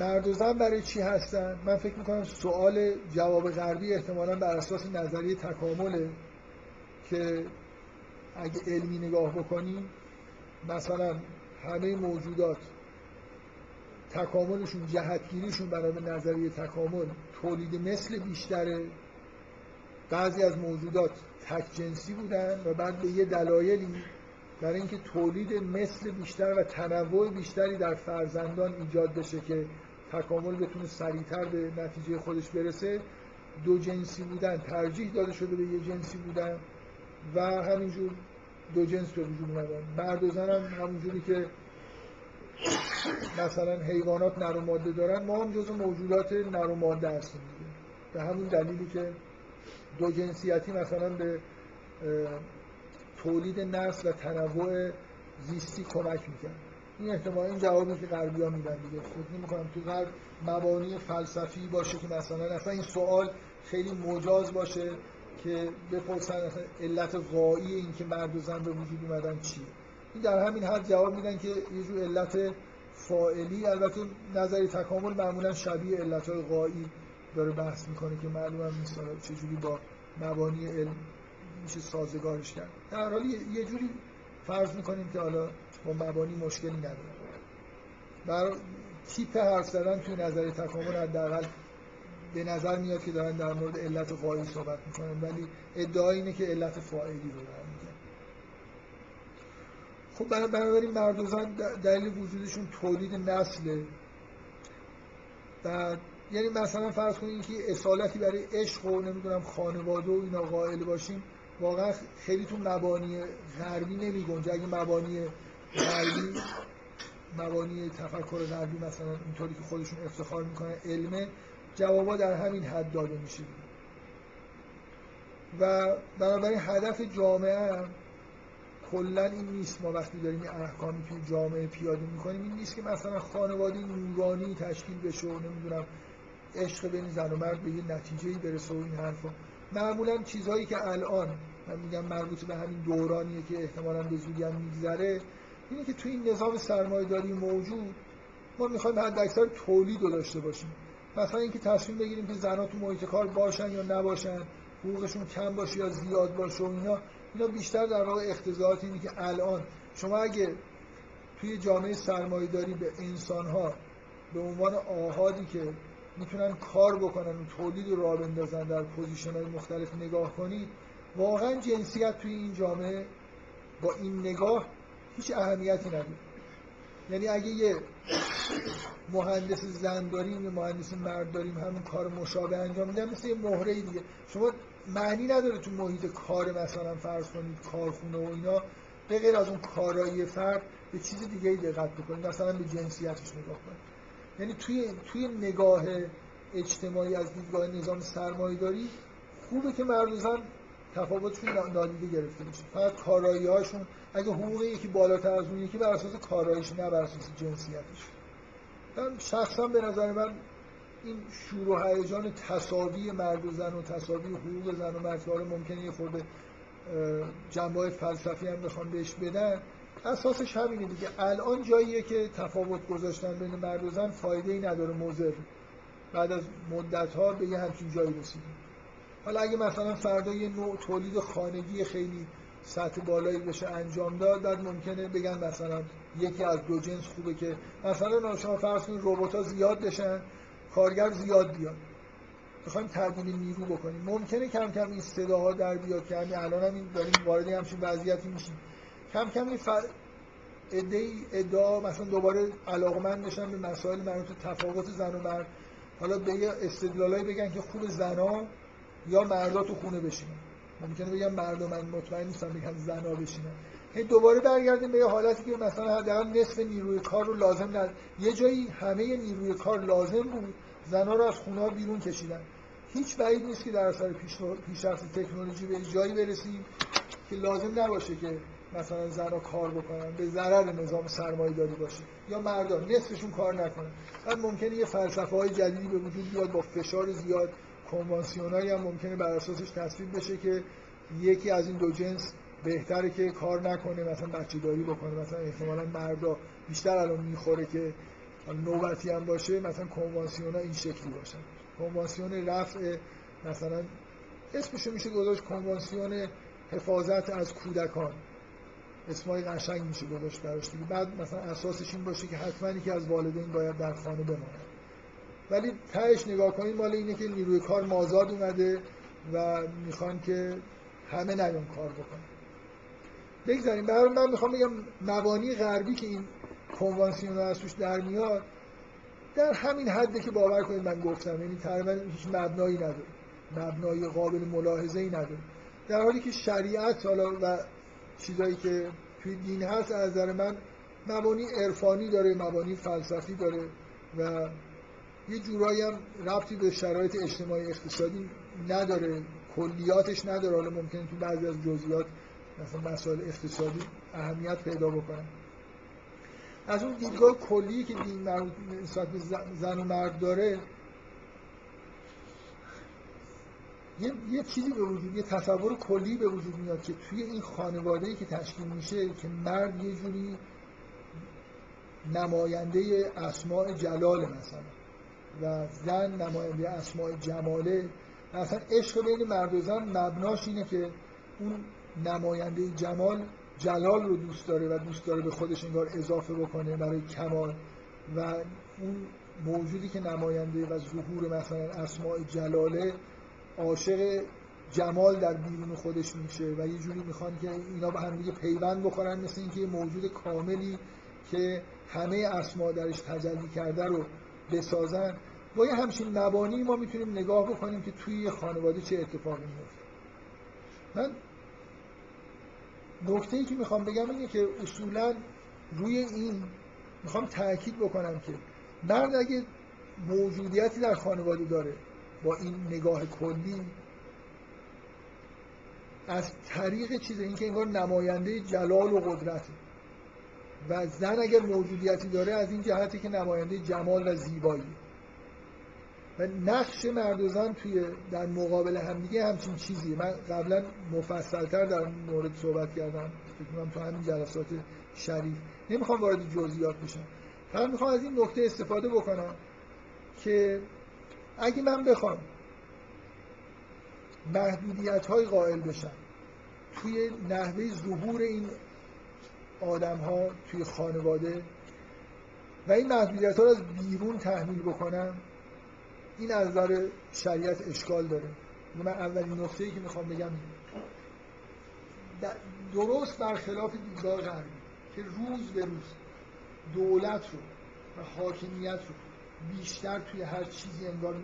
مرد و زن برای چی هستن؟ من فکر می‌کنم سوال جواب غربی احتمالا بر اساس نظریه تکامله که اگه علمی نگاه بکنیم مثلا همه موجودات تکاملشون جهتگیریشون برای نظریه تکامل تولید مثل بیشتره. بعضی از موجودات تک جنسی بودن و بعد به یه دلایلی برای اینکه تولید مثل بیشتر و تنوع بیشتری در فرزندان ایجاد بشه که تکامل بتونه سریعتر به نتیجه خودش برسه دو جنسی بودن ترجیح داده شده به یه جنسی بودن و همینجور دو جنس به وجود اومدن. مرد و زن هم همونجوری که مثلا حیوانات نر و ماده دارن ما هم جزو موجودات نر و ماده هستیم به همون دلیلی که دو جنسیتی مثلا به تولید نسل و تنوع زیستی کمک می‌کنه این احتمال این جوابی که غربی ها میدن دیگه. فکر نمی کنم تو غرب مبانی فلسفی باشه که مثلا اصلا این سوال خیلی مجاز باشه که بپرسن اصلا علت غایی این که مرد و زن به وجود اومدن چیه. این در همین حد جواب میدن که یه جور علت فائلی البته نظری تکامل معمولا شبیه علت های غایی داره بحث می‌کنه که معلوم هم نیست چجوری با مبانی علم میشه سازگارش کرد. در حالی یه جوری فرض می‌کنیم که حالا با مبانی مشکلی نداره. بر تیپ حرف زدن توی نظر تکامل حداقل به نظر میاد که دارن در مورد علت قایی صحبت می‌کنن ولی ادعا اینه که علت فاعلی رو دارن. خب بنابراین مرد و زن دلیل وجودشون تولید نسله. بعد یعنی مثلا فرض کنید که اصالتی برای عشق و نمی‌دونم خانواده و اینا قائل باشیم واقعا خیلی تو مبانی غربی نمی گنجه اگه مبانی غربی مبانی تفکر غربی مثلا اینطوری که خودشون افتخار می‌کنه علمه جوابا در همین حد داده میشه. و بنابراین هدف جامعه کلا این نیست ما وقتی داریم این احکامی که جامعه پیاده می‌کنیم این نیست که مثلا خانواده نورانی تشکیل بشه و نمی‌دونم عشق بین زن و مرد به یه نتیجه برسه و این حرفا. معمولا چیزهایی که الان من میگم مربوط به همین دورانیه که احتمالا به زودی هم میگذره اینه که تو این نظام سرمایه‌داری موجود ما می‌خوایم حد اکثر تولید رو داشته باشیم. مثلا اینکه تصمیم بگیریم که زنها تو محیط کار باشن یا نباشن حقوقشون کم باشه یا زیاد باشه و اینا اینا بیشتر در واقع اختزاعات اینه که الان شما اگه توی جامعه سرمایه‌داری به انسانها به عنوان آهادی که می‌تونن کار بکنن و تولید رو راه بندازن در position های مختلف نگاه کنید واقعا جنسیت توی این جامعه با این نگاه هیچ اهمیتی نداره. یعنی اگه یه مهندس زن داریم یه مهندس مرد داریم همون کار مشابه انجام میدن مثل یه مهره دیگه. شما معنی نداره تو محیط کار مثلا فرض کنید کارخونه و اینا به غیر از اون کارایی فرد به چیز دیگه ای دقت بکنید مثلا به جنسیتش نگاه کنید. یعنی توی توی نگاه اجتماعی از دیدگاه نظام سرمایه‌داری خوبه که مرد و زن تفاوتشون نادیده گرفته بشه. فقط کارایی هاشون اگه حقوق یکی بالاتر از اون یکی بر اساس کاراییش نه بر اساس جنسیتش. من شخصا به نظر من این شور و هیجان تساوی مرد و زن و تساوی حقوق زن و مرد که ممکنه یه خورده جنبه فلسفی هم بخوام بهش بدن اساسش همینه دیگه. الان جاییه که تفاوت گذاشتن بین مرد و زن فایده ای نداره مضر. بعد از مدت ها به یه همچین جایی رسیدیم. حالا اگه مثلا فردا یه نوع تولید خانگی خیلی سطح بالایی بشه انجام داد بعد ممکنه بگن مثلا یکی از دو جنس خوبه که مثلا شما فرض کنید ربات زیاد بشن کارگر زیاد بیاد می‌خوایم تبدیل نیرو بکنیم. ممکنه کم کم این صداها در بیاد که همین الان هم داریم وارد همچین وضعیتی میشیم. کم کم این ف... ادعا مثلا دوباره علاقمند بشن به مسائل مربوط تفاوت زن و مرد. حالا به یه استدلالایی بگن که خوب زنا یا مردا تو خونه بشینن. ممکنه بگم مردم من مطمئن نیستم بگم زنا بشینن. دوباره برگردیم به یه حالتی که مثلا حداقل نصف نیروی کار رو لازم ند... یه جایی همه نیروی کار لازم بود. زنا رو از خونه بیرون کشیدن. هیچ بعید نیست که در اثر پیشرفت تکنولوژی به جایی برسیم که لازم نباشه که مثلا زنها کار بکنن به ضرر نظام سرمایه داری باشه یا مردان نصفشون کار نکنن. بعد ممکنه یه فلسفه های جدیدی به وجود بیاد با فشار زیاد. کنوانسیونایی هم ممکنه بر اساسش تصویب بشه که یکی از این دو جنس بهتره که کار نکنه مثلا بچه داری بکنه مثلا احتمالا مردا بیشتر الان می‌خوره که نوبتی هم باشه مثلا کنوانسیون این شکلی باشن. کنوانسیون رفع مثلا اسمشو میشه گذاشت کنوانسیون حفاظت از کودکان. اسمای قشنگ میشه گذاشت براش دیگه. بعد مثلا اساسش این باشه که حتما که از والدین باید در خانه بمانه ولی تهش نگاه کنید مال اینه که نیروی کار مازاد اومده و می‌خوان که همه نیان کار بکنن. بگذاریم. برای من می‌خوام بگم مبانی غربی که این کنوانسیون از توش در میاد در همین حده که باور کنید من گفتم یعنی تقریبا هیچ مبنایی نداره. مبنای قابل ملاحظه ای نداره. در حالی که شریعت حالا و چیزایی که توی دین هست از نظر من مبانی عرفانی داره مبانی فلسفی داره و یه جورایی هم ربطی به شرایط اجتماعی اقتصادی نداره کلیاتش نداره. حالا ممکنه تو بعضی از جزئیات مثلا مسائل اقتصادی اهمیت پیدا بکنن از اون دیدگاه کلی که دین مربوط به زن و مرد داره یه, یه چیزی به وجود یه تصور کلی به وجود میاد که توی این خانواده که تشکیل میشه که مرد یه جوری نماینده اسماع جلال مثلا و زن نماینده اسماع جماله مثلا عشق بین مرد و زن مبناش اینه که اون نماینده جمال جلال رو دوست داره و دوست داره به خودش انگار اضافه بکنه برای کمال. و اون موجودی که نماینده و ظهور مثلا اسماع جلاله عاشق جمال در بیرون خودش میشه و یه جوری می‌خوان که اینا به هم دیگه پیوند بخورن مثل اینکه یه موجود کاملی که همه اسما درش تجلی کرده رو بسازن. با یه همچین مبانی ما می‌تونیم نگاه بکنیم که توی خانواده چه اتفاقی میفته. من نکته ای که می‌خوام بگم اینه که اصولا روی این می‌خوام تاکید بکنم که مرد اگه موجودیتی در خانواده داره با این نگاه کلی از طریق چیز این که انگار نماینده جلال و قدرت و زن اگر موجودیتی داره از این جهتی که نماینده جمال و زیبایی. و نقش مرد و زن توی در مقابل همدیگه همچین چیزیه. من قبلا مفصلتر در مورد صحبت کردم. فکر تو همین جلسات شریف. نمی‌خوام وارد جزئیات بشم. فقط می‌خوام از این نکته استفاده بکنم که اگه من بخوام محدودیت های قائل بشم توی نحوه ظهور این آدم ها توی خانواده و این محدودیت ها رو از بیرون تحمیل بکنم این از نظر شریعت اشکال داره. من اولین نقطه ای که می‌خوام بگم درست برخلاف دیدگاه غربی که روز به روز دولت رو و حاکمیت رو بیشتر توی هر چیزی انگار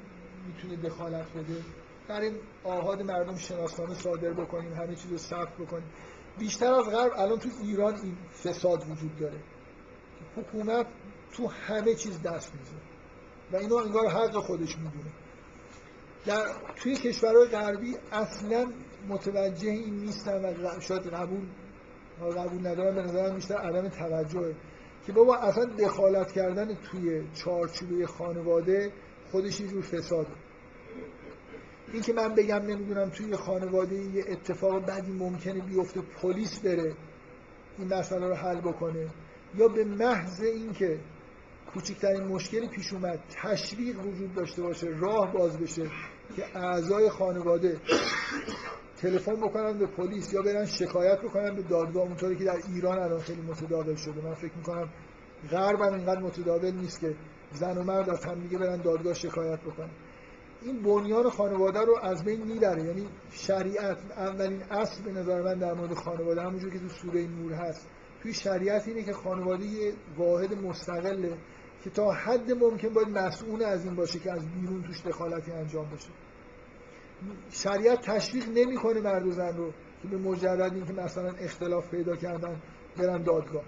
می‌تونه دخالت بده. برای آهاد مردم شناسنامه صادر بکنیم همه چیز رو ثبت بکنیم. بیشتر از غرب الان تو ایران این فساد وجود داره. حکومت تو همه چیز دست میزه و اینو انگار حق خودش می‌دونه. در توی کشورهای غربی اصلا متوجه این نیستن و شاید قبول قبول ندارن به نظرم بیشتر عدم توجهه. که بابا اصلا دخالت کردن توی چارچوبه خانواده خودش یه جور فساده. این که من بگم نمی‌دونم توی خانواده یه اتفاق بدی ممکنه بیفته پلیس بره این مسئله رو حل بکنه یا به محض اینکه کوچکترین مشکلی پیش اومد تشویق وجود داشته باشه راه باز بشه که اعضای خانواده تلفن بکنن به پلیس یا برن شکایت بکنن به دادگاه. اونطوری که در ایران الان خیلی متداول شده. من فکر می‌کنم غرب هم اینقدر متداول نیست که زن و مرد از هم دیگه برن دادگاه شکایت بکنن. این بنیان خانواده رو از بین می‌بره. یعنی شریعت اولین اصل به نظر من در مورد خانواده همونجور که تو سوره نور هست. توی شریعت اینه که خانواده یه واحد مستقله. که تا حد ممکن باید مسئول از این باشه که از بیرون توش دخالتی انجام بشه. شریعت تشویق نمی‌کنه مرد و زن رو که به مجرد اینکه مثلا اختلاف پیدا کردن برن دادگاه.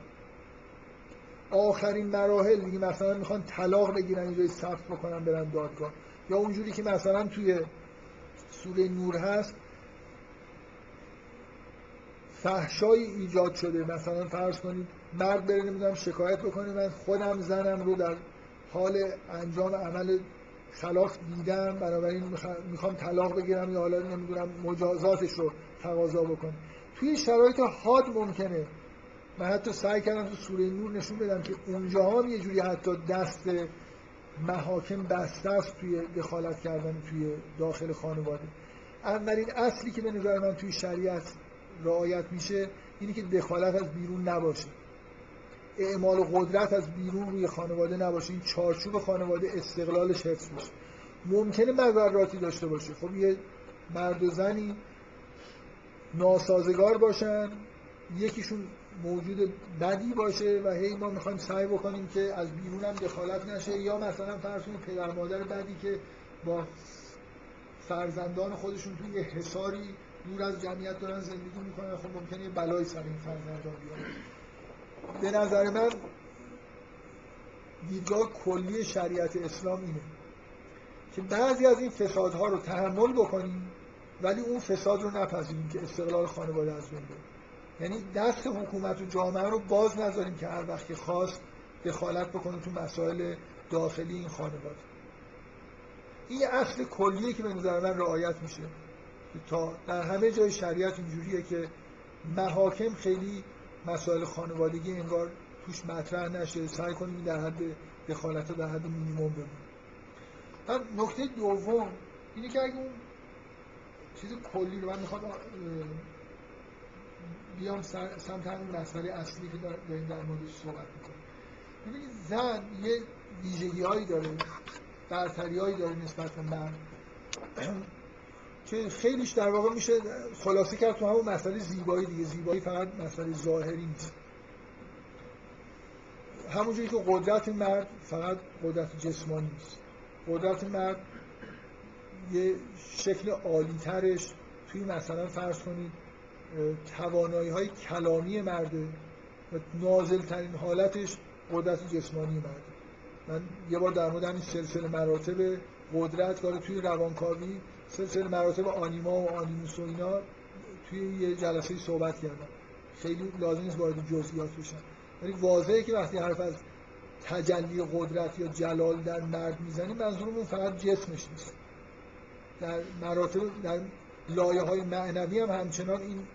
آخرین مراحل دیگه مثلا می‌خوان طلاق بگیرن اینجای ثبت بکنن برن دادگاه. یا اونجوری که مثلا توی سوره نور هست فحشایی ایجاد شده. مثلا فرض کنید مرد بره نمی‌دونم شکایت بکنه. من خودم زنم رو در حال انجام عمل خلاف دیدم. بنابراین می‌خوام طلاق بگیرم یا حالا نمی‌دونم مجازاتش رو تقاضا بکنم. توی شرایط حاد ممکنه. من حتی سعی کردم تو سوره نور نشون بدم که اونجا هم یه جوری حتی دست محاکم بسته است توی دخالت کردن توی داخل خانواده. اولین اصلی که به نظر من توی شریعت رعایت میشه اینی که دخالت از بیرون نباشه. اعمال قدرت از بیرون روی خانواده نباشه. این چارچوب خانواده استقلالش حفظ میشه. ممکنه مذراتی داشته باشه. خب یه مرد و زنی ناسازگار باشن یکیشون موجود بدی باشه و هی ما می‌خوایم سعی بکنیم که از بیرون هم دخالت نشه. یا مثلا کنید پدر مادر بدی که با فرزندان خودشون توی یه حساری دور از جمعیت دارن زندگی می‌کنن. خب ممکنه یه بلایی سر این فرزندان بیاد. به نظر من دیدگاه کلی شریعت اسلام اینه که بعضی از این فسادها رو تحمل بکنیم ولی اون فساد رو نپذیریم که استقلال خانواده از بین بره. یعنی دست حکومت و جامعه رو باز نذاریم که هر وقت خواست دخالت بکنه تو مسائل داخلی این خانواده. این اصل کلیه که به نظر من رعایت میشه. تا در همه جای شریعت اینجوریه که محاکم خیلی مسائل خانوادگی انگار توش مطرح نشه. سعی کنیم در حد دخالت در حد مینیموم بمونه نکته دوم اینه که اگه اون چیز کلی رو من می‌خوام بیام سمت همین مسئله اصلی که داریم در موردش صحبت می‌کنیم. ببینید زن یه ویژگی هایی داره برتری هایی داره نسبت به مرد. که خیلیش در واقع میشه خلاصه کرد تو همون مسئله زیبایی دیگه. زیبایی فقط مسئله ظاهری نیست. همونجوری که قدرت مرد فقط قدرت جسمانی نیست. قدرت مرد یه شکل عالی ترش توی مثلا فرض کنید توانایی های کلامی مرده و نازل ترین حالتش قدرت جسمانی مرده من یه بار در مورد همین سلسله مراتب قدرت کار توی روانکاوی سلسله مراتب آنیما و آنیموس و اینا توی یه جلسه صحبت کردم. خیلی لازم نیست وارد جزئیات بشن. ولی واضحه که وقتی حرف از تجلی قدرت یا جلال در مرد می‌زنیم منظورمون فقط جسمش نیست. در مراتب در لایه های معنوی هم همچنان این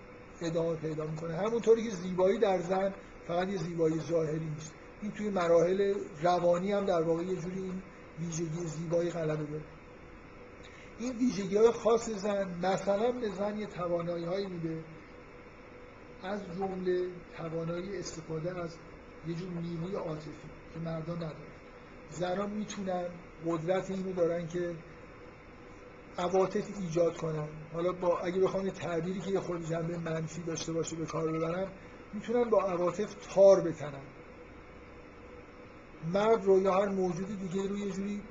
ادامه پیدا می‌کنه. همونطوری که زیبایی در زن فقط یه زیبایی ظاهری نیست. این توی مراحل روانی هم در واقع یه جوری این ویژگی زیبایی غلبه داره. این ویژگی های خاص زن مثلا به زن یه توانایی هایی میده. از جمله توانایی استفاده از یه جور نیروی عاطفی که مردان ندارن. زنان می‌تونن قدرت اینو دارن که عواطف ایجاد کنن. حالا با اگه بخوام تعبیری که یه خود جنبه منفی داشته باشه به کار ببرم می‌تونن با عواطف تار بتنن. مرد رو یا هر موجود دیگه رو یه جوری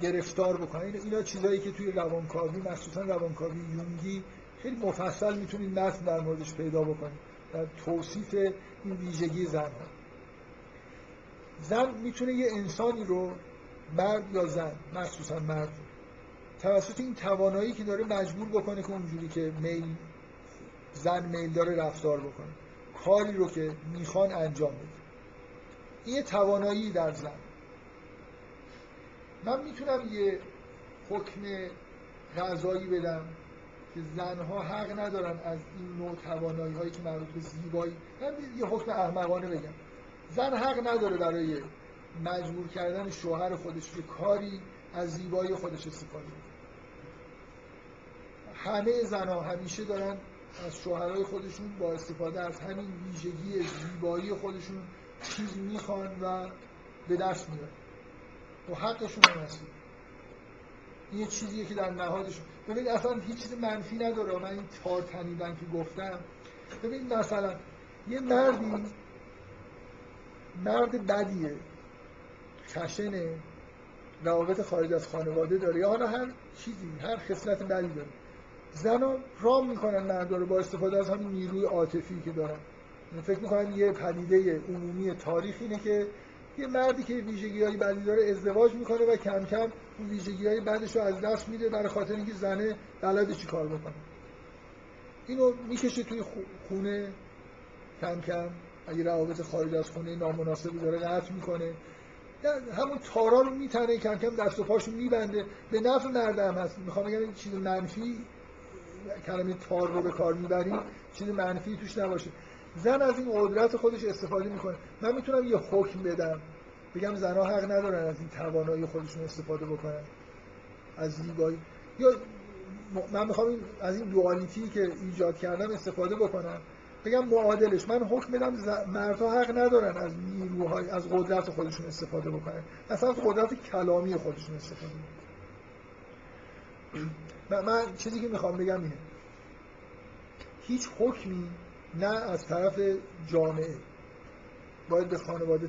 گرفتار بکنن. اینا چیزایی که توی روانکاوی مخصوصا روانکاوی یونگی خیلی مفصل می‌تونید متن در موردش پیدا بکنید در توصیف این ویژگی زن. ها زن می‌تونه یه انسانی رو مرد یا زن مخصوصا مرد توسط این توانایی که داره مجبور بکنه که اونجوری که میل زن میل داره رفتار بکنه. کاری رو که می‌خوان انجام بده. این توانایی در زن. من می‌تونم یه حکم غذایی بدم که زنها حق ندارن از این نوع توانایی هایی که مربوط به زیبایی من یه حکم احمقانه بگم. زن حق نداره برای مجبور کردن شوهر خودش به کاری از زیبایی خودش استفاده کنه همه زنها همیشه دارن از شوهرای خودشون با استفاده از همین ویژگی زیبایی خودشون چیز می‌خوان و به دست میارن و حقشون این یه چیزیه که در نهادشون ببین اصلا هیچ چیز منفی نداره. من این چهار تنیدن که گفتم ببین مثلا یه مردی مرد بدیه. خشنه. روابط خارج از خانواده داره. یا حالا هر چیزی هر خصلت بدی داره. زنا رام می‌کنن مردا رو با استفاده از همین نیروی عاطفی که دارن. یعنی فکر می‌کنن یه پدیده عمومی تاریخ اینه که یه مردی که ویژگی های بدی داره ازدواج می‌کنه و کم کم اون ویژگی های بدش رو از دست میده برای خاطر اینکه زنه بلده چی کار بکنه. اینو می‌کشه توی خونه کم کم. اگه روابط خارج از خونه نامناسبی داره قطع می‌کنه. همون تارا رو میتنه کم کم دست و پاشو میبنده. به نفع مردم هست. می‌خوام بگم این چیز منفی کلمه تار رو به کار می‌بریم چیز منفی توش نباشه. زن از این قدرت خودش استفاده می‌کنه. من می‌تونم یه حکم بدم. بگم زنها حق ندارن از این توانایی خودشون استفاده بکنن. از زیبایی. یا من می‌خوام از این دوالیتی که ایجاد کردم استفاده بکنم. بگم معادلش. من حکم بدم مردها حق ندارن از نیروهای از قدرت خودشون استفاده بکنن. اصلا قدرت کلامی خودشون استفاده بکنن. من چیزی که می‌خوام بگم اینه. هیچ حکمی نه از طرف جامعه. باید به خانواده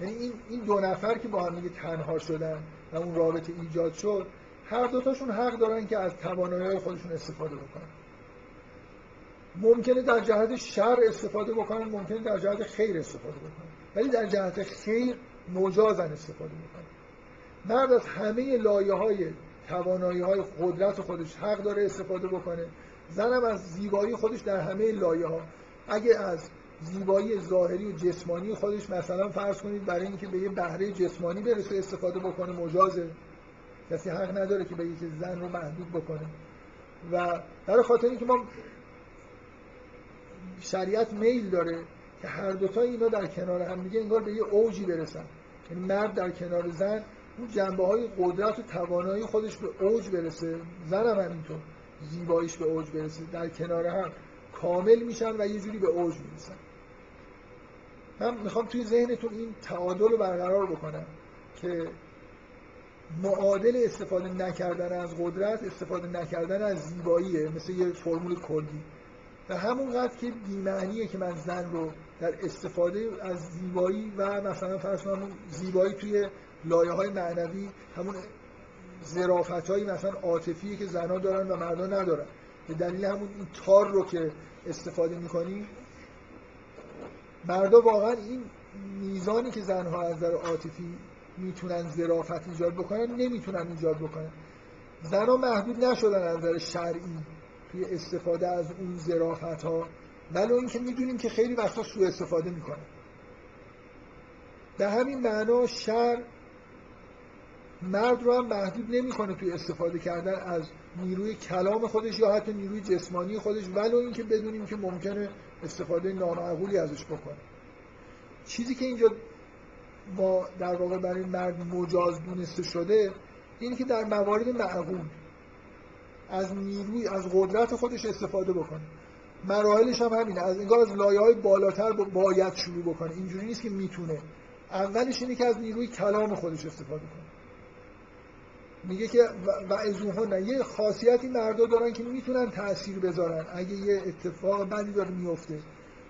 یعنی این این دو نفر که با هم دیگه تنها شدن و اون رابطه ایجاد شد هر دوتاشون حق دارن که از توانایی خودشون استفاده بکنن. ممکنه در جهت شر استفاده بکنن ممکنه در جهت خیر استفاده بکنن. ولی در جهت خیر مجازن استفاده بکنن. مرد از همه لایه های توانایی های قدرت خودش حق داره استفاده بکنه. زنم از زیبایی خودش در همه لایه ها اگه از زیبایی ظاهری و جسمانی خودش مثلا فرض کنید برای اینکه به یه بهره جسمانی برسه استفاده بکنه مجازه. کسی حق نداره که بگه که زن رو محدود بکنه. و برای خاطر اینکه ما شریعت میل داره که هر دوتا اینا در کنار هم دیگه انگار به یه اوجی برسن. یعنی مرد در کنار زن اون جنبه های قدرت و توانایی خودش به اوج برسه. زن هم همینطور. زیباییش به اوج برسه. در کنار هم کامل میشن و یه جوری به اوج می‌رسن. من می‌خوام توی ذهنتون این تعادل رو برقرار بکنم که معادل استفاده نکردن از قدرت استفاده نکردن از زیباییه مثل یه فرمول کلی. و همونقدر که بیمعنیه که من زن رو در استفاده از زیبایی و مثلا فرض زیبایی توی لایه های معنوی همون زرافت هایی مثلا عاطفی که زنها دارن و مردا ندارن. به دلیل همون این تار رو که استفاده می‌کنیم مردا واقعا این میزانی که زنها از نظر عاطفی می‌تونن ظرافت ایجاد بکنن نمی‌تونن ایجاد بکنن. زنها محدود نشدن از نظر شرعی توی استفاده از اون ظرافت ها ولو اینکه می‌دونیم که خیلی وقتا سوء استفاده می‌کنن. به همین معنا شر مرد رو هم محدود نمی‌کنه توی استفاده کردن از نیروی کلام خودش یا حتی نیروی جسمانی خودش ولو اینکه بدونیم که ممکنه استفاده نامعقولی ازش بکنه. چیزی که اینجا ما در واقع برای مرد مجاز دونسته شده اینه که در موارد معقول از نیروی از قدرت خودش استفاده بکنه. مراحلش هم همینه. از انگار از لایه های بالاتر باید شروع بکنه. اینجوری نیست که می‌تونه. اولش اینه که از نیروی کلام خودش استفاده کنه. میگه که و نه. یه خاصیتی مردا دارن که می‌تونن تاثیر بذارن. اگه یه اتفاق بدی داره میفته.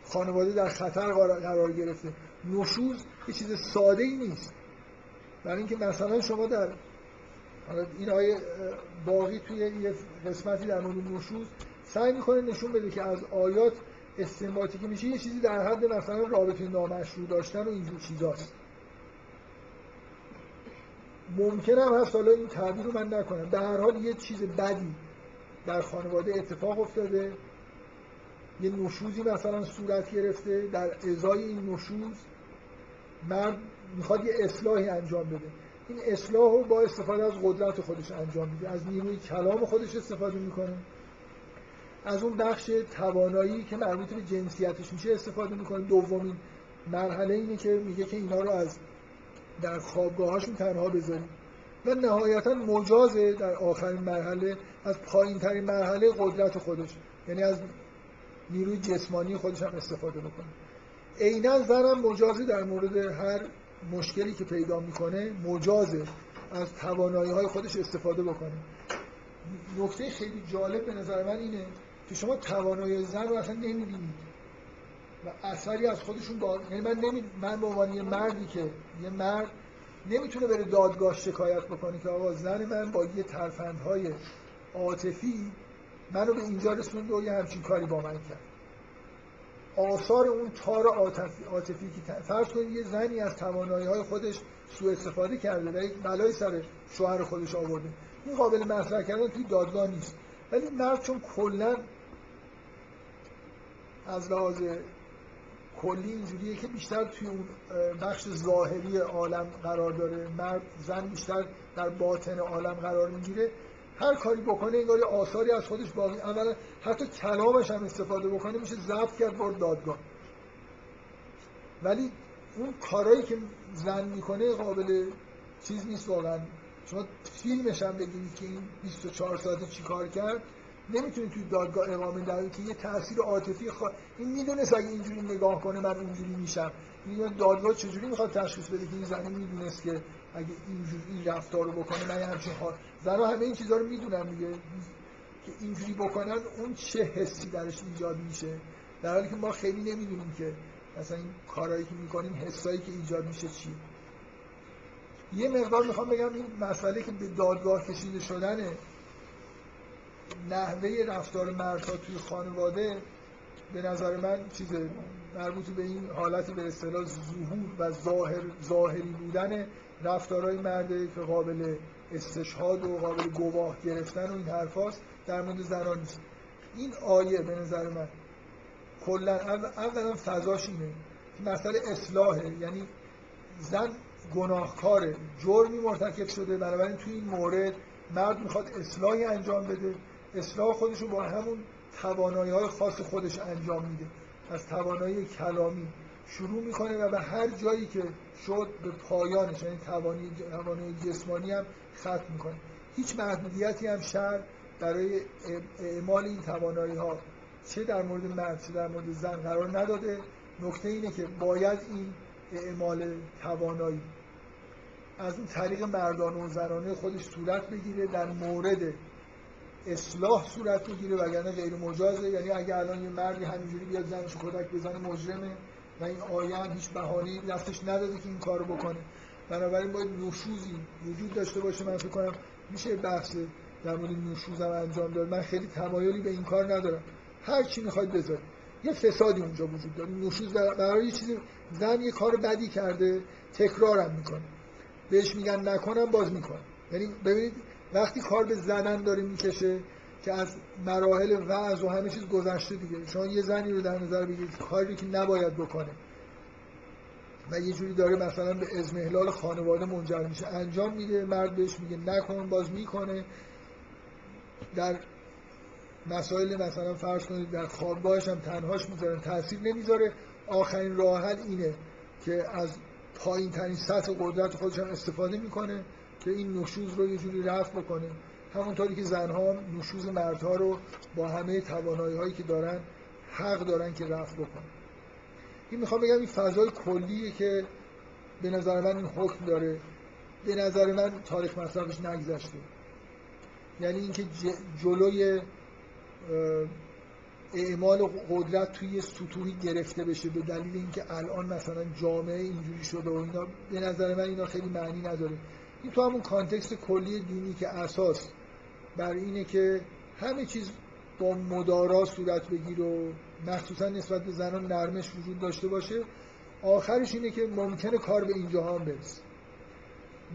خانواده در خطر قرار گرفته. نشوز یه چیز ساده ای نیست. برای اینکه مثلا شما در این آیه باقی توی یه قسمتی در مورد نشوز سعی می‌کنه نشون بده که از آیات استنباطی که میشه یه چیزی در حد مثلا رابطه نامشروع داشتن و اینجور چیزاست. ممکن هم هست حالا این تعبیر رو من نکنم. به هر حال یه چیز بدی در خانواده اتفاق افتاده. یه نشوزی مثلا صورت گرفته. در ازای این نشوز مرد می‌خواد یه اصلاحی انجام بده. این اصلاح رو با استفاده از قدرت خودش انجام میده. از نیروی کلام خودش استفاده می‌کنه. از اون بخش توانایی که مربوط به جنسیتش میشه استفاده می‌کنه. دومین مرحله اینه که میگه که اینا رو از در خوابگاهاشون تنها بذاریم. و نهایتا مجازه در آخرین مرحله از پایین ترین مرحله قدرت خودش. یعنی از نیروی جسمانی خودش هم استفاده بکنه. عینا زنم مجازه در مورد هر مشکلی که پیدا می‌کنه مجازه از توانایی های خودش استفاده بکنه. نکته خیلی جالب به نظر من اینه که شما توانایی زن رو اصلا نمی‌بینید. و اثری از خودشون با یعنی من نمی... من به عنوان یه مردی که یه مرد نمی‌تونه بره دادگاه شکایت بکنه که آقا زن من با یه ترفندهای عاطفی منو به اینجا رسوند و یه همچین کاری با من کرد. آثار اون تار عاطفی, که فرض کنید یه زنی از توانایی های خودش سوء استفاده کرده و یک بلای سر شوهر خودش آورده. این قابل مطرح کردن توی دادگاه نیست. ولی مرد چون کلا از لحاظ کلی اینجوریه که بیشتر توی اون بخش ظاهری عالم قرار داره. مرد زن بیشتر در باطن عالم قرار می‌گیره. هر کاری بکنه انگار آثاری از خودش باقی. اولا حتی کلامش هم استفاده بکنه میشه ضبط کرد برد دادگاه. ولی اون کارایی که زن می‌کنه قابل چیز نیست واقعا. شما فیلمش هم بگیرید که این 24 ساعته چی کار کرد نمی‌تونید توی دادگاه اقامه دهید که یه تاثیر عاطفی خوا... این می‌دونست اگه اینجوری نگاه کنه من اینجوری میشم. این دادگاه چجوری می‌خواد تشخیص بده که این زنی می‌دونست که اگه اینجوری این رفتار رو بکنه من همچین حال زنها همه این چیزها رو می‌دونن دیگه. که اینجوری بکنن اون چه حسی درش ایجاد میشه؟ در حالی که ما خیلی نمی‌دونیم که مثلا این کارهایی که می‌کنیم حسایی که ایجاد میشه چی؟ یه مقدار می‌خوام بگم این مسئله که به دادگاه کشیده شدنه. نحوه رفتار مردها توی خانواده به نظر من چیز مربوط به این حالتی به اصطلاح ظهور و ظاهر ظاهری بودن رفتارهای مرده که قابل استشهاد و قابل گواه گرفتن و این حرفاست در مورد زنان نیست. این آیه به نظر من کلا اولا فضاش اینه مسئله اصلاحه. یعنی زن گناهکاره جرمی مرتکب شده بنابراین توی این مورد مرد می‌خواد اصلاحی انجام بده. اصلاح خودش رو با همون توانایی های خاص خودش انجام میده. از توانایی کلامی شروع می‌کنه و به هر جایی که شد به پایانش یعنی توانایی جسمانی هم ختم می‌کنه. هیچ محدودیتی هم شر برای اعمال این توانایی ها چه در مورد مرد چه در مورد زن قرار نداده. نکته اینه که باید این اعمال توانایی از اون طریق مردانه و زنانه خودش صورت بگیره در مورد اصلاح صورت بگیره وگرنه غیر مجازه. یعنی اگه الان یه مردی همینجوری بیاد زنش کودک بزنه مجرمه و این آیه هم هیچ بهانه‌ای دستش نداده که این کارو بکنه. بنابراین باید نشوزی وجود داشته باشه. من فکر کنم میشه بحث در مورد نشوز هم انجام داد. من خیلی تمایلی به این کار ندارم. هر چی می‌خواید بذارید. یه فسادی اونجا وجود داره. نشوز برای یه چیزی زن یه کار بدی کرده تکرارم می‌کنه. بهش میگن نکنم باز می‌کنه یعنی ببینید وقتی کار به زنن داره می‌کشه که از مراحل وعظ و همه چیز گذشته دیگه. شما یه زنی رو در نظر بگیرید کاری که نباید بکنه. و یه جوری داره مثلا به ازمهلال خانواده منجر میشه. انجام میده مرد بهش میگه نکن باز می‌کنه. در مسائل مثلا فرض کنید در خوابگاهش هم تنهاش می‌ذارن تاثیر نمی‌ذاره. آخرین راه اینه که از پایین ترین سطح قدرت خودش استفاده می‌کنه. که این نشوز رو یه جوری رفت بکنه. همونطوری که زنها نشوز مردها رو با همه توانایی هایی که دارن حق دارن که رفت بکنن. این می‌خوام بگم این فضای کلیه که به نظر من این حکم داره به نظر من تاریخ مصرفش نگذشته. یعنی اینکه جلوی اعمال قدرت توی سطوحی گرفته بشه به دلیل اینکه الان مثلا جامعه اینجوری شده و اینا به نظر من اینا خیلی معنی نداره. این تو همون کانتکست کلی دینی که اساس بر اینه که همه چیز با مدارا صورت بگیر و مخصوصا نسبت به زنان نرمش وجود داشته باشه. آخرش اینه که ممکنه کار به اینجا هم برسه.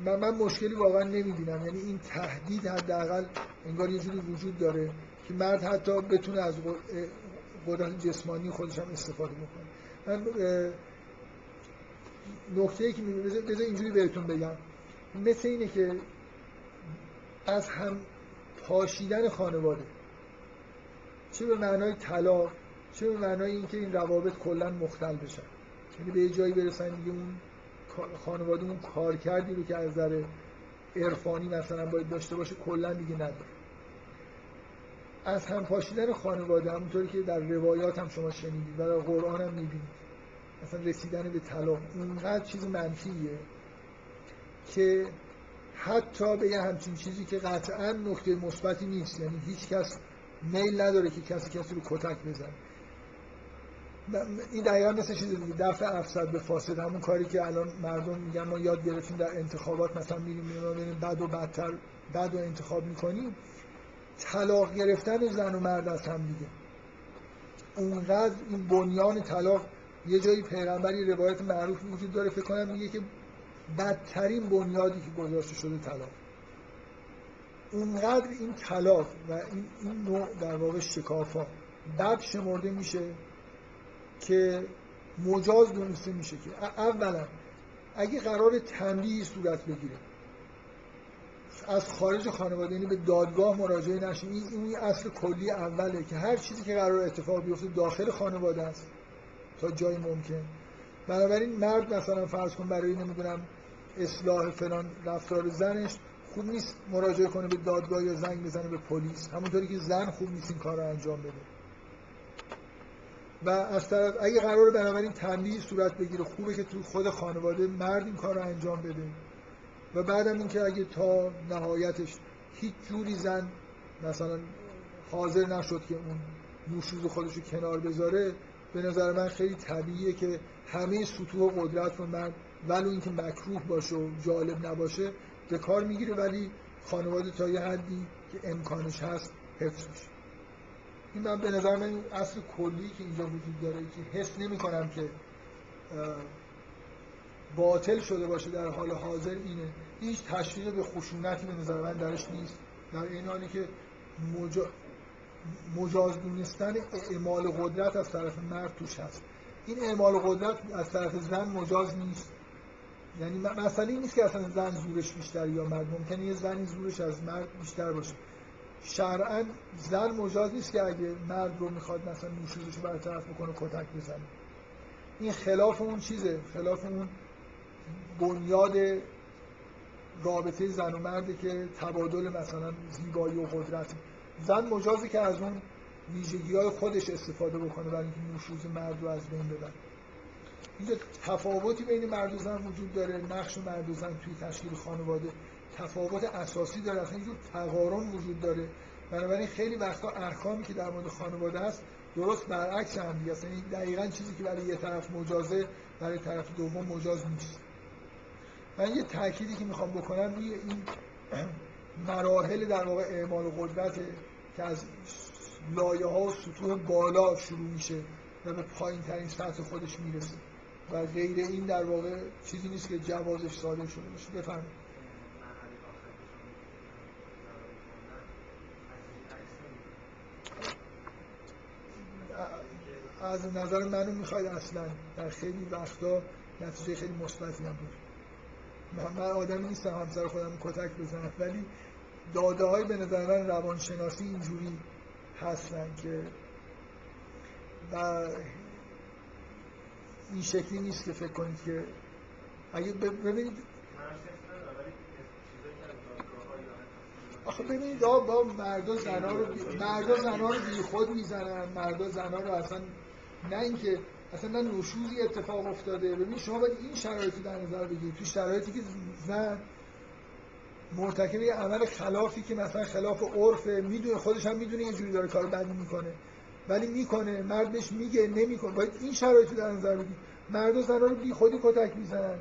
من, من مشکلی واقعا نمی‌بینم. یعنی این تهدید حداقل انگار یه جوری وجود داره که مرد حتی بتونه از قدرت جسمانی خودش هم استفاده بکنه. من نکته ای که بذار اینجوری بهتون بگم. مثل اینه که از هم پاشیدن خانواده. چه به معنای طلاق چه به معنای اینکه این روابط کلا مختل بشن. یعنی به یه جایی برسن دیگه اون خانواده اون کار کردی رو که از نظر عرفانی مثلا باید داشته باشه کلا دیگه نداره. از هم پاشیدن خانواده همونطوری که در روایات هم شما شنیدید و در قرآن هم می‌بینید. مثلا رسیدن به طلاق اونقدر چیز منفیه که حتی به یه همچین چیزی که قطعا نکته مثبتی نیست یعنی هیچ کس میل نداره که کسی کسی رو کتک بزنه. این دقیقا مثل چیز دیگه. دفع افسد به فاسد همون کاری که الان مردم میگن ما یاد گرفتیم در انتخابات مثلا میریم میریم بد و بدتر بد و انتخاب می‌کنیم. طلاق گرفتن زن و مرد از هم دیگه. اونقدر این بنیان طلاق یه جایی پیغمبری روایت معروف وجود داره فکر کنم میگه که بدترین بنیادی که گذاشته شده طلاق. اونقدر این طلاق و این, این نوع در واقع شکافا بد شمرده میشه که مجاز دونسته میشه که اولا اگه قرار تنبیهی صورت بگیره از خارج خانواده یعنی به دادگاه مراجعه نشه این این اصل کلی اوله که هر چیزی که قرار اتفاق بیفته داخل خانواده است تا جای ممکن. بنابراین مرد مثلا فرض کن برای نمی‌دونم اصلاح فلان رفتار زنش خوب نیست مراجعه کنه به دادگاه یا زنگ بزنه به پلیس. همونطوری که زن خوب نیست این کار رو انجام بده. و از طرف اگه قرار بنابراین تنبیه صورت بگیره خوبه که تو خود خانواده مرد این کار رو انجام بده. و بعدم اینکه اگه تا نهایتش هیچ جوری زن مثلا حاضر نشد که اون نوشوز خودش رو کنار بذاره به نظر من خیلی طبیعیه که همه سطوح قدرت رو مرد ولو اینکه مکروه باشه و جالب نباشه به کار می‌گیره ولی خانواده تا یه حدی که امکانش هست حفظ میشه این من به نظر من اصل کلی که اینجا وجود داره که حس نمی کنم که باطل شده باشه در حال حاضر اینه. هیچ تشویق به خشونتی به نظر من درش نیست. در این حالی که مجا... مجاز دونستن اعمال قدرت از طرف مرد توش هست. این اعمال قدرت از طرف زن مجاز نیست. یعنی مسئله نیست که اصلا زن زورش بیشتر یا مرد. ممکنه یه زنی زورش از مرد بیشتر باشه. شرعا زن مجاز نیست که اگه مرد رو می‌خواد مثلا نوشوزش رو برطرف بکنه کتک بزنه. این خلاف اون چیزه. خلاف اون بنیاد رابطه زن و مرده که تبادل مثلا زیبایی و قدرت. زن مجازه که از اون ویژگی های خودش استفاده بکنه برای اینکه نوشوز مرد رو از بین ببره. اینجا تفاوتی بین مرد و زن وجود داره نقش مرد و زن توی تشکیل خانواده تفاوت اساسی داره اصلا اینجور تقارن وجود داره. بنابراین خیلی وقتا احکامی که در مورد خانواده هست درست برعکس هم دیگه اصلا دقیقا چیزی که برای یه طرف مجازه برای طرف دوم مجاز نیست. من یه تأکیدی که می‌خوام بکنم روی این مراحل در واقع اعمال قدرت که از لایه ها و سطوح بالا شروع میشه و به پایین ترین سطح خودش می‌رسه. و غیر این در واقع چیزی نیست که جوازش صادر شده باشه. بفرمایید. از نظر منو می‌خواید اصلا در خیلی وقتا نتیجه خیلی مثبتی هم بود من آدمی نیستم همسر خودم کتک بزنم. ولی داده های به نظر من روانشناسی اینجوری هستن که و این شکلی نیست که فکر کنید که اگه ببینید آخه ببینید با مردا زنا رو مردا زنا رو بی خود می‌زنن مردا زنا رو اصلا نه اینکه اصلا نه نشوزی اتفاق افتاده. ببین شما باید این شرایطی در نظر بگیرید. تو شرایطی که زن مرتکب یه عمل خلافی که مثلا خلاف عرف می‌دونه خودش هم می‌دونه یه جوری داره کار بدی می‌کنه. ولی می‌کنه مرد بهش میگه نمی‌کنه. باید این شرایطی در نظر بگیرید مرد و زنان رو بی خودی کتک می‌زنن.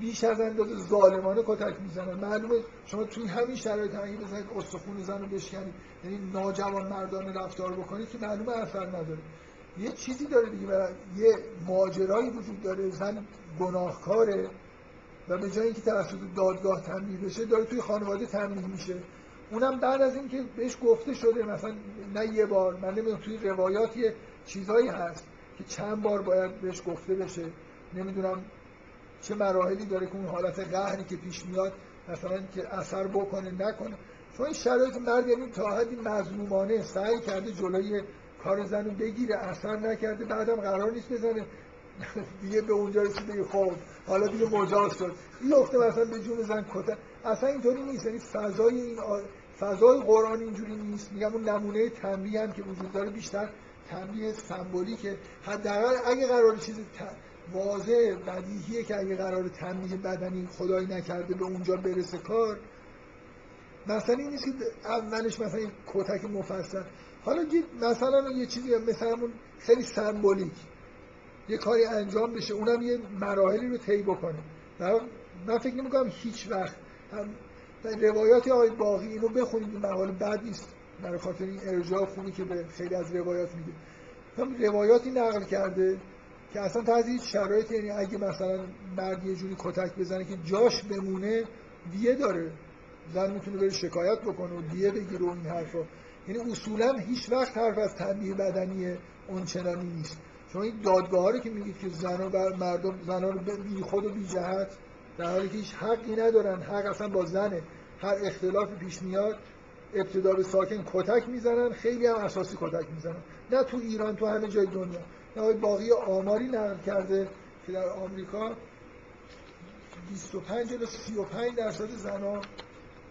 بیش از اندازه ظالمانه کتک می‌زنن. معلومه شما توی همین شرایط اگه بزنید استخون زن رو بشکنید یعنی ناجوان مردانه رفتار بکنید که معلومه اثر نداره. یه چیزی داره دیگه و یه ماجرایی وجود داره. زن گناهکاره و به جای اینکه توسط دادگاه تنبیه بشه داره توی خانواده تنبیه میشه. اونم بعد از اینکه بهش گفته شده مثلا نه یه بار من نمی‌دونم توی روایات یه چیزایی هست که چند بار باید بهش گفته بشه. نمی‌دونم چه مراحلی داره که اون حالت قهری که پیش میاد مثلا که اثر بکنه نکنه. چون این شرایط مرد یعنی تا حدی مظلومانه سعی کرده جلوی کار زن بگیره اثر نکرده بعدم قرار نیست بزنه. دیگه به اونجا رسید خب حالا دیگه مجاز شد. نکته مثلا به جون زن کتک اصلا اینطوری نیست. یعنی فضای این آ... فضای قرآن اینجوری نیست. میگم اون نمونه تنبیه هم که وجود داره بیشتر تنبیه سمبولیکه. حداقل اگه قرار چیز واضح بدیهیه که اگه قرار تنبیه بدنی خدایی نکرده به اونجا برسه کار. مثلا این نیست که اولش مثلا کتک مفصل. حالا مثلا یه چیزی مثلا خیلی سمبولیک. یه کاری انجام بشه اونم یه مراحلی رو طی بکنه. من فکر نمی کنم هیچ وقت روایات آقای باقی اینو بخونید این مقاله بد نیست. برای خاطر این ارجاع خوبی که به خیلی از روایات میده هم روایاتی نقل کرده که اصلا هیچ شرایط یعنی اگه مثلا مرد یه جوری کتک بزنه که جاش بمونه دیه داره. زن می‌تونه بره شکایت بکنه و دیه بگیره و این حرفا. یعنی اصولا هیچ وقت حرف از تنبیه بدنی اون چنانی نیست. شما این دادگاه رو که میگید که زن و مردم زن رو بی خود و بی جهت در حالی که هیچ حقی ندارن حق اصلا با زنه. هر اختلاف پیش میاد ابتدا به ساکن کتک می‌زنن خیلی هم اساسی کتک می‌زنن. نه تو ایران تو همه جای دنیا. نه باقی آماری نقل کرده که در آمریکا 25 تا 35 درصد زنا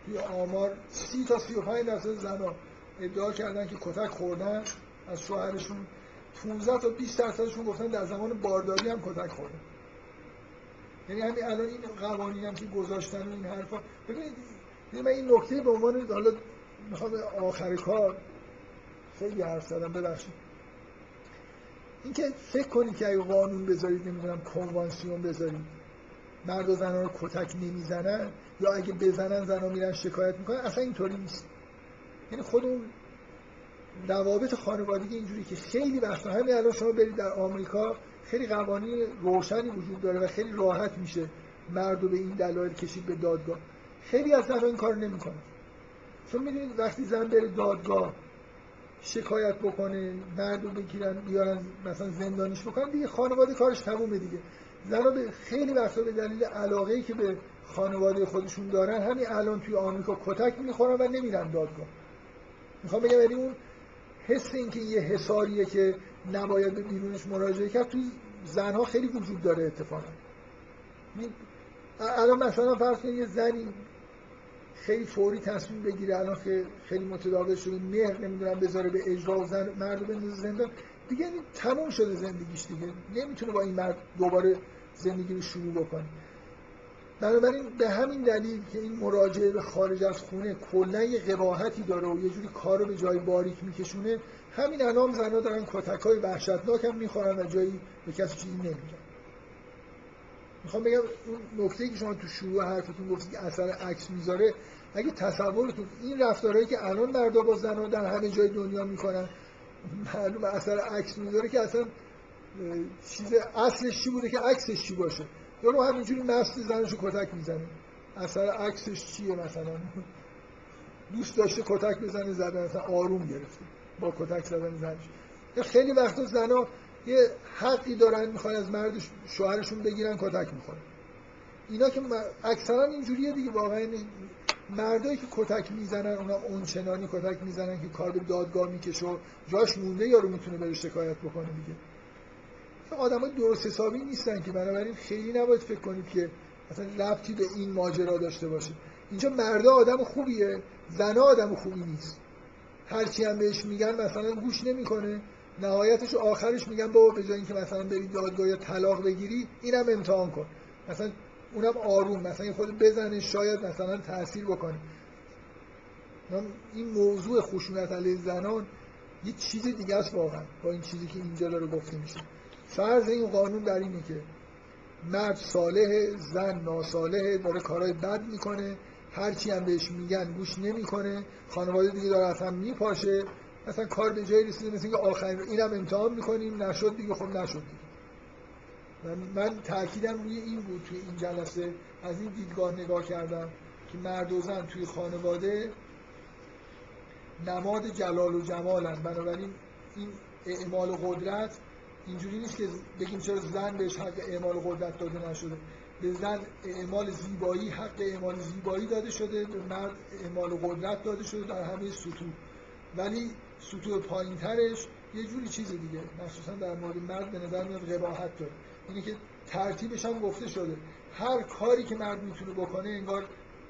توی آمار 30 تا 35 درصد زنا ادعا کردن که کتک خوردن. از شوهرشون 15 تا 20 درصدشون گفتن در زمان بارداری هم کتک خوردن. یعنی همین الان این قوانین هم که گذاشتن این حرفا. ببینید من این نکته به عنوان حالا می‌خوام آخر کار خیلی حرف زدم ببخشید. اینکه فکر کنید که اگه قانون بذارید نمی‌دونم کنوانسیون بذارید مرد و زنان رو کتک نمی‌زنن یا اگه بزنن زنها میرن شکایت می‌کنن اصلا اینطوری نیست. یعنی خود اون روابط خانوادگی اینجوری که خیلی وقتا همین الان شما برید در آمریکا خیلی قوانین روشنی وجود داره و خیلی راحت میشه مرد رو به این دلایل کشید به دادگاه. خیلی از زنها این کار نمی‌کنن. چون می‌دونید وقتی زن بره دادگاه شکایت بکنه مرد رو بگیرن بیارن مثلا زندانیش بکنن دیگه خانواده کارش تمومه دیگه. زنها به خیلی وقتا به دلیل علاقه که به خانواده خودشون دارن همین الان توی آمریکا کتک می‌خورن و نمیرن دادگاه. می‌خوام بگم یعنی اون حس اینکه یه حساریه که نباید به بیرونش مراجعه کرد. توی زنها خیلی وجود داره اتفاقا. الان مثلا فرض یه زنی خیلی فوری تصمیم بگیره الان که خیلی متداول شده مهر نمی‌دونم بذاره به اجرا و زن مرد بندازه زندان. دیگه تموم شده زندگیش دیگه. نمی‌تونه با این مرد دوباره زندگی رو شروع بکنه. بنابراین به همین دلیل که این مراجعه به خارج از خونه کلا یه قباحتی داره و یه جوری کار رو به جای باریک میکشونه همین الان زنها دارن کتک های وحشتناک هم می‌خورن و جایی به کسی چیزی نمیگن. می‌خوام بگم اون نکته که شما تو شروع حرفتون گفتید که اثر عکس می‌ذاره اگه تصورتون این رفتارهایی که الان مردا با زنها در همه جای دنیا می‌کنن معلوم اثر عکس می‌ذاره که اصلا چیز اصلش چی بوده که عکسش چی باشه؟ یارو همینجوری مست زنشو کتک می‌زنه. اثر عکسش چیه مثلا؟ دوست داشته کتک بزنه زدن مثلا آروم گرفته. با کتک زدن زنش خیلی وقتا زنا یه حقی دارن می‌خوان از مرد شوهرشون بگیرن کتک می‌خورن. اینا که اکثرا اینجوریه دیگه واقعا مردایی که کتک می‌زنن اونا اونچنانی کتک می‌زنن که کار به دادگاه می‌کشه و جاش مونده یارو می‌تونه بره شکایت بکنه دیگه. آدمای درست حسابی نیستن که بنابراین خیلی نباید فکر کنید که مثلا ربطی به این ماجرا داشته باشه اینجا مردا آدم خوبیه زنا آدم خوبی نیست. هرچی هم بهش میگن مثلا گوش نمی‌کنه. نهایتش آخرش میگن بابا به جای اینکه مثلا بری دادگاه یا طلاق بگیری اینم امتحان کن. مثلا اونم آروم مثلا خود بزنه شاید مثلا تاثیر بکنه. این موضوع خشونت علیه زنان یه چیز دیگه است واقعا با این چیزی که اینجا داره گفته میشه. فرض این قانون در اینه که مرد صالح زن ناصالحه داره کارهای بد می‌کنه. هرچی هم بهش میگن گوش نمی‌کنه خانواده دیگه داره اصلا میپاشه مثلا کار به جایی رسیده مثل اینکه آخرین اینم امتحان می‌کنیم نشد دیگه خب نشد دیگه. من, من تاکیدم روی این بود توی این جلسه از این دیدگاه نگاه کردم که مرد و زن توی خانواده نماد جلال و جمالن بنابراین این اعمال قدرت اینجوری نیست که بگیم چرا زن بهش حق اعمال قدرت داده نشده. به زن اعمال زیبایی حق اعمال زیبایی داده شده به مرد اعمال قدرت داده شده در همه سطوح. ولی سطوح پایین ترش یه جوری چیز دیگه مخصوصا در مورد مرد به نظر میاد قباحت داره. اینه که ترتیبش هم گفته شده. هر کاری که مرد می‌تونه بکنه انگار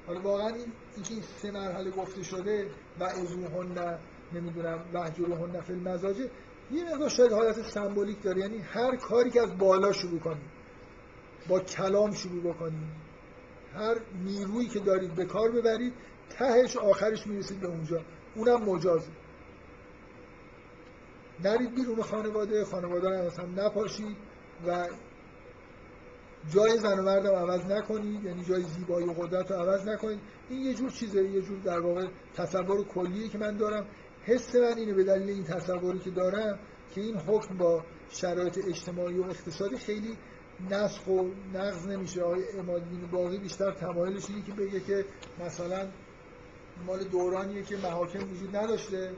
حالا واقعا این اینکه این سه مرحله گفته شده و ازوهن نمی‌دونم وحجروهن فی المزاجه یه مقدار شاید حالت سمبولیک داره. یعنی هر کاری که از بالا شروع کنید با کلام شروع بکنید هر نیرویی که دارید به کار ببرید تهش آخرش می‌رسید به اونجا. اونم مجازه نرید بیرون خانواده خانواده رو مثلا نپاشید و جای زن و مردم عوض نکنید یعنی جای زیبایی و قدرت رو عوض نکنید. این یه جور چیزه یه جور در واقع تصور کلیه که من دارم. حس من اینه به دلیل این تصوری که دارم که این حکم با شرایط اجتماعی و اقتصادی خیلی نسخ و نقض نمیشه. آقای امادین باقی بیشتر تمایلش اینه که بگه که مثلا مال دورانیه که محاکم وجود نداشته.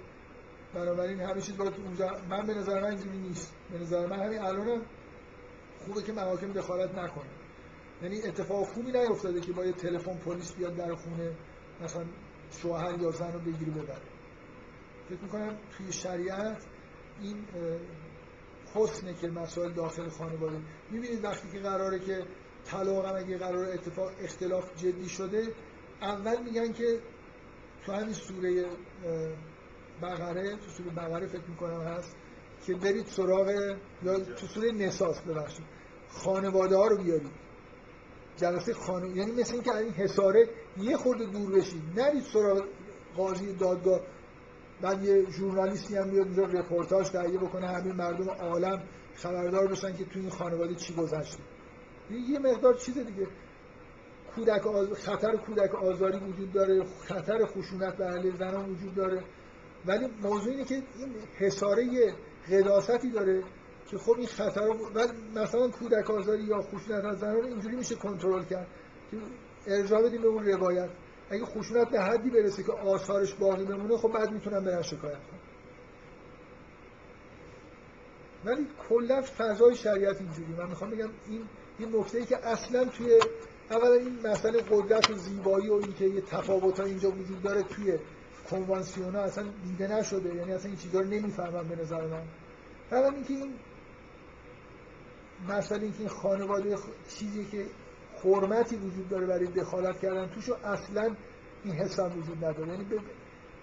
بنابراین همه چیز باید اونجا من به نظر من اینجوری نیست. به نظر من همین الانم خوبه که محاکم دخالت نکنه. یعنی اتفاق خوبی نیفتاده که با یه تلفن پلیس بیاد در خونه مثلا شوهر یا زن رو بگیری ببره. فکر می‌کنم توی شریعت این حسنه که مسائل داخل خانواده. می‌بینید وقتی که قراره که طلاق هم اگه قرار اتفاق اختلاف جدی شده اول میگن که تو همین سوره بقره تو سوره بقره فکر می‌کنم هست که برید سراغ یا تو سوره نساس ببخشید. خانواده ها رو بیارید. جلسه خانواده یعنی مثل اینکه این حساره یه خورده دور بشید. نرید سراغ قاضی دادگاه. بعد یه ژورنالیستی هم بیاد اونجا رپورتاج تهیه بکنه همه مردم عالم خبردار بشن که تو این خانواده چی گذشته. یه مقدار چیز دیگه. کودک آز... خطر کودک آزاری وجود داره خطر خشونت به علیه زنان وجود داره. ولی موضوع اینه که این حساره قداستی داره که خب این خطر رو مثلا کودک آزاری یا خشونت از زنان اینجوری میشه کنترل کرد که ارجاع بدیم به اون روایت. اگه خشونت به حدی برسه که آثارش باقی بمونه خب بعد می‌تونن برن شکایت کنن ولی کلا فضای شریعت اینجوری من می‌خوام بگم این این نکته ای که اصلا توی اولا این مسئله قدرت و زیبایی و اینکه یه تفاوت اینجا وجود داره توی کنوانسیون ها اصلا دیده نشده. یعنی اصلا این چیزا رو نمی‌فهمم به نظر من. اولا اینکه این مسئله اینکه این خانواده چیزی که حرمتی وجود داره برای دخالت کردن توش اصلا این حس وجود نداره. یعنی به,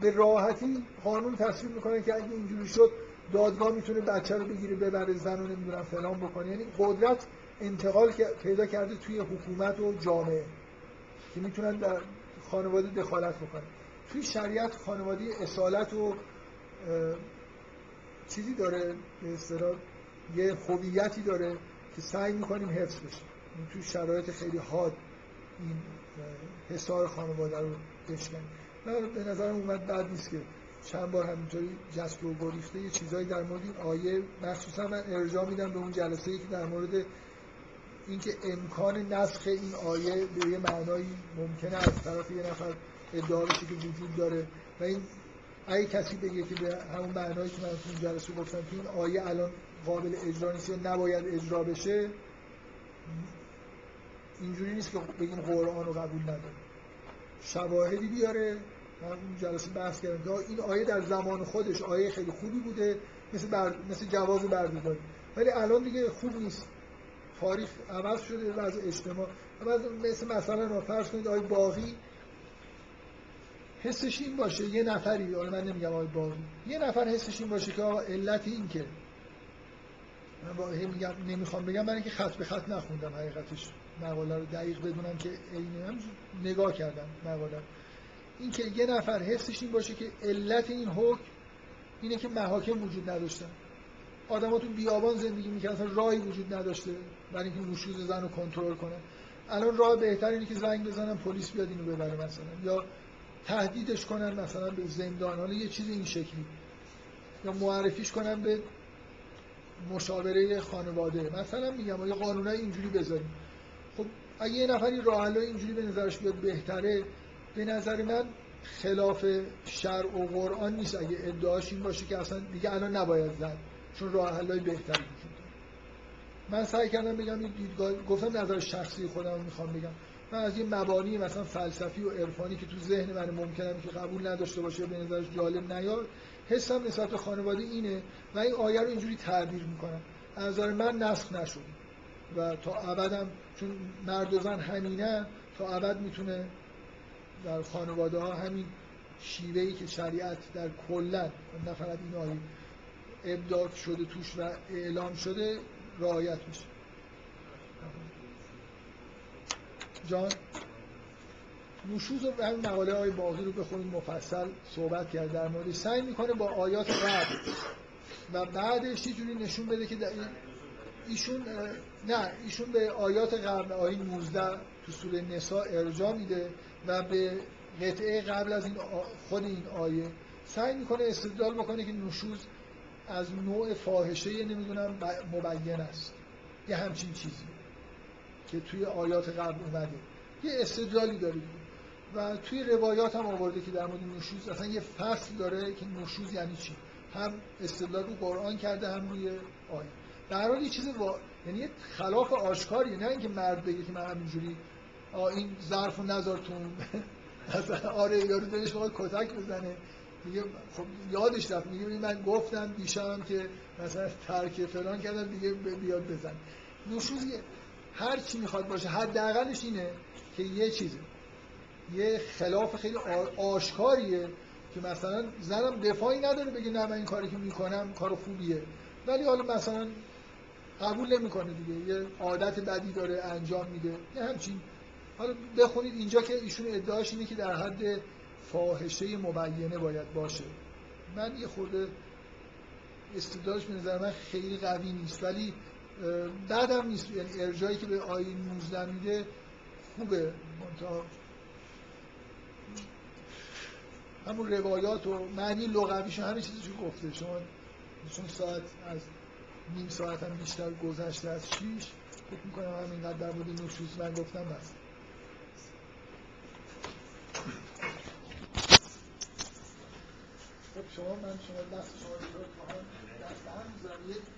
به راحتی قانون تصویر می‌کنه که اگه اینجوری شد دادگاه می‌تونه بچه رو بگیره ببره زن رو نمی‌دونم فلان بکنه. یعنی قدرت انتقال پیدا کرده توی حکومت و جامعه که می‌تونن در خانواده دخالت بکنه توی شریعت خانواده اصالت و چیزی داره به اصطلاح یه هویتی داره که سعی می‌کنیم حفظ بشه توی شرایط خیلی حاد این حسار خانواده رو بشکنیم من به نظرم اومد بد نیست که چند بار همینطوری جست و گریخته یه چیزایی در مورد این آیه مخصوصا من ارجاع میدم به اون جلسه ای که در مورد اینکه امکان نسخ این آیه به یه معنایی ممکنه از طرف یه نفر ادعا بشه که وجود داره. و این اگه کسی بگه که به همون معنایی که من تو این جلسه گفتم که این آیه الان قابل اجرا نیست یا نباید اجرا بشه اینجوری نیست که بگیم قرآن رو قبول نداره شواهدی بیاره من اون جلسه بحث کردم. این آیه در زمان خودش آیه خیلی خوبی بوده مثل, بر... مثل جواز بردهداری ولی الان دیگه خوب نیست. تاریخ عوض شده وضع اجتماع. مثل مثلا رو فرض کنید آیه باقی حسش این باشه یه نفری حالا من نمیگم آقای باقی یه نفر حسش این باشه که آقا علت این که من با میگم نمی‌خوام بگم من اینکه خط به خط نخوندم حقیقتش. مقاله رو دقیق بدونم که عین نگاه کردم مقاله. این که یه نفر حسش این باشه که علت این حکم اینه که محاکم وجود نداشتن تو بیابان زندگی می‌کردن راهی وجود نداشته برای اینکه نشوز زن رو کنترل کنن الان راه بهتر اینه که زنگ بزنن پلیس بیاد اینو ببره مثلا. یا تهدیدش کنن مثلا به زندان حالا یه چیز این شکلی. یا معرفیش کنن به مشاوره خانواده. مثلا میگم یا قانونای اینجوری بذاریم. اگه یه نفری راه اینجوری به نظرش بیاد بهتره به نظر من خلاف شرع و قرآن نیست. اگه ادعاش این باشه که اصلا دیگه الان نباید زد چون راه حلای بهتری وجود من سعی کردم بگم این دیدگاه گفتم نظر شخصی خودم می‌خوام بگم. من از این مبانی مثلا فلسفی و عرفانی که تو ذهن من ممکنه که قبول نداشته باشه به نظرش جالب نیاد حسم نسبت خانواده اینه و این آیه رو اینجوری تعبیر می‌کنم. از نظر من نسخ نشده و تا ابدم چون مرد و زن همینه تا ابد می‌تونه در خانواده ها همین شیوه که شریعت در کلا نه فقط این آیه. ابداع شده توش و اعلام شده رعایت میشه. جان؟ نشوز و همین مقاله های باقی رو بخونید مفصل صحبت کرد در مورد. سعی می‌کنه با آیات قبل و بعدش یه جوری نشون بده که ایشون نه ایشون به آیات قبل آیه 19 تو سوره نساء ارجاع میده و به قطعه قبل از این خود این آیه سعی می‌کنه استدلال بکنه که نشوز از نوع فاحشه نمی‌دونم مبین است. یه همچین چیزی که توی آیات قبل اومده. یه استدلالی داره و توی روایات هم آورده که در مورد نشوز اصلا یه فصل داره که نشوز یعنی چی؟ هم استدلال رو قرآن کرده هم روی آیه. در حال یه چیز یعنی خلاف آشکاریه نه اینکه مرد بگه که من همینجوری این ظرف و نظر تو آره یارو دلش باید کتک بزنه. میگه خب یادش رفت. میگه من گفتم دیشبم که مثلا ترک فلان کردم دیگه بیاد بزن. نشوز هر چی می‌خواد باشه. حداقلش اینه که یه چیزه. یه خلاف خیلی آشکاریه که مثلا زنم دفاعی نداره بگه نه من این کاری که می‌کنم کار خوبیه. ولی حالا مثلا قبول نمی‌کنه دیگه. یه عادت بدی داره انجام میده. یه همچین. حالا بخونید اینجا که ایشون ادعاش اینه که در حد فاحشه مبینه باید باشه. من یه خورده استدلالش به نظر من خیلی قوی نیست. ولی بعدم نیست. یعنی ارجایی که به آیه 19 میده خوبه. منتها همون روایات و معنی لغویش همه چیزی که گفته. شما چون ساعت از نیم ساعت هم بیشتر گذشته از شیش. فکر می‌کنم همینقدر در مورد نوشوز من گفتم بس. خب شما من شما دست شما دست هم